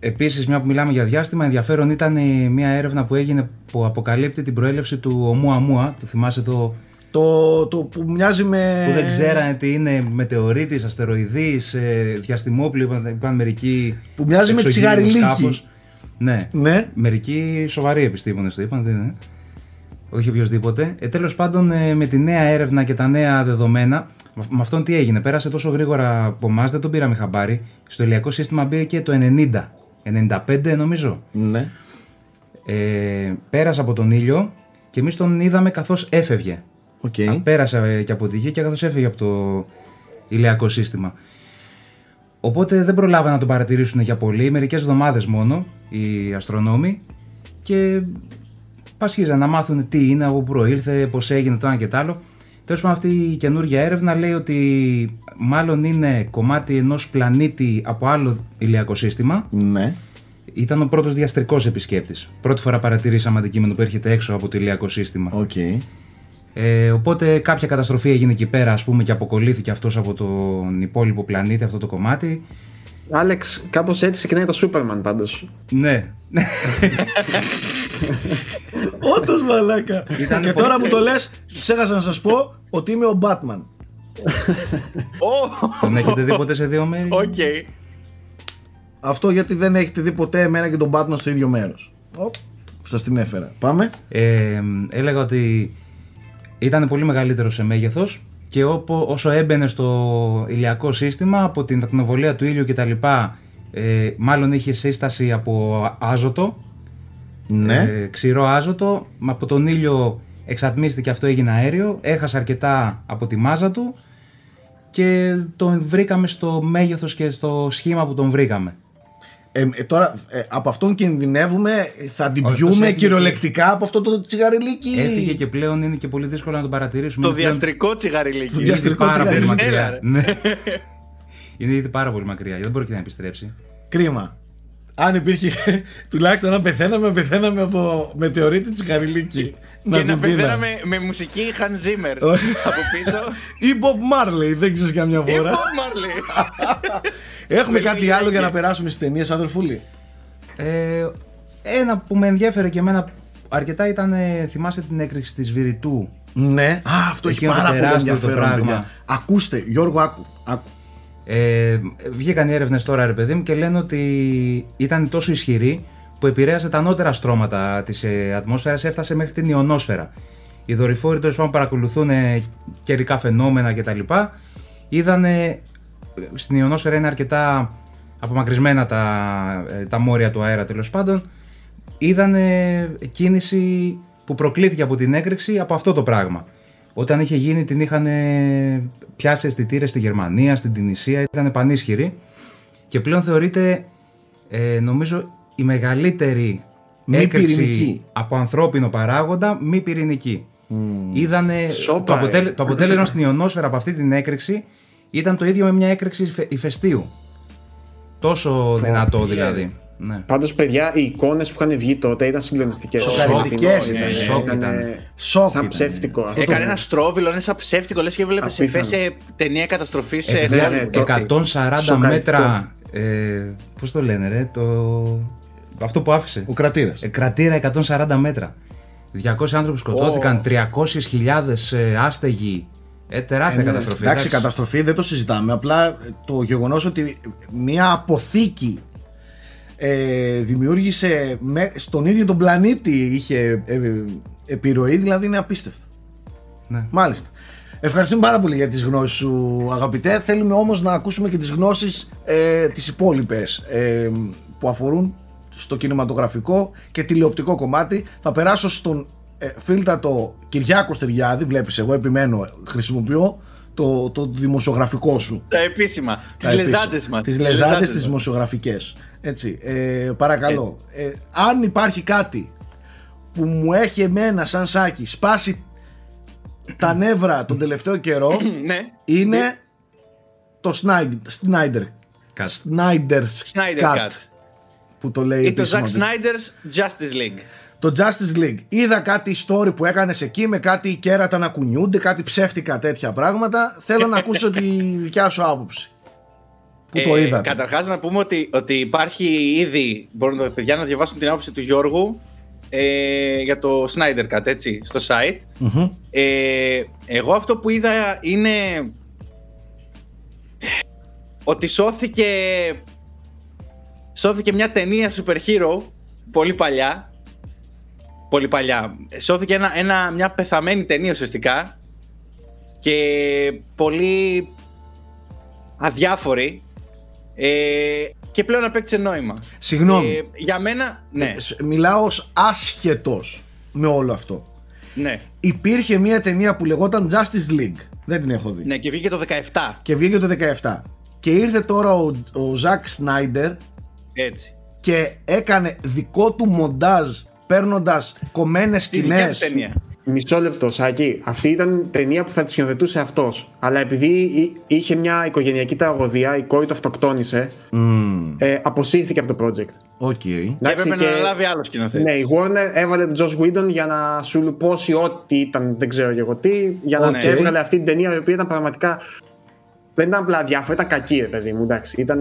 S5: Επίσης, μια που μιλάμε για διάστημα, ενδιαφέρον ήταν η- μια έρευνα που έγινε που αποκαλύπτει την προέλευση του Ομούαμούα. Το θυμάσαι το,
S1: Το, το που μοιάζει με...
S5: που δεν ξέρανε τι είναι μετεωρίτης, αστεροειδής, ε, διαστημόπλη, είπαν, είπαν μερικοί
S1: Που μοιάζει με τη
S5: εξωγήινος
S1: σιγαριλίκη.
S5: κάπως. Ναι.
S1: Ναι.
S5: Μερικοί σοβαροί επιστήμονες το είπαν, δεν είναι. Όχι οποιοδήποτε. Ε, τέλος πάντων, ε, με τη νέα έρευνα και τα νέα δεδομένα, με- με αυτόν τι έγινε. Πέρασε τόσο γρήγορα από εμάς, δεν τον πήραμε χαμπάρι. Στο ηλιακό σύστημα μπήκε το 90. 95 νομίζω.
S1: Ναι.
S5: Ε, πέρασε από τον ήλιο και εμείς τον είδαμε καθώς έφευγε.
S1: Οκ.
S5: Α, Πέρασε ε, και από τη γη και καθώς έφυγε από το ηλιακό σύστημα. Οπότε δεν προλάβανε να τον παρατηρήσουν για πολύ, μερικές εβδομάδες μόνο οι αστρονόμοι και πασχίζαν να μάθουν τι είναι, από πού προήλθε, πώς έγινε το ένα και το άλλο. Τέλος πάντων αυτή η καινούργια έρευνα λέει ότι μάλλον είναι κομμάτι ενός πλανήτη από άλλο ηλιακό σύστημα
S1: Ναι.
S5: ήταν ο πρώτος διαστρικός επισκέπτης. Πρώτη φορά παρατηρήσαμε αντικείμενο που έρχεται έξω από το ηλιακό σύστημα.
S1: Οκ.
S5: Ε, οπότε κάποια καταστροφή έγινε εκεί πέρα, ας πούμε, και αποκολλήθηκε αυτός από τον υπόλοιπο πλανήτη, αυτό το κομμάτι.
S2: Άλεξ, κάπως έτσι ξεκινάει το Superman πάντως.
S5: Ναι.
S1: Όντως μαλάκα.
S5: Ήταν
S1: και
S5: πολύ-
S1: τώρα που το λες, ξέχασα να σας πω ότι είμαι ο Batman.
S6: Ω,
S5: τον έχετε δει ποτέ σε δύο μέρη;
S6: Οκ.
S1: Αυτό γιατί δεν έχετε δει ποτέ εμένα και τον Batman στο ίδιο μέρος. Οπ, σας την έφερα. Πάμε.
S5: Ε, έλεγα ότι ήταν πολύ μεγαλύτερο σε μέγεθος και όπο, όσο έμπαινε στο ηλιακό σύστημα από την ακτινοβολία του ήλιου κτλ. Ε, μάλλον είχε σύσταση από άζωτο
S1: Ναι.
S5: ε, ξηρό άζωτο. μα Από τον ήλιο εξατμίστηκε αυτό έγινε αέριο. Έχασε αρκετά από τη μάζα του και τον βρήκαμε στο μέγεθος και στο σχήμα που τον βρήκαμε.
S1: Ε, ε, τώρα ε, από αυτόν κινδυνεύουμε, ε, θα την
S5: Όχι,
S1: πιούμε
S5: αυτός έφυγε
S1: κυριολεκτικά από αυτό το τσιγαριλίκι;
S5: Έφυγε και πλέον είναι και πολύ δύσκολο να τον παρατηρήσουμε.
S6: Το
S5: Είναι πλέον-
S6: διαστρικό
S1: Το
S6: τσιγαριλίκι.
S5: είναι ήδη
S1: διαστρικό
S5: πάρα πολύ
S1: τσιγαριλίκι.
S6: Έλα,
S5: μακριά.
S6: ρε.
S5: Ναι. είναι ήδη πάρα πολύ μακριά. Δεν μπορεί και να επιστρέψει.
S1: Κρίμα. Αν υπήρχε τουλάχιστον να πεθαίναμε, πεθαίναμε από μετεωρίτη τσιγαριλίκι.
S6: Και να
S1: την πίναμε.
S6: πεθαίναμε με μουσική Hans Zimmer
S1: Όχι.
S6: από πίσω.
S1: Ή Bob Marley, δεν ξέρεις καμιά
S6: Ή
S1: φορά.
S6: Bob Marley.
S1: Έχουμε
S6: Με
S1: κάτι
S6: λίγη
S1: άλλο για να
S6: ηλικία.
S1: περάσουμε στις ταινίες, αδερφούλη;
S5: Ε, ένα που με ενδιέφερε και εμένα αρκετά ήταν, ε, θυμάστε την έκρηξη της Βηρητού;
S1: Ναι. Α, αυτό έχει
S5: Εκείνο το
S1: πάρα πολύ
S5: τεράστιο το
S1: ενδιαφέρον,
S5: πράγμα.
S1: παιδιά. Ακούστε, Γιώργο, άκου. άκου.
S5: Ε, βγήκαν οι έρευνες τώρα, ρε παιδί μου, και λένε ότι ήταν τόσο ισχυρή που επηρέασε τα ανώτερα στρώματα της ε, ατμόσφαιρας, έφτασε μέχρι την ιονόσφαιρα. Οι δορυφόροι τέλος πάντων παρακολουθούν ε, καιρικά φαινόμενα κτλ. Είδανε στην ιονόσφαιρα είναι αρκετά απομακρυσμένα τα, ε, τα μόρια του αέρα τέλος πάντων. Είδανε κίνηση που προκλήθηκε από την έκρηξη από αυτό το πράγμα. Όταν είχε γίνει την είχαν πιάσει αισθητήρες στη Γερμανία, στην Τινησία, ήταν πανίσχυρη και πλέον θεωρείται ε, νομίζω η μεγαλύτερη
S1: Μη
S5: έκρηξη
S1: πυρηνική.
S5: από ανθρώπινο παράγοντα μη πυρηνική. Είδανε
S2: Σόπα,
S5: το, αποτέλε-
S2: ε.
S5: το αποτέλεσμα στην ιονόσφαιρα από αυτή την έκρηξη ήταν το ίδιο με μια έκρηξη ηφαι- ηφαιστείου. Τόσο δυνατό δηλαδή. Ναι.
S2: Πάντως, παιδιά, οι εικόνες που είχαν βγει τότε ήταν συγκλονιστικές.
S1: Σοκαριστικές
S6: ήταν,
S5: σοκ ήταν.
S1: Σοκ
S2: Σαν
S1: ήταν.
S2: ψεύτικο αυτό.
S6: Έκανε
S2: το-
S6: ένα στρόβιλο, είναι σαν ψεύτικο, λες και βλέπεις σε
S2: Απίθανο.
S6: σε ταινία καταστροφής
S5: Ε,
S6: σε
S5: βέβαια,
S2: ναι, τότε.
S5: 140
S2: Σοκαριστικό.
S5: μέτρα. Ε, Πώς το λένε, ρε, το... αυτό που άφησε.
S1: Ο κρατήρας.
S5: Ε, κρατήρα 140 μέτρα. 200 άνθρωποι σκοτώθηκαν, 300.000 ε, άστεγοι. Ε, τεράστια καταστροφή.
S1: Εντάξει, καταστροφή δεν το συζητάμε. Απλά ε, το γεγονός ότι μια αποθήκη ε, δημιούργησε με, στον ίδιο τον πλανήτη είχε ε, επιρροή δηλαδή είναι απίστευτο.
S5: Ναι.
S1: Μάλιστα. Ευχαριστούμε πάρα πολύ για τις γνώσεις σου αγαπητέ. Θέλουμε όμως να ακούσουμε και τις γνώσεις ε, τις υπόλοιπες ε, που αφορούν στο κινηματογραφικό και τηλεοπτικό κομμάτι. Θα περάσω στον ε, φίλτατο Κυριάκο Στεριάδη, βλέπεις εγώ επιμένω, χρησιμοποιώ το, το δημοσιογραφικό σου.
S6: Τα επίσημα. Τις
S1: Τα επίσημα.
S6: λεζάντες μας.
S1: Τις λεζάντες τις δημοσιογραφικές. Έτσι, ε, παρακαλώ. Ε, αν υπάρχει κάτι που μου έχει εμένα σαν σάκι σπάσει τα νεύρα τον τελευταίο καιρό
S6: Ναι.
S1: είναι το Snyder, Snyder,
S5: Cut.
S1: Snyder's
S6: Snyder
S1: Cut,
S6: Cut.
S1: που το λέει
S6: Ή το
S1: επίσημα.
S6: Zack Snyder's Justice League.
S1: Το Justice League. Είδα κάτι story που έκανες εκεί με κάτι κέρατα να κουνιούνται, κάτι ψεύτικα τέτοια πράγματα. Θέλω να ακούσω τη δικιά σου άποψη. Που το
S6: Ε,
S1: είδατε;
S6: Καταρχάς να πούμε ότι, ότι υπάρχει ήδη, μπορούν τα παιδιά να διαβάσουν την άποψη του Γιώργου ε, για το Snyder Cut, έτσι, στο site.
S1: Μμμ.
S6: Ε, εγώ αυτό που είδα είναι ότι σώθηκε σώθηκε μια ταινία super hero πολύ παλιά πολύ παλιά σώθηκε ένα, ένα, μια πεθαμένη ταινία ουσιαστικά και πολύ αδιάφορη ε, και πλέον απέκτησε νόημα
S1: Συγγνώμη.
S6: Ε, για μένα ναι,
S1: Ε, σ- Μιλάω ως άσχετος με όλο αυτό.
S6: ναι,
S1: Υπήρχε μια ταινία που λεγόταν Justice League. Δεν την έχω δει.
S6: ναι και βγήκε το 17
S1: Και βγήκε το 17. Και ήρθε τώρα ο, ο Ζακ Σνάιντερ
S6: έτσι
S1: και έκανε δικό του μοντάζ παίρνοντας κομμένες
S6: Στη δικιά του
S1: σκηνές.
S6: ταινία
S2: Μισό λεπτό, Σάκη. Αυτή ήταν ταινία που θα της σκηνοθετούσε αυτός. Αλλά επειδή εί- είχε μια οικογενειακή τραγωδία, η κόρη του αυτοκτόνησε,
S1: Μμμ,
S2: ε, αποσύρθηκε από το project.
S1: OK.
S6: Και
S2: Εντάξει,
S6: έπρεπε να αναλάβει άλλος σκηνοθέτης.
S2: Ναι, η Warner έβαλε τον Joss Whedon για να σουλουπώσει ό,τι ήταν, δεν ξέρω και εγώ τι, για να
S1: Οκ.
S2: έβγαλε αυτή την ταινία η οποία ήταν πραγματικά. Δεν ήταν απλά αδιάφορη, ήταν κακή, ρε παιδί μου. Εντάξει, ήταν.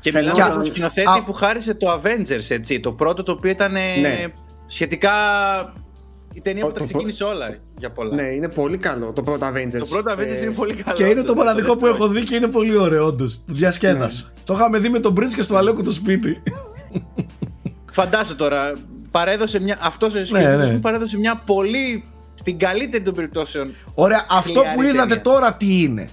S6: Και
S2: φαινόταν-
S6: μιλάμε για τον σκηνοθέτη
S1: Α-
S6: που χάρισε το Avengers, έτσι. Το πρώτο το οποίο ήταν ε,
S2: Ναι.
S6: σχετικά η ταινία που
S2: Το-
S6: τα
S2: το-
S6: ξεκίνησε όλα για πολλά.
S2: Ναι, είναι πολύ καλό το πρώτο Avengers.
S6: Το πρώτο Avengers
S2: Ε,
S6: είναι πολύ καλό.
S1: Και είναι
S6: όντως.
S1: το μοναδικό που έχω δει και είναι πολύ ωραίο, όντως. Διασκέδασα. Το είχαμε δει με τον Μπρίτ και στο Αλέκο το σπίτι.
S6: Φαντάσου τώρα, παρέδωσε μια, αυτός ο
S1: ναι.
S6: σκηνοθέτης μου παρέδωσε μια πολύ, στην καλύτερη των περιπτώσεων,
S1: Ωραία, αυτό που
S6: Χιλιάρη
S1: είδατε
S6: ταινία.
S1: τώρα τι είναι;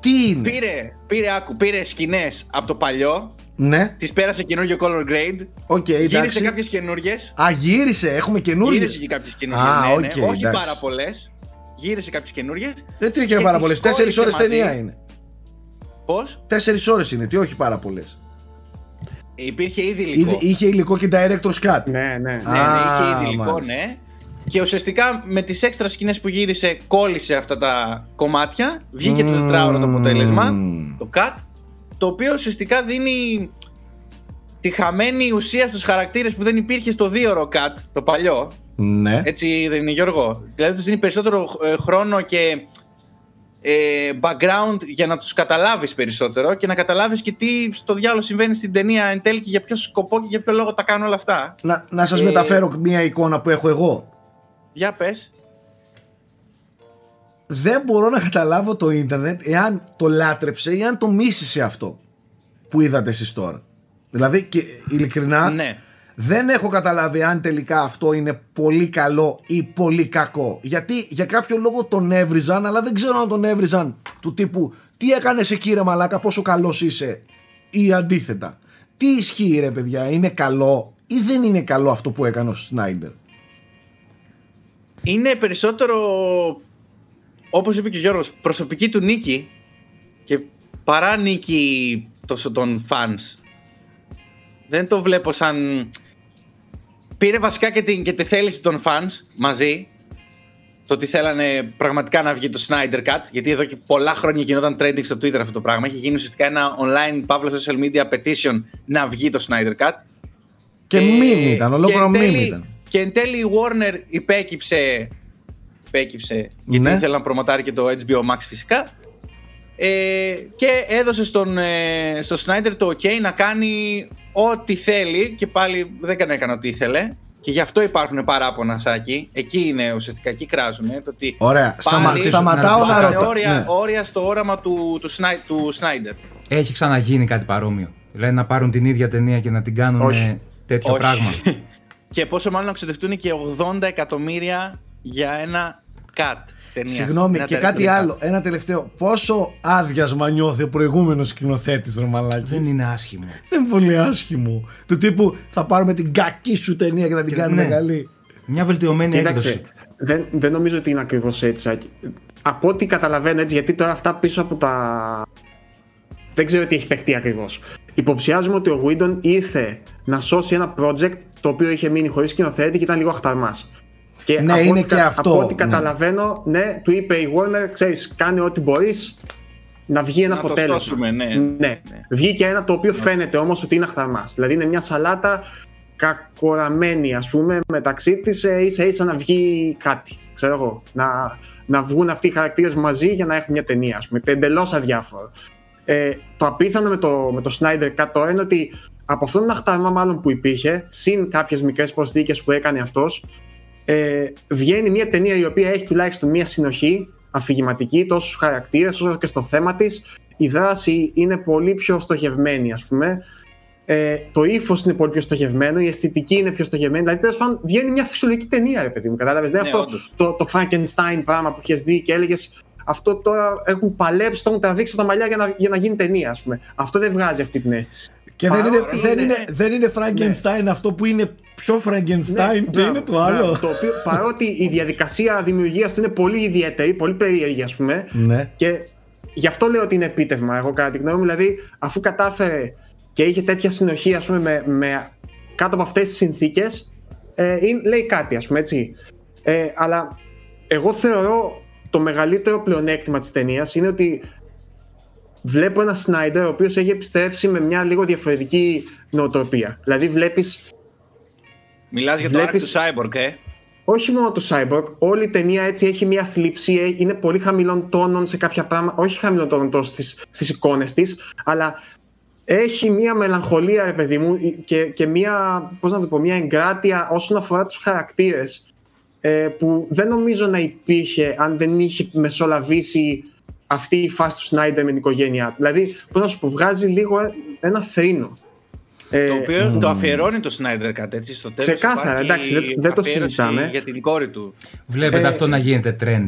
S1: Τι είναι;
S6: πήρε, πήρε, άκου, πήρε σκηνές από το παλιό,
S1: Ναι,
S6: τις πέρασε καινούργιο color grade,
S1: οκ,
S6: γύρισε
S1: εντάξει.
S6: κάποιες καινούργιες,
S1: Α, γύρισε, έχουμε καινούργιες.
S6: γύρισε και κάποιες καινούργιες,
S1: Α,
S6: ναι, ναι,
S1: οκ,
S6: όχι
S1: εντάξει.
S6: πάρα πολλές, γύρισε κάποιες καινούργιες.
S1: Δεν τι είχε
S6: και
S1: πάρα
S6: τις
S1: πολλές. Τέσσερις
S6: κόλλησε
S1: ώρες
S6: μαζί.
S1: ταινία είναι.
S6: Πώς;
S1: Τέσσερις ώρες είναι, τι όχι πάρα πολλές.
S6: Υπήρχε ήδη υλικό.
S1: Είχε υλικό και director's cut.
S2: Ναι, ναι.
S6: Ναι,
S1: Α,
S6: ναι, είχε ήδη υλικό,
S1: μάλιστα.
S6: ναι. Και ουσιαστικά με τις έξτρα σκηνές που γύρισε, κόλλησε αυτά τα κομμάτια. Βγήκε το τετράωρο το αποτέλεσμα,
S1: Μμμ.
S6: το cut, το οποίο ουσιαστικά δίνει τη χαμένη ουσία στους χαρακτήρες που δεν υπήρχε στο δίωρο cut, το παλιό.
S1: Ναι.
S6: Έτσι δεν είναι Γιώργο; Δηλαδή τους δίνει περισσότερο ε, χρόνο και ε, background για να τους καταλάβεις περισσότερο και να καταλάβεις και τι στο διάλογο συμβαίνει στην ταινία εν τέλει και για ποιο σκοπό και για ποιο λόγο τα κάνουν όλα αυτά.
S1: Να, να σας
S6: Ε,
S1: μεταφέρω μια εικόνα που έχω εγώ.
S6: Για πες.
S1: Δεν μπορώ να καταλάβω το ίντερνετ εάν το λάτρεψε ή αν το μίσησε αυτό που είδατε εσείς τώρα. Δηλαδή και ειλικρινά
S6: Ναι.
S1: δεν έχω καταλάβει αν τελικά αυτό είναι πολύ καλό ή πολύ κακό. Γιατί για κάποιο λόγο τον έβριζαν, αλλά δεν ξέρω αν τον έβριζαν του τύπου τι έκανες εκεί ρε μαλάκα, πόσο καλός είσαι ή αντίθετα. Τι ισχύει ρε παιδιά, είναι καλό ή δεν είναι καλό αυτό που έκανε ο Σνάιντερ;
S6: Είναι περισσότερο, όπως είπε και ο Γιώργος, προσωπική του νίκη και παρά νίκη τόσο των fans. Δεν το βλέπω σαν... Πήρε βασικά και, την, και τη θέληση των fans μαζί, το ότι θέλανε πραγματικά να βγει το Snyder Cut, γιατί εδώ και πολλά χρόνια γινόταν trending στο Twitter αυτό το πράγμα. Έχει γίνει ουσιαστικά ένα online παύλο social media petition να βγει το Snyder Cut.
S1: Και
S6: Ε,
S1: μήνυ ήταν, ολόκληρο
S6: και εν
S1: μήνυ
S6: τέλει-
S1: ήταν.
S6: Και εν τέλει η Warner υπέκυψε, υπέκυψε γιατί
S1: Ναι.
S6: ήθελε να προμοτάρει και το HBO Max φυσικά ε, και έδωσε στον, ε, στο Snyder το ok να κάνει ό,τι θέλει και πάλι δεν έκανε ό,τι ήθελε και γι' αυτό υπάρχουν παράπονα Σάκη. Εκεί είναι ουσιαστικά, εκεί κράζουν. Το ότι
S1: Ωραία, Σταμα-
S6: πάλι
S1: σταματάω να
S6: βάλανε
S1: ρωτάω.
S6: Όρια,
S1: Ναι.
S6: όρια στο όραμα του, του, Σνάι- του Snyder.
S5: Έχει ξαναγίνει κάτι παρόμοιο. Δηλαδή να πάρουν την ίδια ταινία και να την κάνουν
S2: Όχι.
S5: τέτοιο
S6: Όχι.
S5: πράγμα.
S6: Και πόσο μάλλον να ξοδευτούν και 80 εκατομμύρια για ένα cut. Ταινία.
S1: Συγγνώμη,
S6: Ένα
S1: και
S6: director's
S1: κάτι
S6: cut.
S1: άλλο. Ένα τελευταίο. Πόσο άδειασμα νιώθει ο προηγούμενος σκηνοθέτης, ρε μαλάκι.
S5: Δεν είναι άσχημο.
S1: Δεν είναι πολύ άσχημο. Του τύπου θα πάρουμε την κακή σου ταινία και θα την
S5: Και-
S1: κάνουμε
S5: ναι.
S1: καλή.
S5: Μια βελτιωμένη
S2: Κοίταξε,
S5: έκδοση.
S2: δεν, δεν νομίζω ότι είναι ακριβώς έτσι. Σάκη. Από ό,τι καταλαβαίνω έτσι, γιατί τώρα αυτά πίσω από τα. Δεν ξέρω τι έχει παιχτεί ακριβώς. Υποψιάζομαι ότι ο Whedon ήρθε να σώσει ένα project το οποίο είχε μείνει χωρίς σκηνοθέτη και ήταν λίγο αχταρμάς. Και
S1: Ναι,
S2: από
S1: είναι
S2: ό,τι
S1: και
S2: κα-
S1: αυτό,
S2: Από ό,τι
S1: ναι.
S2: καταλαβαίνω, ναι, του είπε η Warner, ξέρεις, κάνε ό,τι μπορείς να βγει ένα
S6: Να το
S2: αποτέλεσμα.
S6: σώσουμε, ναι.
S2: ναι.
S6: Ναι.
S2: Βγήκε ένα το οποίο φαίνεται όμως ότι είναι αχταρμάς. Δηλαδή είναι μια σαλάτα κακοραμένη, ας πούμε, μεταξύ της ε, ίσα ίσα να βγει κάτι. Ξέρω εγώ. Να, να βγουν αυτοί οι χαρακτήρες μαζί για να έχουν μια ταινία, ας πούμε. Εντελώς αδιάφορο. Ε, το απίθανο με το, με το Snyder Cut τώρα είναι ότι από αυτόν τον αχταρμά μάλλον που υπήρχε, συν κάποιες μικρές προσθήκες που έκανε αυτός, ε, βγαίνει μια ταινία η οποία έχει τουλάχιστον μια συνοχή αφηγηματική τόσο στους χαρακτήρες όσο και στο θέμα της η δράση είναι πολύ πιο στοχευμένη ας πούμε ε, το ύφος είναι πολύ πιο στοχευμένο, η αισθητική είναι πιο στοχευμένη. Δηλαδή, τέλος πάντων, βγαίνει μια φυσιολογική ταινία, ρε παιδί μου. Κατάλαβες. Δεν
S6: Ναι,
S2: αυτό
S6: όντως.
S2: το, το Frankenstein πράγμα που είχες δει και έλεγες Αυτό τώρα έχουν παλέψει, το έχουν τραβήξει από τα μαλλιά για να, για να γίνει ταινία, ας πούμε. Αυτό δεν βγάζει αυτή την αίσθηση.
S1: Και δεν είναι,
S2: Παρότι
S1: δεν,
S2: είναι-
S1: είναι, δεν είναι Frankenstein αυτό που είναι πιο Frankenstein και
S2: μπράβο,
S1: είναι το
S2: μπράβο.
S1: άλλο.
S2: Το οποίο, παρότι η διαδικασία δημιουργίας του είναι πολύ ιδιαίτερη, πολύ περίεργη, ας πούμε,
S1: Ναι.
S2: και γι' αυτό λέω ότι είναι επίτευγμα, εγώ κατά τη γνώμη μου. Δηλαδή, αφού κατάφερε και είχε τέτοια συνοχή, ας πούμε, με, με κάτω από αυτές τις συνθήκες, ε, είναι- λέει κάτι, ας πούμε, έτσι. Ε, αλλά εγώ θεωρώ το μεγαλύτερο πλεονέκτημα της ταινίας είναι ότι βλέπω ένα Σνάιντερ ο οποίος έχει επιστρέψει με μια λίγο διαφορετική νοοτροπία. Δηλαδή βλέπεις
S6: Μιλάς για το arc του
S2: Βλέπεις-
S6: Cyborg, ε.
S2: όχι μόνο του Cyborg, όλη η ταινία έτσι έχει μια θλίψη, ε, είναι πολύ χαμηλών τόνων σε κάποια πράγματα, όχι χαμηλών τόνων τόσο στις, στις εικόνες της, αλλά έχει μια μελαγχολία, ρε παιδί μου, και, και μια, πώς να το πω, μια εγκράτεια όσον αφορά τους χαρακτήρες, ε, που δεν νομίζω να υπήρχε αν δεν είχε μεσολαβήσει αυτή η φάση του Σνάιντερ με την οικογένειά του. Δηλαδή, πώς να σου πω, βγάζει λίγο ε, ένα θρήνο. Ε,
S6: Το οποίο το αφιερώνει το Snyder Cut, έτσι, στο τέλος
S2: Ξεκάθαρα,
S6: υπάρχει
S2: εντάξει, δεν- δεν το
S6: αφιέρωση
S2: συζητάμε.
S6: Για την κόρη του.
S5: Βλέπετε
S2: Ε,
S5: αυτό να γίνεται trend.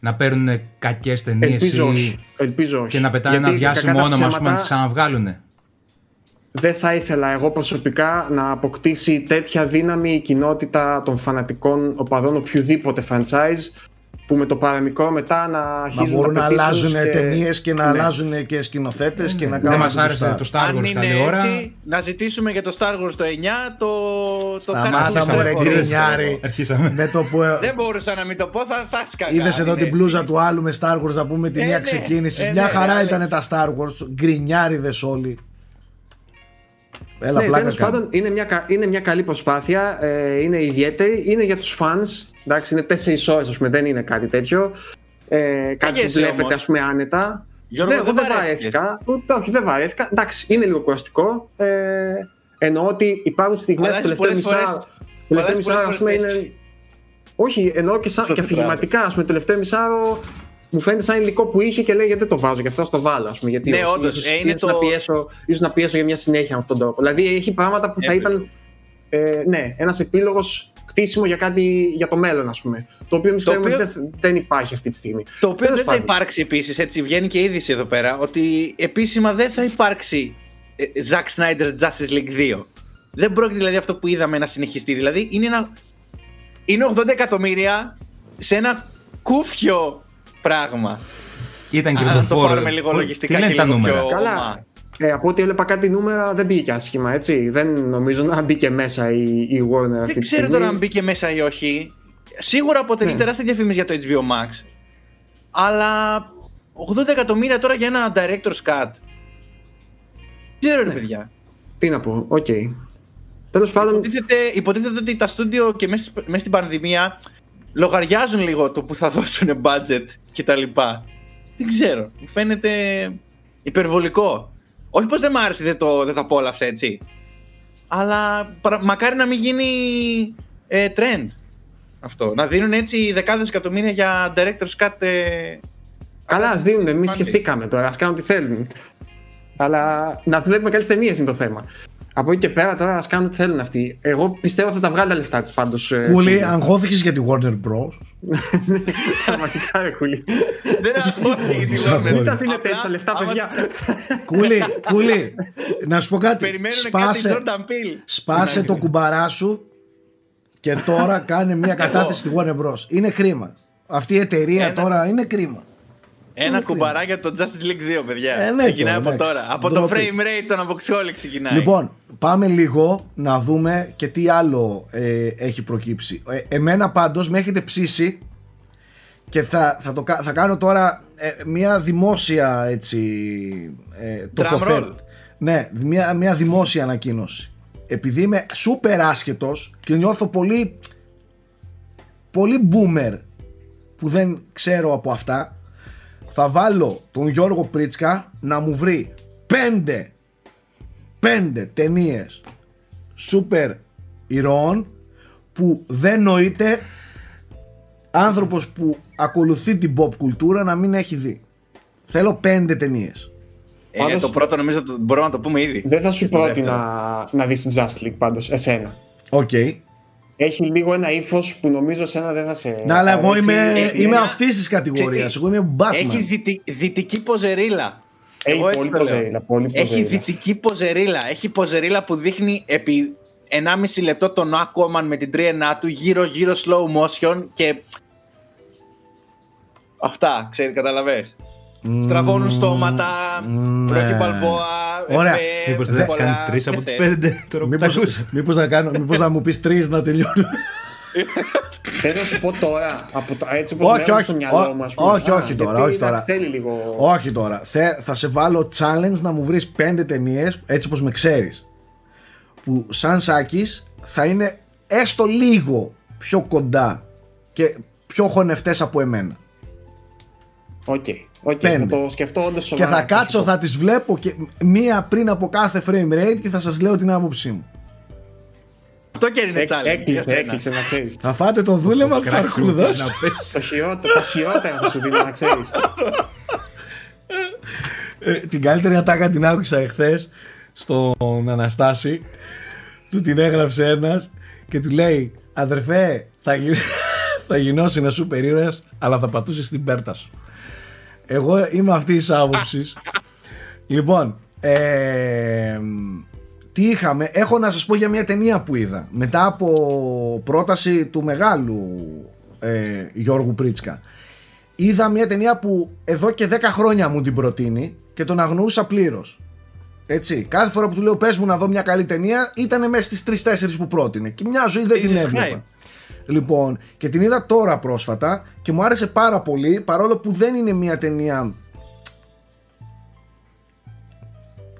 S5: Να παίρνουν κακές ταινίες
S2: ελπίζω
S5: ή
S2: όχι. Ελπίζω όχι.
S5: και να πετάνε
S2: Γιατί,
S5: ένα διάσημο
S2: κακά τα
S5: όνομα, α πούμε, να τι
S2: ψέματα,
S5: ξαναβγάλουν.
S2: Δεν θα ήθελα εγώ προσωπικά να αποκτήσει τέτοια δύναμη η κοινότητα των φανατικών οπαδών οποιοδήποτε franchise που με το παραμικρό μετά να
S1: Να
S2: αρχίζουν
S1: μπορούν να
S2: petitions
S1: αλλάζουν
S2: και-
S1: ταινίες και να
S2: Ναι.
S1: αλλάζουν και σκηνοθέτες και να
S5: Δεν
S1: κάνουν.
S5: μας
S1: ό,τι
S5: άρεσε
S1: γουστάρουν.
S5: το Star
S6: Αν
S5: Wars
S6: είναι
S5: καλή ώρα.
S6: έτσι, να ζητήσουμε για το Star Wars το 9 το, το
S1: Σταμάτα
S6: Cartoon
S1: μου ρε
S6: Network.
S1: γκρινιάρη.
S5: Αρχίσαμε.
S1: Με το που.
S6: Δεν μπορούσα να μην το πω, θα, θα σκαγά.
S1: Είδες εδώ
S6: Είναι-
S1: την μπλούζα του άλλου με Star Wars να πούμε τη
S6: Ε,
S1: μία
S6: ναι.
S1: ξεκίνηση.
S6: Ε,
S1: Μια
S6: ναι,
S1: χαρά
S6: ναι,
S1: ήταν
S6: ναι.
S1: τα Star Wars. Γκρινιάριδες όλοι. Έλα,
S2: Ναι,
S1: πλάκα
S2: τέλος
S1: κάνω.
S2: πάντων είναι μια, κα- είναι μια καλή προσπάθεια, ε, είναι ιδιαίτερη, είναι για τους fans, εντάξει είναι 4 ώρες ας πούμε, δεν είναι κάτι τέτοιο, ε, κάτι που
S6: Καγέσαι
S2: βλέπετε
S6: όμως.
S2: ας πούμε άνετα.
S6: Γιώργο,
S2: δεν, εγώ
S6: δεν
S2: δεν
S6: βαρέθηκες.
S2: βαρέθηκα, ούτε, όχι δεν βαρέθηκα, εντάξει είναι λίγο κουραστικό, ε, εννοώ ότι υπάρχουν στιγμές
S6: Αλλά
S2: το
S6: έχεις
S2: τελευταίο
S6: πολλές
S2: μισά,
S6: φορές-
S2: τελευταίο
S6: πολλές
S2: μισάρο ας πούμε
S6: φορές
S2: είναι, όχι εννοώ και, σαν,
S6: Στο
S2: και
S6: τετράδιο.
S2: αφηγηματικά ας πούμε, το τελευταίο μισάρο μου φαίνεται σαν υλικό που είχε και λέει γιατί δεν το βάζω, γι' αυτό θα το βάλω. Ας πούμε, γιατί
S6: Ναι,
S2: όχι.
S6: όντως,
S2: Ίσως-
S6: ε, είναι
S2: ίσως
S6: το-
S2: να πιέσω, ίσως να πιέσω για μια συνέχεια με αυτόν τον τρόπο. Δηλαδή έχει πράγματα που θα
S6: Έπρεπε.
S2: ήταν ε, ναι, ένας επίλογος κτίσιμο για κάτι για το μέλλον, ας πούμε. Το οποίο εμείς
S6: Το
S2: ξέρουμε
S6: οποίο-
S2: ότι δεν, δεν υπάρχει αυτή τη στιγμή.
S6: Το οποίο
S2: Τέλος
S6: δεν θα
S2: πάντων.
S6: υπάρξει επίσης, έτσι βγαίνει και είδηση εδώ πέρα, ότι επίσημα δεν θα υπάρξει ε, Zack Snyder's Justice League 2. Δεν πρόκειται δηλαδή αυτό που είδαμε να συνεχιστεί. Δηλαδή είναι, ένα, είναι 80 εκατομμύρια σε ένα κούφιο πράγμα.
S5: Ήταν
S6: Αν το
S5: κερδοφόρο.
S6: πάρουμε λίγο
S5: Πού-
S6: λογιστικά
S5: Τι λένε
S6: και
S5: τα
S6: λίγο
S5: νούμερα;
S6: πιο-
S2: Καλά.
S6: Ωμα.
S2: Ε, από ό,τι έβλεπα κάτι νούμερα δεν μπήκε άσχημα, έτσι. Δεν νομίζω να μπήκε μέσα η, η Warner αυτή
S6: Δεν
S2: τη
S6: ξέρω
S2: στιγμή.
S6: τώρα αν μπήκε μέσα ή όχι. Σίγουρα αποτελεί
S2: Ναι.
S6: τεράστια διαφήμιση για το HBO Max. Αλλά 80 εκατομμύρια τώρα για ένα director's cut. Δεν ξέρω ρε παιδιά.
S2: Τι να πω, οκ. Τέλος πάντων,
S6: Υποτίθεται, υποτίθεται ότι τα στούντιο και μέσα, στις- μέσα στην πανδημία λογαριάζουν λίγο το που θα δώσουν budget κτλ. Δεν ξέρω. Μου φαίνεται υπερβολικό. Όχι πως δεν μ' άρεσε, δεν το, δεν το απόλαυσα έτσι. Αλλά παρα- μακάρι να μην γίνει ε, trend αυτό. Να δίνουν έτσι δεκάδες εκατομμύρια για director's cut. Ε,
S2: Καλά, ας δίνουν. Εμείς
S6: Πάντη.
S2: σχεστήκαμε τώρα. Α κάνουν τι θέλουν. Αλλά να βλέπουμε καλές ταινίες είναι το θέμα. Από εκεί και πέρα τώρα ας κάνουν ό,τι θέλουν αυτοί. Εγώ πιστεύω θα τα βγάλει τα λεφτά της πάντως.
S1: Κούλι, αγχώθηκες για τη Warner Bros;
S2: Πραγματικά ρε κούλι.
S6: Δεν είναι
S1: Πώς
S6: αυτό.
S1: αγχώνει.
S2: Μην τα αφήνετε
S6: Απλά,
S2: έτσι τα λεφτά,
S6: άμα-
S2: παιδιά.
S1: Κούλι, Κούλι, να σου πω κάτι.
S6: Περιμένουν
S1: Σπάσε,
S6: κάτι Jordan Peele.
S1: σπάσε το κουμπαρά σου και τώρα κάνε μια κατάθεση στη Warner Bros. Είναι κρίμα. Αυτή η εταιρεία
S6: Ένα-
S1: τώρα είναι κρίμα.
S6: Ένα κουμπαρά για το Justice League 2, παιδιά.
S1: Ε, ναι,
S6: ξεκινάει
S1: τώρα,
S6: από
S1: εντάξει.
S6: τώρα. Από το
S1: Ντροπή.
S6: frame rate των Αποξιόλη ξεκινάει.
S1: Λοιπόν, πάμε λίγο να δούμε και τι άλλο ε, έχει προκύψει. Ε, εμένα πάντως με έχετε ψήσει και θα, θα, το, κα- θα κάνω τώρα ε, μια δημόσια έτσι ε, τοποθέ-
S6: roll.
S1: Ναι, μια, μια δημόσια ανακοίνωση. Επειδή είμαι σούπερ άσχετος και νιώθω πολύ πολύ boomer που δεν ξέρω από αυτά θα βάλω τον Γιώργο Πρίτσκα να μου βρει πέντε πέντε ταινίες σούπερ ηρώων που δεν νοείται άνθρωπος που ακολουθεί την pop κουλτούρα να μην έχει δει. Θέλω πέντε ταινίες.
S6: Ε,
S2: Πάντως-
S6: το πρώτο νομίζω το- μπορούμε να το πούμε ήδη.
S2: Δεν θα σου
S6: Και το
S2: πρότεινα
S6: δεύτερο.
S2: να δεις τον Justice League πάντως, εσένα.
S1: Οκ.
S2: Έχει λίγο ένα ύφος που νομίζω εσένα δεν θα σε.
S1: Να, αλλά εγώ
S2: αρέσει.
S1: είμαι,
S6: Έχει
S1: είμαι
S6: ένα-
S1: αυτής της κατηγορίας.
S6: Ξέρεις τι,
S1: Εγώ είμαι Batman.
S6: Έχει δυτι- δυτική ποζερίλα.
S2: Έχει
S6: Εγώ έτσι
S2: πολύ
S6: το λέω.
S2: ποζερίλα, πολύ
S6: Έχει
S2: ποζερίλα.
S6: δυτική ποζερίλα. Έχει ποζερίλα που δείχνει επί 1,5 λεπτό τον Aquaman με την τρίενά του γύρω-γύρω slow motion και. Αυτά, ξέρεις, καταλαβες. Στραβώνουν στόματα,
S1: ναι.
S6: Ρόκι Μπαλμπόα,
S1: Ωραία.
S6: Εφέ,
S5: Μήπως δεν θα τι
S6: πολλά,
S5: κάνεις τρεις από
S6: και
S5: τις
S6: θες.
S5: πέντε; Τώρα που τα
S1: Μήπως,
S5: ακούς.
S1: μήπως να, κάνω, μήπως να μου πεις τρεις να τελειώνω.
S2: Θέλω να σου πω τώρα, από το, έτσι όπως
S1: Όχι,
S2: μένω
S1: όχι,
S2: στο μυαλό
S1: ό-
S2: μου, ας πούμε.
S1: όχι,
S2: Α,
S1: όχι τώρα,
S2: γιατί,
S1: όχι τώρα.
S2: εντάξει, θέλει λίγο...
S1: Όχι τώρα. Θε, θα σε βάλω challenge να μου βρεις πέντε ταινίες, έτσι όπως με ξέρεις. Που σαν Σάκης θα είναι έστω λίγο πιο κοντά και πιο χωνευτές από εμένα.
S2: Ok, ok, θα
S1: Πέντε.
S2: το σκεφτώ όντως
S1: Και
S2: σοβαρά.
S1: θα
S2: σου
S1: κάτσω,
S2: πω.
S1: θα τις βλέπω και μία πριν από κάθε frame rate και θα σας λέω την άποψή μου.
S6: Αυτό και είναι
S2: Έκ-
S6: challenge. για
S2: Έκλεισε,
S6: σένα.
S2: έκλεισε να ξέρεις.
S1: Θα φάτε το δούλεμα της
S5: Κράξιμο,
S1: αρκούδας.
S5: να πες.
S2: Το χειρότερο, το χειρότερο θα σου δίνω να ξέρεις.
S1: Ε, την καλύτερη ατάκα την άκουσα εχθές στον Αναστάση του την έγραψε ένας και του λέει αδερφέ θα, γι... θα γινώσει ένα σούπερ ήρωας αλλά θα πατούσε στην πέρτα σου εγώ είμαι αυτής της άποψης. λοιπόν ε, τι είχαμε; Έχω να σας πω για μια ταινία που είδα μετά από πρόταση του μεγάλου ε, Γιώργου Πρίτσκα είδα μια ταινία που εδώ και 10 χρόνια μου την προτείνει και τον αγνοούσα πλήρως. Έτσι, κάθε φορά που του λέω πες μου να δω μια καλή ταινία ήταν μέσα στις 3-4 που πρότεινε και μια ζωή δεν την
S6: Jesus
S1: έβλεπα.
S6: Christ.
S1: Λοιπόν, και την είδα τώρα πρόσφατα και μου άρεσε πάρα πολύ παρόλο που δεν είναι μια ταινία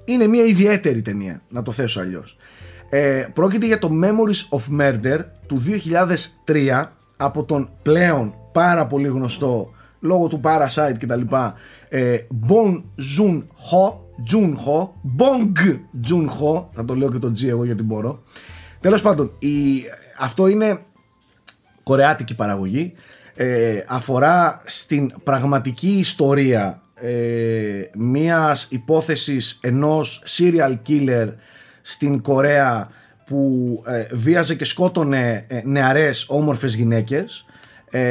S1: είναι μια ιδιαίτερη ταινία, να το θέσω αλλιώς. Ε, πρόκειται για το Memories of Murder του 2003 από τον πλέον πάρα πολύ γνωστό λόγω του Parasite και τα λοιπά ε, Bong Joon-ho Joon-ho Bong Joon-ho θα το λέω και το G εγώ γιατί μπορώ τέλος πάντων η, αυτό είναι κορεάτικη παραγωγή ε, αφορά στην πραγματική ιστορία ε, μιας υπόθεσης ενός serial killer στην Κορέα που ε, βίαζε και σκότωνε ε, νεαρές όμορφες γυναίκες. Ε,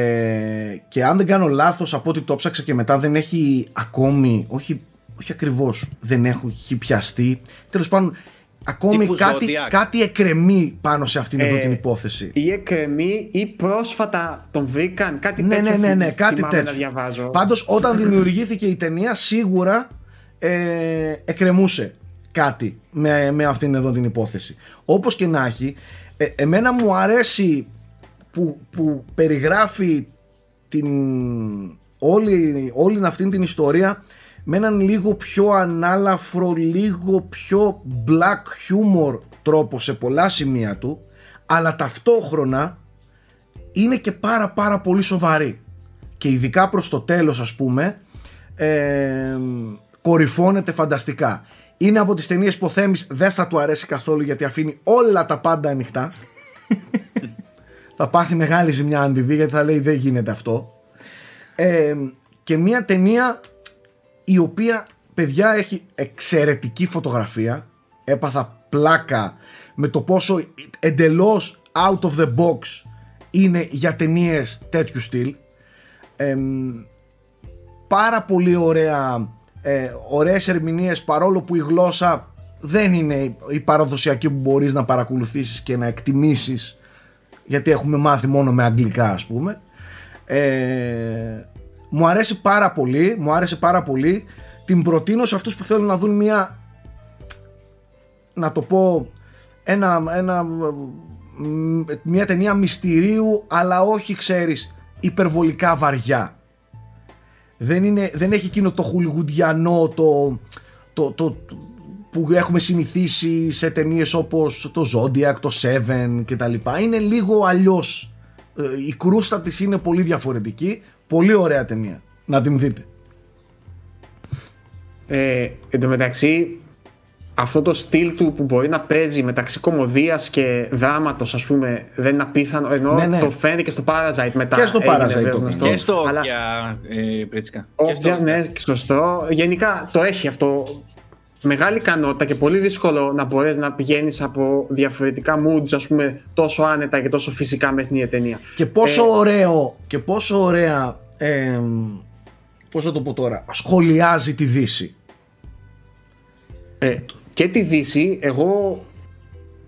S1: και αν δεν κάνω λάθος από ό,τι το ψάξα και μετά δεν έχει ακόμη, όχι, όχι ακριβώς δεν έχει πιαστεί τέλος πάντων ακόμη
S6: Τύπου
S1: κάτι,
S6: Zodiac.
S1: κάτι εκρεμεί πάνω σε αυτήν εδώ
S2: Ε,
S1: την υπόθεση
S2: Ή εκκρεμεί ή πρόσφατα τον βρήκαν. Κάτι
S1: ναι,
S2: τέτοιο.
S1: ναι, ναι, ναι,
S2: θυμ-
S1: κάτι
S2: θυμάμαι
S1: τέτοιο.
S2: να διαβάζω.
S1: Πάντως όταν δημιουργήθηκε η ταινία σίγουρα ε, εκκρεμούσε κάτι με, με αυτήν εδώ την υπόθεση. Όπως και να έχει, ε, εμένα μου αρέσει που, που περιγράφει την, όλη, όλη αυτήν την ιστορία με έναν λίγο πιο ανάλαφρο, λίγο πιο black humor τρόπο σε πολλά σημεία του, αλλά ταυτόχρονα είναι και πάρα πάρα πολύ σοβαρή. Και ειδικά προς το τέλος ας πούμε ε, κορυφώνεται φανταστικά. Είναι από τις ταινίες που ο Θέμης δεν θα του αρέσει καθόλου γιατί αφήνει όλα τα πάντα ανοιχτά. Θα πάθει μεγάλη ζημιά αν τη δει γιατί θα λέει δεν γίνεται αυτό ε, και μια ταινία η οποία παιδιά έχει εξαιρετική φωτογραφία έπαθα πλάκα με το πόσο εντελώς out of the box είναι για ταινίες τέτοιου στυλ. Εμ, πάρα πολύ ωραία, ε, ωραίες ερμηνείες παρόλο που η γλώσσα δεν είναι η παραδοσιακή που μπορείς να παρακολουθήσεις και να εκτιμήσεις γιατί έχουμε μάθει μόνο με αγγλικά ας πούμε ε, μου αρέσει πάρα πολύ μου άρεσε πάρα πολύ την προτείνω σε αυτούς που θέλουν να δουν μια να το πω ένα, ένα, μ, μια ταινία μυστηρίου αλλά όχι ξέρεις υπερβολικά βαριά δεν, είναι, δεν έχει εκείνο το χουλιγουντιανό το, το, το, που έχουμε συνηθίσει σε ταινίες όπως το Zodiac, το Seven κτλ. Είναι λίγο αλλιώς. Ε, Η κρούστα της είναι πολύ διαφορετική. Πολύ ωραία ταινία. Να την δείτε.
S2: Ε, εν τω μεταξύ, αυτό το στυλ του που μπορεί να παίζει μεταξύ κομμωδίας και δράματος, ας πούμε, δεν είναι απίθανο. Ενώ
S1: Ναι, ναι.
S2: το φαίνεται και στο Parasite μετά.
S1: Και στο
S2: έγινε
S1: Parasite
S2: βέβαια
S1: το
S2: γνωστό.
S1: έκανε.
S6: Και στο
S2: Αλλά-
S6: για ε, Πρίτσικα.
S2: Ο-
S6: Και στο-
S2: ναι, σωστό. Γενικά το έχει αυτό. Μεγάλη ικανότητα και πολύ δύσκολο να μπορέσει να πηγαίνεις από διαφορετικά moods, ας πούμε, τόσο άνετα και τόσο φυσικά μέσα στην ίδια ταινία.
S1: Και πόσο
S2: Ε,
S1: ωραίο και πόσο ωραία ε, πώς θα το πω τώρα σχολιάζει τη Δύση.
S2: Ε, και τη Δύση, εγώ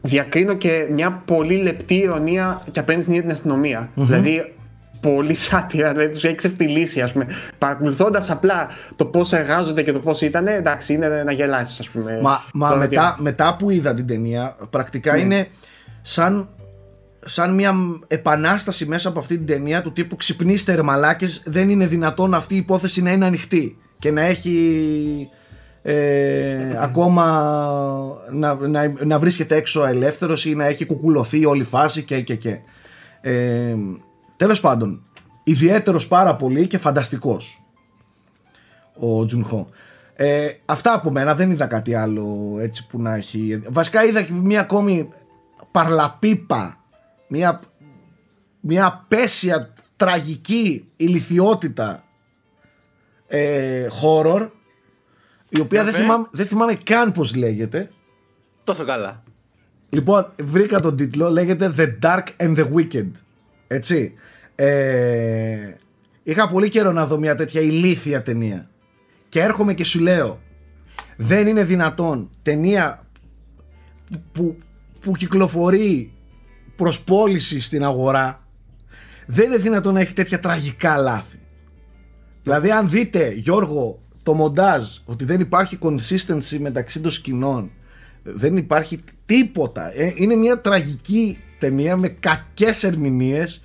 S2: διακρίνω και μια πολύ λεπτή ηρωνία και απέναντι στην ίδια την αστυνομια Δηλαδή, πολύ σάτυρα, δηλαδή τους έχει ξεφτυλίσει, ας πούμε. Παρακολουθώντας απλά το πώς εργάζονται και το πώς ήταν, εντάξει, είναι να γελάσεις, ας πούμε.
S1: Μα, μα
S2: Τώρα
S1: μετά, μετά που είδα την ταινία, πρακτικά
S2: Ναι.
S1: είναι σαν, σαν μια επανάσταση μέσα από αυτή την ταινία του τύπου ξυπνήστε ρε μαλάκες, δεν είναι δυνατόν αυτή η υπόθεση να είναι ανοιχτή και να έχει ε, ακόμα να, να, να βρίσκεται έξω ελεύθερος ή να έχει κουκουλωθεί όλη η φάση και και και. Ε, τέλος πάντων, ιδιαίτερος πάρα πολύ και φανταστικός ο Τζουνχό. Ε, αυτά από μένα, δεν είδα κάτι άλλο έτσι που να έχει. Βασικά είδα και μια ακόμη παρλαπίπα, μια, μια απέσια τραγική ηλικιότητα ε, horror, η οποία δεν
S6: Βέβαια.
S1: θυμάμαι, δεν θυμάμαι καν πώς λέγεται.
S6: Τόσο καλά.
S1: Λοιπόν, βρήκα τον τίτλο, λέγεται The Dark and the Wicked. Έτσι. Ε, είχα πολύ καιρό να δω μια τέτοια ηλίθια ταινία. Και έρχομαι και σου λέω, δεν είναι δυνατόν ταινία που, που, που κυκλοφορεί προς πώληση στην αγορά, δεν είναι δυνατόν να έχει τέτοια τραγικά λάθη. Δηλαδή αν δείτε Γιώργο το μοντάζ ότι δεν υπάρχει consistency μεταξύ των σκηνών δεν υπάρχει τίποτα Ε, είναι μια τραγική ταινία με κακές ερμηνείες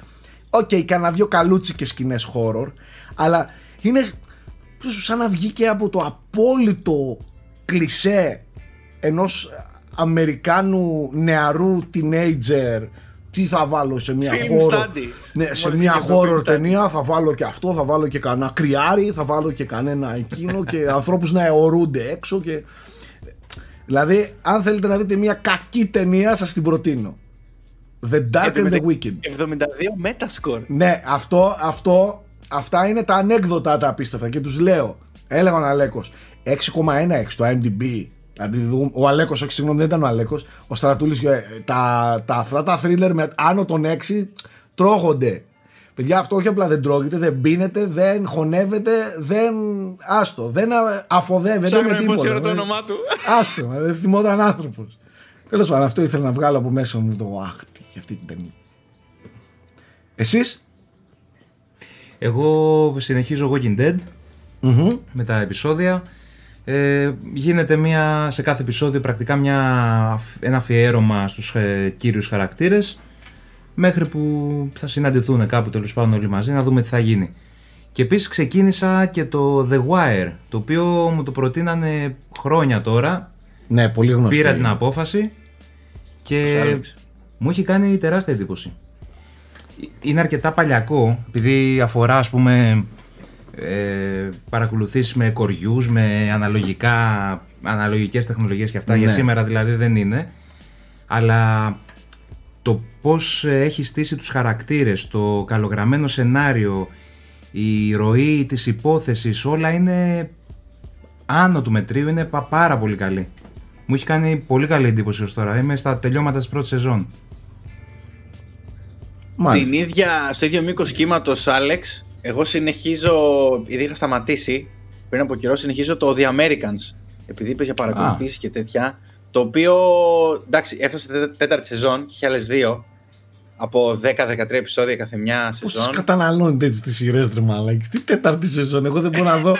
S1: Ok, okay, κανένα δυο καλούτσικες σκηνές horror αλλά είναι σαν να βγήκε από το απόλυτο κλισέ ενός Αμερικάνου νεαρού teenager τι θα βάλω σε μια
S6: Film
S1: horror;
S6: studies.
S1: ναι, σε
S6: Μόλις
S1: μια
S6: είπε το
S1: horror
S6: film studies.
S1: ταινία θα βάλω και αυτό, θα βάλω και κανένα κρυάρι, θα βάλω και κανένα εκείνο και ανθρώπους να αιωρούνται έξω και... Δηλαδή, αν θέλετε να δείτε μια κακή ταινία, σας την προτείνω. The Dark and the Wicked.
S6: 72 Metascore.
S1: Ναι, αυτό, αυτό, αυτά είναι τα ανέκδοτα τα απίστευτα και τους λέω. Έλεγα ο Αλέκος, 6,1 στο IMDb. Δηλαδή, δου- ο Αλέκος, όχι συγγνώμη, δεν ήταν ο Αλέκος. Ο Στρατούλης, ε, τα, τα, αυτά τα thriller με άνω των 6 τρώγονται. Παιδιά, αυτό όχι απλά δεν τρώγεται, δεν πίνεται, δεν χωνεύεται, δεν. Άστο, δεν α- αφοδεύεται με
S6: Ψάχνω
S1: τίποτα.
S6: πώς είναι το
S1: Ε,
S6: όνομά του.
S1: Άστο, δεν θυμόταν άνθρωπος. Τέλος πάντων, αυτό ήθελα να βγάλω από μέσα μου το άχτη για αυτή την ταινία. Εσείς;
S5: Εγώ συνεχίζω Walking Dead
S1: Μμμ.
S5: με τα επεισόδια. Ε, γίνεται μια, σε κάθε επεισόδιο πρακτικά μια, αφ- ένα αφιέρωμα στους ε, κύριους χαρακτήρες μέχρι που θα συναντηθούν κάπου τέλος πάντων όλοι μαζί να δούμε τι θα γίνει. Και επίσης ξεκίνησα και το The Wire, το οποίο μου το προτείνανε χρόνια τώρα.
S1: Ναι, πολύ γνωστή.
S5: Πήρα την απόφαση και
S6: άρεσε.
S5: Μου έχει κάνει τεράστια εντύπωση. Είναι αρκετά παλιακό, επειδή αφορά ας πούμε ε, παρακολουθήσεις με κοριούς, με αναλογικά, αναλογικές τεχνολογίες και αυτά. Για
S1: Ναι.
S5: σήμερα δηλαδή δεν είναι. Αλλά το πώς ε, έχει στήσει τους χαρακτήρες, το καλογραμμένο σενάριο, η ροή της υπόθεσης, όλα είναι άνω του μετρίου, είναι πα- πάρα πολύ καλή. Μου έχει κάνει πολύ καλή εντύπωση ως τώρα. Είμαι στα τελειώματα της πρώτης σεζόν.
S1: Μάλιστα.
S6: Την ίδια, στο ίδιο μήκος κύματος, Άλεξ, εγώ συνεχίζω, ήδη είχα σταματήσει πριν από καιρό, συνεχίζω το The Americans. Επειδή είπε για παρακολουθήσει και τέτοια. Το οποίο εντάξει, έφτασε τέ- τέταρτη σεζόν και είχε άλλες δύο. Από 10-13 επεισόδια κάθε μια
S1: Πώς
S6: σεζόν.
S1: τις καταναλώνετε έτσι τις σειρές, ρε Μαλάκη; Τι τέταρτη σεζόν, εγώ δεν μπορώ να δω.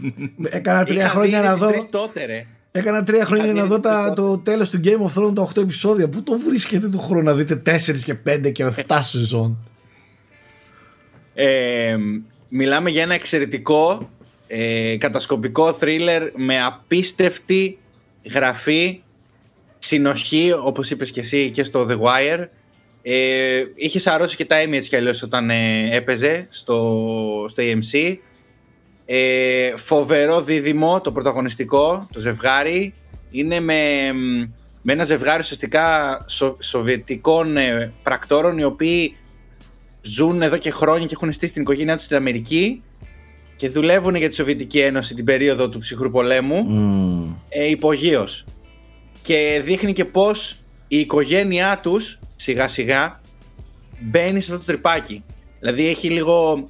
S1: Έκανα τρία
S6: Είχα
S1: χρόνια
S6: δει
S1: να
S6: τις
S1: δω.
S6: τρεις τότε, ρε.
S1: Έκανα τρία χρόνια
S6: Είχα
S1: να
S6: δει
S1: δω
S6: τις
S1: τα,
S6: τρεις
S1: το τέλος του Game of Thrones, τα 8 επεισόδια. Πού το βρίσκετε το χρόνο να δείτε 4 και 5 και 7 σεζόν;
S6: Ε, μιλάμε για ένα εξαιρετικό ε, κατασκοπικό θρίλερ με απίστευτη γραφή, συνοχή, όπως είπες και εσύ και στο The Wire. Ε, είχες σαρώσει και τα Emmy έτσι κι αλλιώς όταν ε, έπαιζε στο, στο AMC. Ε, φοβερό δίδυμο, το πρωταγωνιστικό, το ζευγάρι. Είναι με, με ένα ζευγάρι ουσιαστικά σο, σοβιετικών ε, πρακτόρων οι οποίοι ζουν εδώ και χρόνια και έχουν στήσει την οικογένειά τους στην Αμερική και δουλεύουν για τη Σοβιετική Ένωση την περίοδο του ψυχρού πολέμου
S1: Μμμ.
S6: ε, υπογείως. Και δείχνει και πώς η οικογένειά τους σιγά σιγά μπαίνει σε αυτό το τρυπάκι. Δηλαδή έχει λίγο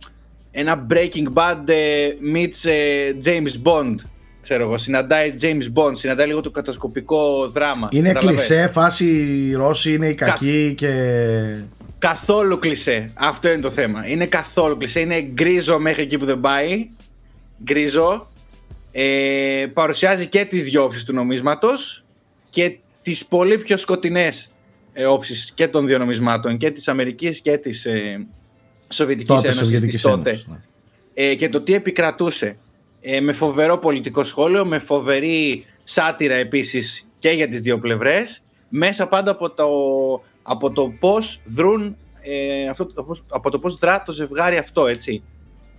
S6: ένα Breaking Bad ε, meets ε, James Bond. Ξέρω εγώ, συναντάει James Bond, συναντάει λίγο το κατασκοπικό δράμα.
S1: Είναι
S6: Καταλαβαίνεις;
S1: κλισέ, φάση οι Ρώσοι είναι οι κακοί και.
S6: Καθόλου κλισέ. Αυτό είναι το θέμα. Είναι καθόλου κλισέ. Είναι γκρίζο μέχρι εκεί που δεν πάει. Γκρίζο. Ε, παρουσιάζει και τις δυο όψεις του νομίσματος και τις πολύ πιο σκοτεινές ε, όψεις και των δύο νομισμάτων και της Αμερικής και της ε, Σοβιετικής
S1: Τότε
S6: Ένωσης
S1: Σοβιετικής
S6: της τότε.
S1: Ένωση. ναι.
S6: Ε, και το τι επικρατούσε. Ε, με φοβερό πολιτικό σχόλιο, με φοβερή σάτυρα επίσης και για τις δύο πλευρές, μέσα πάντα από το, από το πώς δρούν, ε, αυτό, το πώς- από το πώς δρά το ζευγάρι αυτό, έτσι.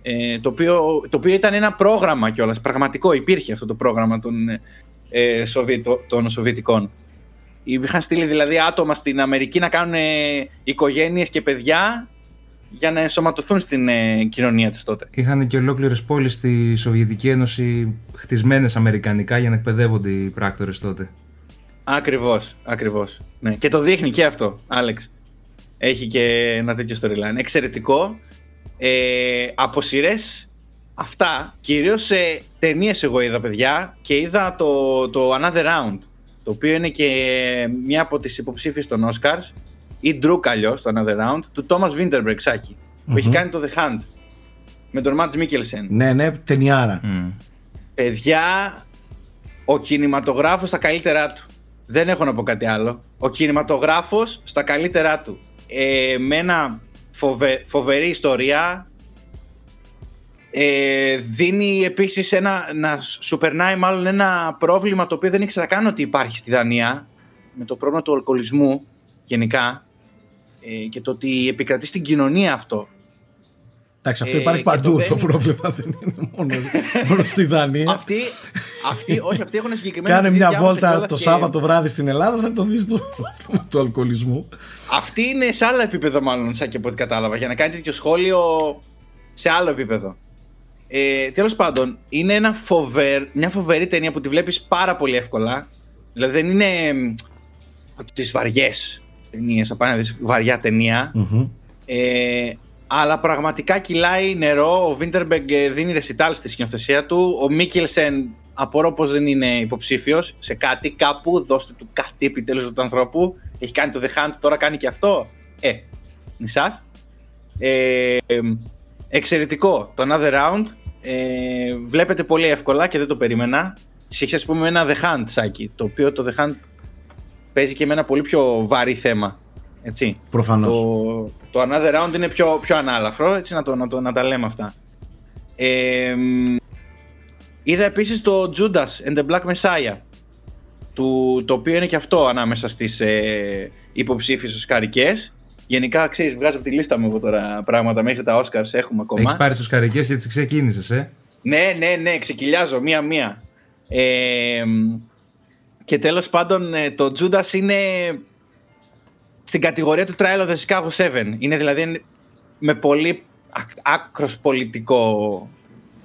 S6: Ε, το, οποίο, το οποίο ήταν ένα πρόγραμμα κιόλας, πραγματικό, υπήρχε αυτό το πρόγραμμα των, ε, Σοβιετο- των Σοβιετικών. Είχαν στείλει δηλαδή άτομα στην Αμερική να κάνουν ε, οικογένειες και παιδιά για να ενσωματωθούν στην ε, κοινωνία τους τότε.
S5: Είχαν και ολόκληρες πόλεις στη Σοβιετική Ένωση χτισμένες αμερικανικά για να εκπαιδεύονται οι πράκτορες τότε.
S6: Ακριβώς, ακριβώς. Ναι. Και το δείχνει και αυτό, Άλεξ. Έχει και ένα τέτοιο storyline. Εξαιρετικό. Ε, από σειρές, αυτά, κυρίως σε ταινίες εγώ είδα, παιδιά, και είδα το, το Another Round, το οποίο είναι και μια από τις υποψήφιες των Oscars, ή Drew αλλιώς, το Another Round, του Thomas Winterberg, Σάκη, που έχει
S1: Μμμ.
S6: κάνει το The Hunt, με τον Matt Mikkelsen.
S1: Ναι, ναι, ταινιάρα.
S5: Μμ.
S6: Παιδιά, ο κινηματογράφος στα καλύτερά του. Δεν έχω να πω κάτι άλλο. Ο κινηματογράφος στα καλύτερά του. Ε, με ένα φοβε- φοβερή ιστορία. Ε, δίνει επίσης ένα, να σου περνάει μάλλον ένα πρόβλημα το οποίο δεν ήξερα καν ότι υπάρχει στη Δανία. Με το πρόβλημα του αλκοολισμού γενικά. Ε, και το ότι επικρατεί στην κοινωνία αυτό.
S1: Εντάξει, αυτό
S6: Ε,
S1: υπάρχει
S6: και
S1: παντού.
S6: το
S1: Το,
S6: δένει-
S1: πρόβλημα δεν είναι μόνο, μόνο στη Δανία.
S6: Αυτοί, αυτοί, όχι, αυτοί έχουν συγκεκριμένα.
S1: Κάνε μια
S6: διάβασα
S1: βόλτα
S6: κιόλας
S1: το
S6: και-
S1: Σάββατο βράδυ στην Ελλάδα, θα το δεις το πρόβλημα του αλκοολισμού.
S6: Αυτή είναι σε άλλο επίπεδο, μάλλον, σαν και από ό,τι κατάλαβα. Για να κάνει τέτοιο σχόλιο σε άλλο επίπεδο. Ε, Τέλος πάντων, είναι ένα φοβερ, μια φοβερή ταινία που τη βλέπεις πάρα πολύ εύκολα. Δηλαδή δεν είναι μ, από τις βαριές ταινίες, από να δεις βαριά ταινία.
S1: Μμμ.
S6: Ε, αλλά πραγματικά κυλάει νερό. Ο Βίντερμπεγκ ε, δίνει ρεσιτάλ στη σκηνοθεσία του. Ο Μίκελσεν απορώ πως δεν είναι υποψήφιος σε κάτι, κάπου. Δώστε του κάτι επιτέλους του ανθρώπου. Έχει κάνει το The Hunt, τώρα κάνει και αυτό. Ε, νησάφ. Ε, ε, εξαιρετικό το Another Round. Ε, βλέπετε πολύ εύκολα και δεν το περίμενα. Σχέση ας πούμε με ένα The Hunt, Σάκη, το οποίο το The Hunt παίζει και με ένα πολύ πιο βαρύ θέμα. Έτσι.
S1: Προφανώς.
S6: Το, το Another Round είναι πιο, πιο ανάλαφρο, έτσι να, το, να, το, να τα λέμε αυτά. Ε, μ, είδα επίσης το Judas and the Black Messiah, του, το οποίο είναι και αυτό ανάμεσα στις ε, υποψήφιες οσκαρικές. Γενικά, ξέρεις, βγάζω από τη λίστα μου εγώ τώρα πράγματα μέχρι τα Oscars, έχουμε ακόμα.
S5: Έχεις πάρει στου καρικέ γιατί τις ξεκίνησες, ε;
S6: Ναι, ναι, ναι, ξεκυλιάζω μία-μία. Ε, και τέλος πάντων ε, το Judas είναι στην κατηγορία του Trial of the Chicago 7. Είναι δηλαδή με πολύ άκρος πολιτικό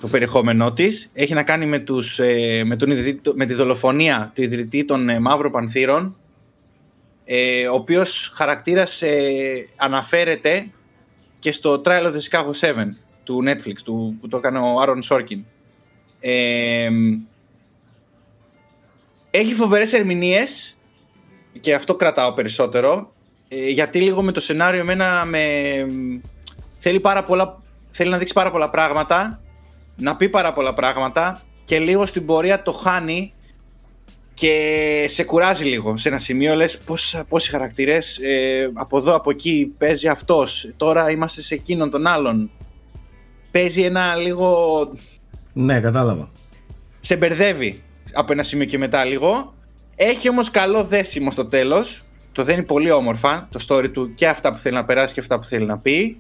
S6: το περιεχόμενό της. Έχει να κάνει με, τους, ε, με, τον ιδρυτή, με τη δολοφονία του ιδρυτή των ε, Μαύρων Πανθύρων, ε, ο οποίος χαρακτήρας ε, αναφέρεται και στο Trial of the Chicago 7 του Netflix, του, που το έκανε ο Άρον Σόρκιν. Ε, έχει φοβερές ερμηνείες και αυτό κρατάω περισσότερο, ε, γιατί λίγο με το σενάριο εμένα με, θέλει, πάρα πολλά, θέλει να δείξει πάρα πολλά πράγματα, να πει πάρα πολλά πράγματα και λίγο στην πορεία το χάνει και σε κουράζει λίγο. Σε ένα σημείο λες πώς, πόσοι χαρακτήρες ε, από εδώ από εκεί παίζει αυτός. Τώρα είμαστε σε εκείνον τον άλλον. Παίζει ένα λίγο
S1: Ναι, κατάλαβα.
S6: σε μπερδεύει από ένα σημείο και μετά λίγο έχει όμως καλό δέσιμο στο τέλος το δένει πολύ όμορφα το story του και αυτά που θέλει να περάσει και αυτά που θέλει να πει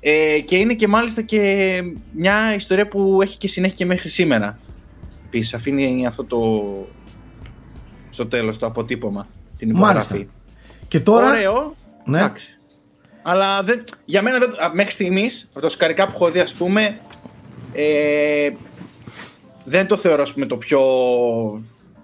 S6: ε, και είναι και μάλιστα και μια ιστορία που έχει και συνέχεια και μέχρι σήμερα Επίσης αφήνει αυτό το στο τέλος το αποτύπωμα την υπογραφή
S1: Μάλιστα. Και τώρα.
S6: Ωραίο.
S1: Ναι.
S6: Εντάξει. Αλλά δεν, για μένα δεν, α, μέχρι στιγμής, από τα σκαρικά που έχω δει, ας πούμε, ε, δεν το θεωρώ ας πούμε, το πιο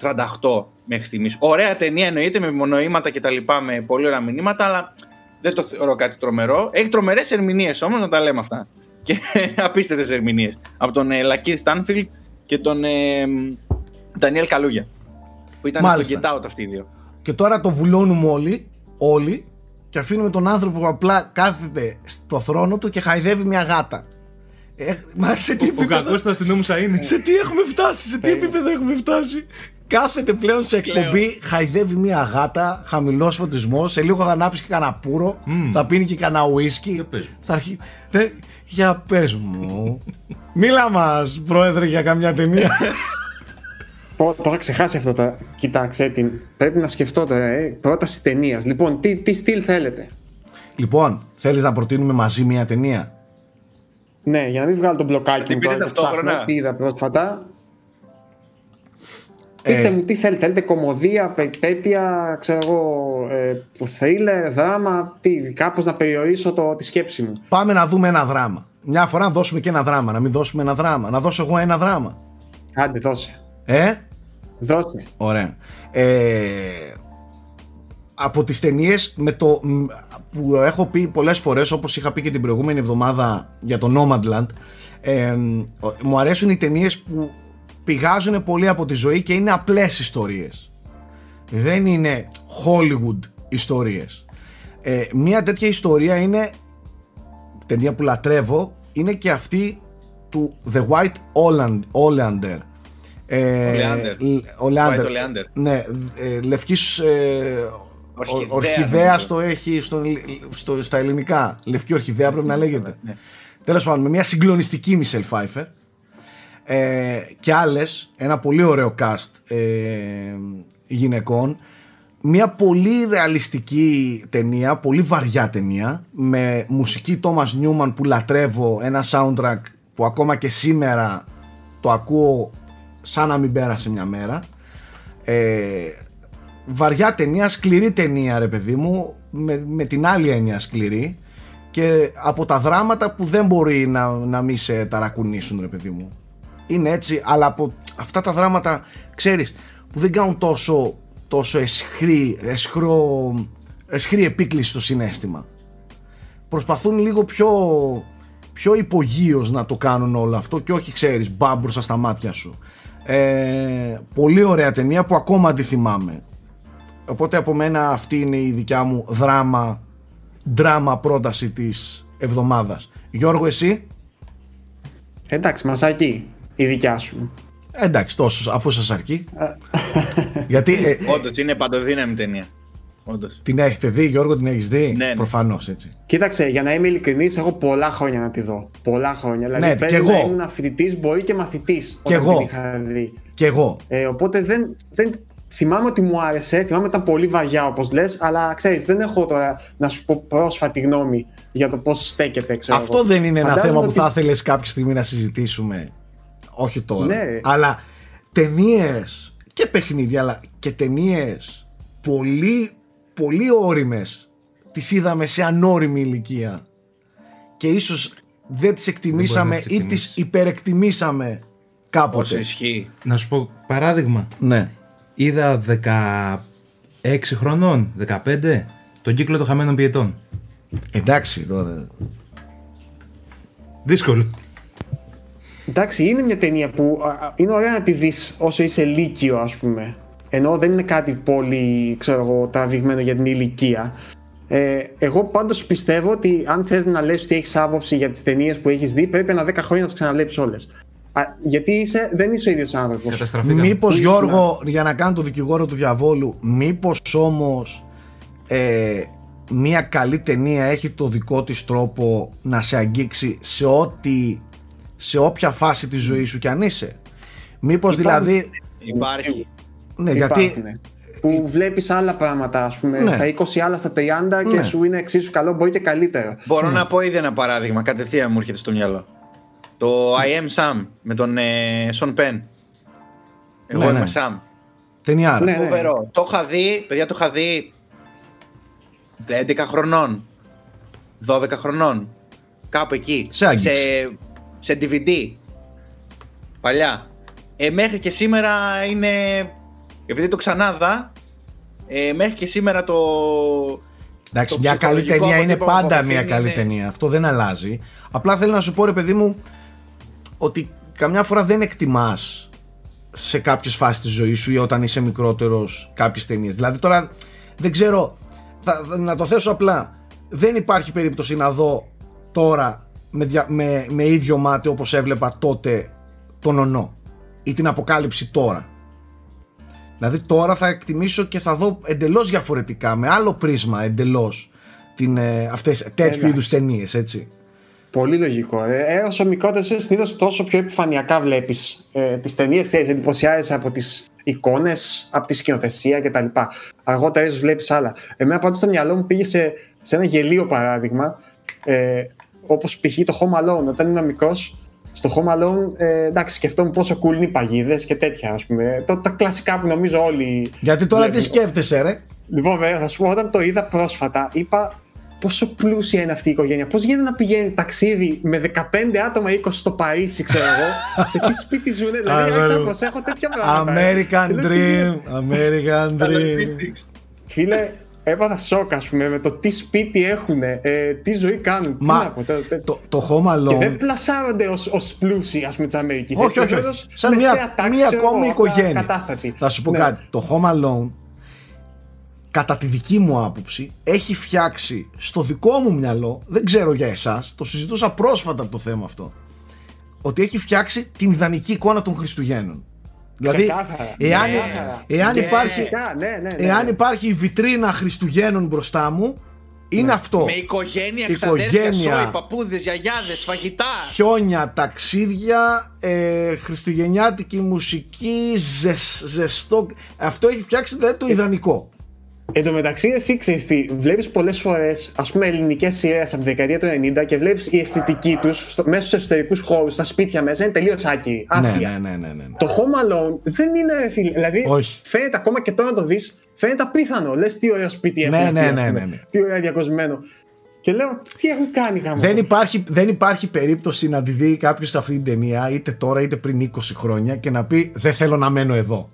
S6: 38 μέχρι στιγμής. Ωραία ταινία εννοείται με μονοήματα και τα λοιπά, με πολύ ωραία μηνύματα, αλλά δεν το θεωρώ κάτι τρομερό. Έχει τρομερές ερμηνείες όμως, να τα λέμε αυτά. Και απίστευτες ερμηνείες. Από τον ε, Λακί Στάνφιλντ και τον ε, Ντανιέλ Καλούγια. Που ήταν
S1: Μάλιστα.
S6: στο Get Out αυτοί οι δύο.
S1: Και τώρα το βουλώνουμε όλοι, όλοι και αφήνουμε τον άνθρωπο που απλά κάθεται στο θρόνο του και χαϊδεύει μια γάτα. Ε, μα σε τι
S5: Ο
S1: επίπεδο,
S5: κακός του αστυνόμου είναι.
S1: σε τι έχουμε φτάσει, σε τι επίπεδο έχουμε φτάσει. Κάθεται πλέον σε εκπομπή, χαϊδεύει μια γάτα, χαμηλός φωτισμός. Σε λίγο θα ανάψει και κανένα πουρο, θα πίνει και κανένα ουίσκι.
S5: Για πες μου.
S1: Θα αρχίσει. Ε, για πες μου. Μίλα μας, πρόεδρε, για καμιά ταινία.
S2: Πω, το είχα ξεχάσει αυτό. Το... Κοιτάξτε την. Πρέπει να σκεφτώ τώρα. Ε. Πρόταση ταινίας. Λοιπόν, τι, τι στυλ θέλετε;
S1: λοιπόν, θέλεις να προτείνουμε μαζί μια ταινία;
S2: Ναι, για να μην βγάλω τον μπλοκάκι
S6: την
S2: μου
S6: πείτε
S2: τώρα και
S6: ταυτόχρονα.
S2: ψάχνω τι είδα πρόσφατα.
S1: Ε,
S2: Πείτε μου τι θέλετε. Θέλετε κομμωδία, περιπέτεια, ξέρω εγώ, ε, θρίλερ, δράμα, τι, κάπως να περιορίσω το, τη σκέψη μου.
S1: Πάμε να δούμε ένα δράμα. Μια φορά να δώσουμε και ένα δράμα, να μην δώσουμε ένα δράμα. Να δώσω εγώ ένα δράμα.
S2: Άντε, δώσε.
S1: Ε,
S2: Δώσε.
S1: ωραία. Ε, από τις ταινίες με το μ, που έχω πει πολλές φορές όπως είχα πει και την προηγούμενη εβδομάδα για το Nomadland ε, ο- μου αρέσουν οι ταινίες που πηγάζουν πολύ από τη ζωή και είναι απλές ιστορίες δεν είναι Hollywood ιστορίες ε, μια τέτοια ιστορία είναι ταινία που λατρεύω είναι και αυτή του The White Oleand- Oleander ε,
S6: Oleander.
S1: Λ- Oleander.
S6: White Oleander.
S1: Ναι, ε, λευκής ε,
S6: Ορχιδέα,
S1: ο- ορχιδέας
S6: νομίζω.
S1: το έχει στο, στο, στα ελληνικά. Λευκή ορχιδέα πρέπει να λέγεται.
S6: Ναι.
S1: Τέλος πάντων, με μια συγκλονιστική Μισελ Φάιφερ ε, και άλλες, ένα πολύ ωραίο cast ε, γυναικών μια πολύ ρεαλιστική ταινία, πολύ βαριά ταινία με μουσική Thomas Newman που λατρεύω, ένα soundtrack που ακόμα και σήμερα το ακούω σαν να μην πέρασε μια μέρα ε, βαριά ταινία, σκληρή ταινία ρε παιδί μου με, με την άλλη έννοια σκληρή και από τα δράματα που δεν μπορεί να, να μην σε ταρακουνήσουν ρε παιδί μου. Είναι έτσι αλλά από αυτά τα δράματα ξέρεις που δεν κάνουν τόσο τόσο εσχρή, εσχρό, εσχρή επίκληση στο συνέστημα. Προσπαθούν λίγο πιο πιο υπογείως να το κάνουν όλο αυτό και όχι ξέρεις μπάμπρουσα στα μάτια σου. Ε, πολύ ωραία ταινία που ακόμα τη θυμάμαι οπότε από μένα αυτή είναι η δικιά μου δράμα δράμα πρόταση της εβδομάδας Γιώργο εσύ;
S2: Εντάξει, μασάκι η δικιά σου.
S1: Ε, εντάξει τόσος αφού σας αρκεί γιατί ε,
S6: Όντως είναι παντοδύναμη ταινία. Όντως.
S1: την έχετε δει Γιώργο την έχεις δει;
S6: Ναι, ναι.
S1: προφανώς έτσι
S2: Κοίταξε, για να είμαι ειλικρινής, έχω πολλά χρόνια να τη δω. Πολλά χρόνια. Δηλαδή,
S1: Ναι,
S2: παίζει
S1: κι
S2: να
S1: εγώ.
S2: ήμουν φοιτητή, μπορεί και μαθητής.
S1: Κι εγώ.
S2: Την είχα δει.
S1: και εγώ
S2: Ε, οπότε δεν, δεν, θυμάμαι ότι μου άρεσε, θυμάμαι ότι ήταν πολύ βαριά όπως λες, αλλά ξέρεις, δεν έχω τώρα να σου πω πρόσφατη γνώμη για το πώς στέκεται. Ξέρω
S1: Αυτό
S2: εγώ.
S1: δεν είναι ένα
S2: Φαντάζομαι
S1: θέμα που
S2: ότι-
S1: θα ήθελες κάποια στιγμή να συζητήσουμε. Όχι τώρα.
S2: Ναι.
S1: Αλλά ταινίες και παιχνίδια, αλλά και ταινίες πολύ, πολύ όριμες τις είδαμε σε ανώριμη ηλικία. Και ίσως δεν τις εκτιμήσαμε
S5: τις
S1: ή τις
S5: εκτιμήσεις.
S1: υπερεκτιμήσαμε κάποτε.
S6: Όσο ισχύει.
S5: Να σου πω παράδειγμα.
S1: Ναι.
S5: Είδα 16 χρονών, 15, τον κύκλο των χαμένων πιετών.
S1: Εντάξει τώρα.
S5: Δύσκολο.
S2: Εντάξει, είναι μια ταινία που α, α, είναι ωραία να τη δεις όσο είσαι λύκειο, ας πούμε. Ενώ δεν είναι κάτι πολύ, ξέρω εγώ, τραβηγμένο για την ηλικία. Ε, εγώ πάντως πιστεύω ότι αν θες να λες ότι έχεις άποψη για τις ταινίες που έχεις δει, πρέπει ένα 10 χρόνια να τις ξαναβλέπει όλες. Γιατί είσαι, δεν είσαι ο ίδιος άνθρωπος.
S5: Καταστραφήκαμε.
S1: Μήπως
S2: Πού
S1: Γιώργο, για να κάνω το δικηγόρο του διαβόλου, μήπως όμως ε, μια καλή ταινία έχει το δικό της τρόπο να σε αγγίξει σε ό,τι, σε όποια φάση της ζωής σου κι αν είσαι; Μήπως
S2: Υπάρχουν-
S1: δηλαδή,
S6: Υπάρχει.
S1: ναι γιατί,
S2: Υπάρχουνε. Που βλέπεις άλλα πράγματα, ας πούμε,
S1: Ναι.
S2: στα 20 άλλα στα 30 και
S1: Ναι.
S2: σου είναι εξίσου καλό, μπορεί και καλύτερο.
S6: Μπορώ να πω ήδη ένα παράδειγμα, κατευθείαν μου έρχεται στο μυαλό. Το I am Sam με τον ε, Sean Penn. Εγώ
S1: Ναι,
S6: είμαι
S1: ναι.
S6: Sam.
S1: ταινιάρα.
S2: Ναι.
S6: Φοβερό. Το είχα δει, παιδιά το είχα δει 11 χρονών. 12 χρονών. Κάπου εκεί.
S1: Σε άγγιξε.
S6: σε, σε DVD. Παλιά. Ε, μέχρι και σήμερα είναι. Επειδή το ξανάδα, ε, μέχρι και σήμερα το.
S1: Εντάξει,
S6: το
S1: μια καλή
S6: ψυχολογικό
S1: ταινία είναι
S6: αποτύπωμα
S1: πάντα
S6: από το
S1: μια
S6: film
S1: καλή
S6: είναι-
S1: ταινία. Αυτό δεν αλλάζει. Απλά θέλω να σου πω, ρε παιδί μου, ότι καμιά φορά δεν εκτιμάς σε κάποιες φάσεις της ζωής σου ή όταν είσαι μικρότερος κάποιες ταινίες. Δηλαδή τώρα δεν ξέρω, θα, θα- να το θέσω απλά, δεν υπάρχει περίπτωση να δω τώρα με, δια- με, με ίδιο μάτι όπως έβλεπα τότε τον ονό ή την αποκάλυψη τώρα. Δηλαδή τώρα θα εκτιμήσω και θα δω εντελώς διαφορετικά, με άλλο πρίσμα εντελώς την, ε, αυτές, τέτοιου
S2: Εντάξει.
S1: είδους ταινίες, έτσι.
S2: Πολύ λογικό. Ε, ε, όσο μικρότερο είσαι, συνήθως τόσο πιο επιφανειακά βλέπεις ε, τις ταινίες. Ξέρεις, εντυπωσιάζεσαι από τις εικόνες, από τη σκηνοθεσία κτλ. Αργότερα ίσως βλέπεις άλλα. Εμένα πάντως στο μυαλό μου πήγε σε, σε ένα γελίο παράδειγμα. Ε, Όπως π.χ. το Home Alone. Όταν ήμουν μικρός, στο Home Alone, ε, εντάξει, σκεφτόμουν πόσο cool είναι οι παγίδες και τέτοια, ας πούμε. Το, τα κλασικά που νομίζω όλοι.
S1: Γιατί τώρα τι
S2: βλέπουν.
S1: σκέφτεσαι ρε;
S2: Λοιπόν, βέβαια, θα σου πω, όταν το είδα πρόσφατα, είπα πόσο πλούσια είναι αυτή η οικογένεια. Πώς γίνεται να πηγαίνει ταξίδι με 15 άτομα 20 στο Παρίσι, ξέρω εγώ, σε τι σπίτι ζουν. Δηλαδή,
S1: Αγόρι
S2: άρχισα να
S1: μου.
S2: προσέχω τέτοια πράγματα.
S1: American
S2: Λέω, τι
S1: Dream, American Dream.
S2: Φίλε, έπαθα σοκ, ας πούμε, με το τι σπίτι έχουν, ε, τι ζωή κάνουν. Τι
S1: Μα
S2: να πω, τώρα, τε-
S1: το, το Home
S2: Και δεν
S1: Alone,
S2: πλασάρονται ως ως πλούσιοι, ας πούμε, της Αμερικής.
S1: όχι, όχι, όχι. σαν μια, μια ακόμη οικογένεια.
S2: Κατάστατη.
S1: Θα σου πω
S2: Ναι.
S1: κάτι. Το Home Alone, κατά τη δική μου άποψη, έχει φτιάξει στο δικό μου μυαλό, δεν ξέρω για εσάς, το συζητούσα πρόσφατα το θέμα αυτό, ότι έχει φτιάξει την ιδανική εικόνα των Χριστουγέννων. Δηλαδή,
S2: Ξεκάθαρα.
S1: εάν,
S2: Ξεκάθαρα.
S1: εάν,
S6: Ναι.
S1: υπάρχει,
S2: Φυσικά, ναι, ναι, ναι,
S1: εάν
S2: ναι.
S1: υπάρχει η βιτρίνα Χριστουγέννων μπροστά μου, είναι αυτό.
S6: Με οικογένεια,
S1: Οικογένεια.
S6: ξαδέρφια, σόι, παππούδες, γιαγιάδες, φαγητά.
S1: χιόνια, ταξίδια, ε, χριστουγεννιάτικη μουσική, ζεσ- ζεστό. Αυτό έχει φτιάξει δηλαδή το ιδανικό.
S2: Εν τω μεταξύ, εσύ ξέρεις τι, βλέπεις πολλές φορές ας πούμε ελληνικές σειρές από τη δεκαετία του 90 και βλέπεις η αισθητική τους μέσα στους εσωτερικούς χώρους, στα σπίτια μέσα, είναι τελείως άκυρη.
S1: Ναι,
S2: άθλια.
S1: ναι, ναι, ναι, ναι.
S2: Το Home Alone δεν είναι, ρε φίλε. Δηλαδή,
S1: Όχι.
S2: φαίνεται ακόμα και τώρα να το δεις, φαίνεται απίθανο. Λες τι ωραίο σπίτι έχουν.
S1: Ναι,
S2: αυτοί,
S1: ναι,
S2: ας
S1: ναι,
S2: πούμε.
S1: ναι, ναι.
S2: Τι ωραία διακοσμένο. Και λέω, τι έχουν κάνει γάμο.
S1: Δεν υπάρχει, δεν υπάρχει περίπτωση να τη δει κάποιος σε αυτή την ταινία, είτε τώρα είτε πριν 20 χρόνια, και να πει Δεν θέλω να μένω εδώ.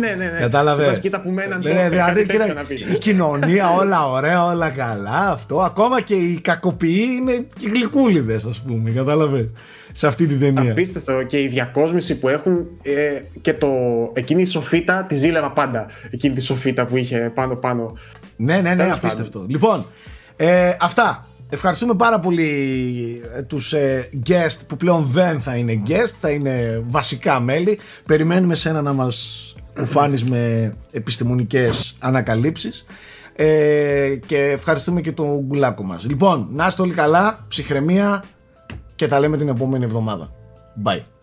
S2: Ναι, ναι, ναι.
S1: Κατάλαβες.
S2: Σε φάση, Κοίτα που μέναν
S1: Ναι,
S2: τότε,
S1: ναι, δηλαδή,
S2: κάτι τέτοιο
S1: κοίτα,
S2: να πει.
S1: η κοινωνία, όλα ωραία, όλα καλά. Αυτό. Ακόμα και οι κακοποιοί είναι και γλυκούλιδες, ας πούμε. Κατάλαβες. Σε αυτή την ταινία.
S2: Απίστευτο και η διακόσμηση που έχουν ε, και το, εκείνη η σοφίτα τη ζήλευα πάντα. Εκείνη τη σοφίτα που είχε πάνω πάνω.
S1: Ναι, ναι, ναι,
S2: Τέλος
S1: απίστευτο. Λοιπόν, ε, αυτά. Ευχαριστούμε πάρα πολύ ε, τους ε, guest που πλέον δεν θα είναι guest, θα είναι βασικά μέλη. Περιμένουμε σένα να μας κουφάνεις με επιστημονικές ανακαλύψεις. Ε, και ευχαριστούμε και τον γκουλάκο μας. Λοιπόν, να είστε όλοι καλά, ψυχραιμία και τα λέμε την επόμενη εβδομάδα. Bye.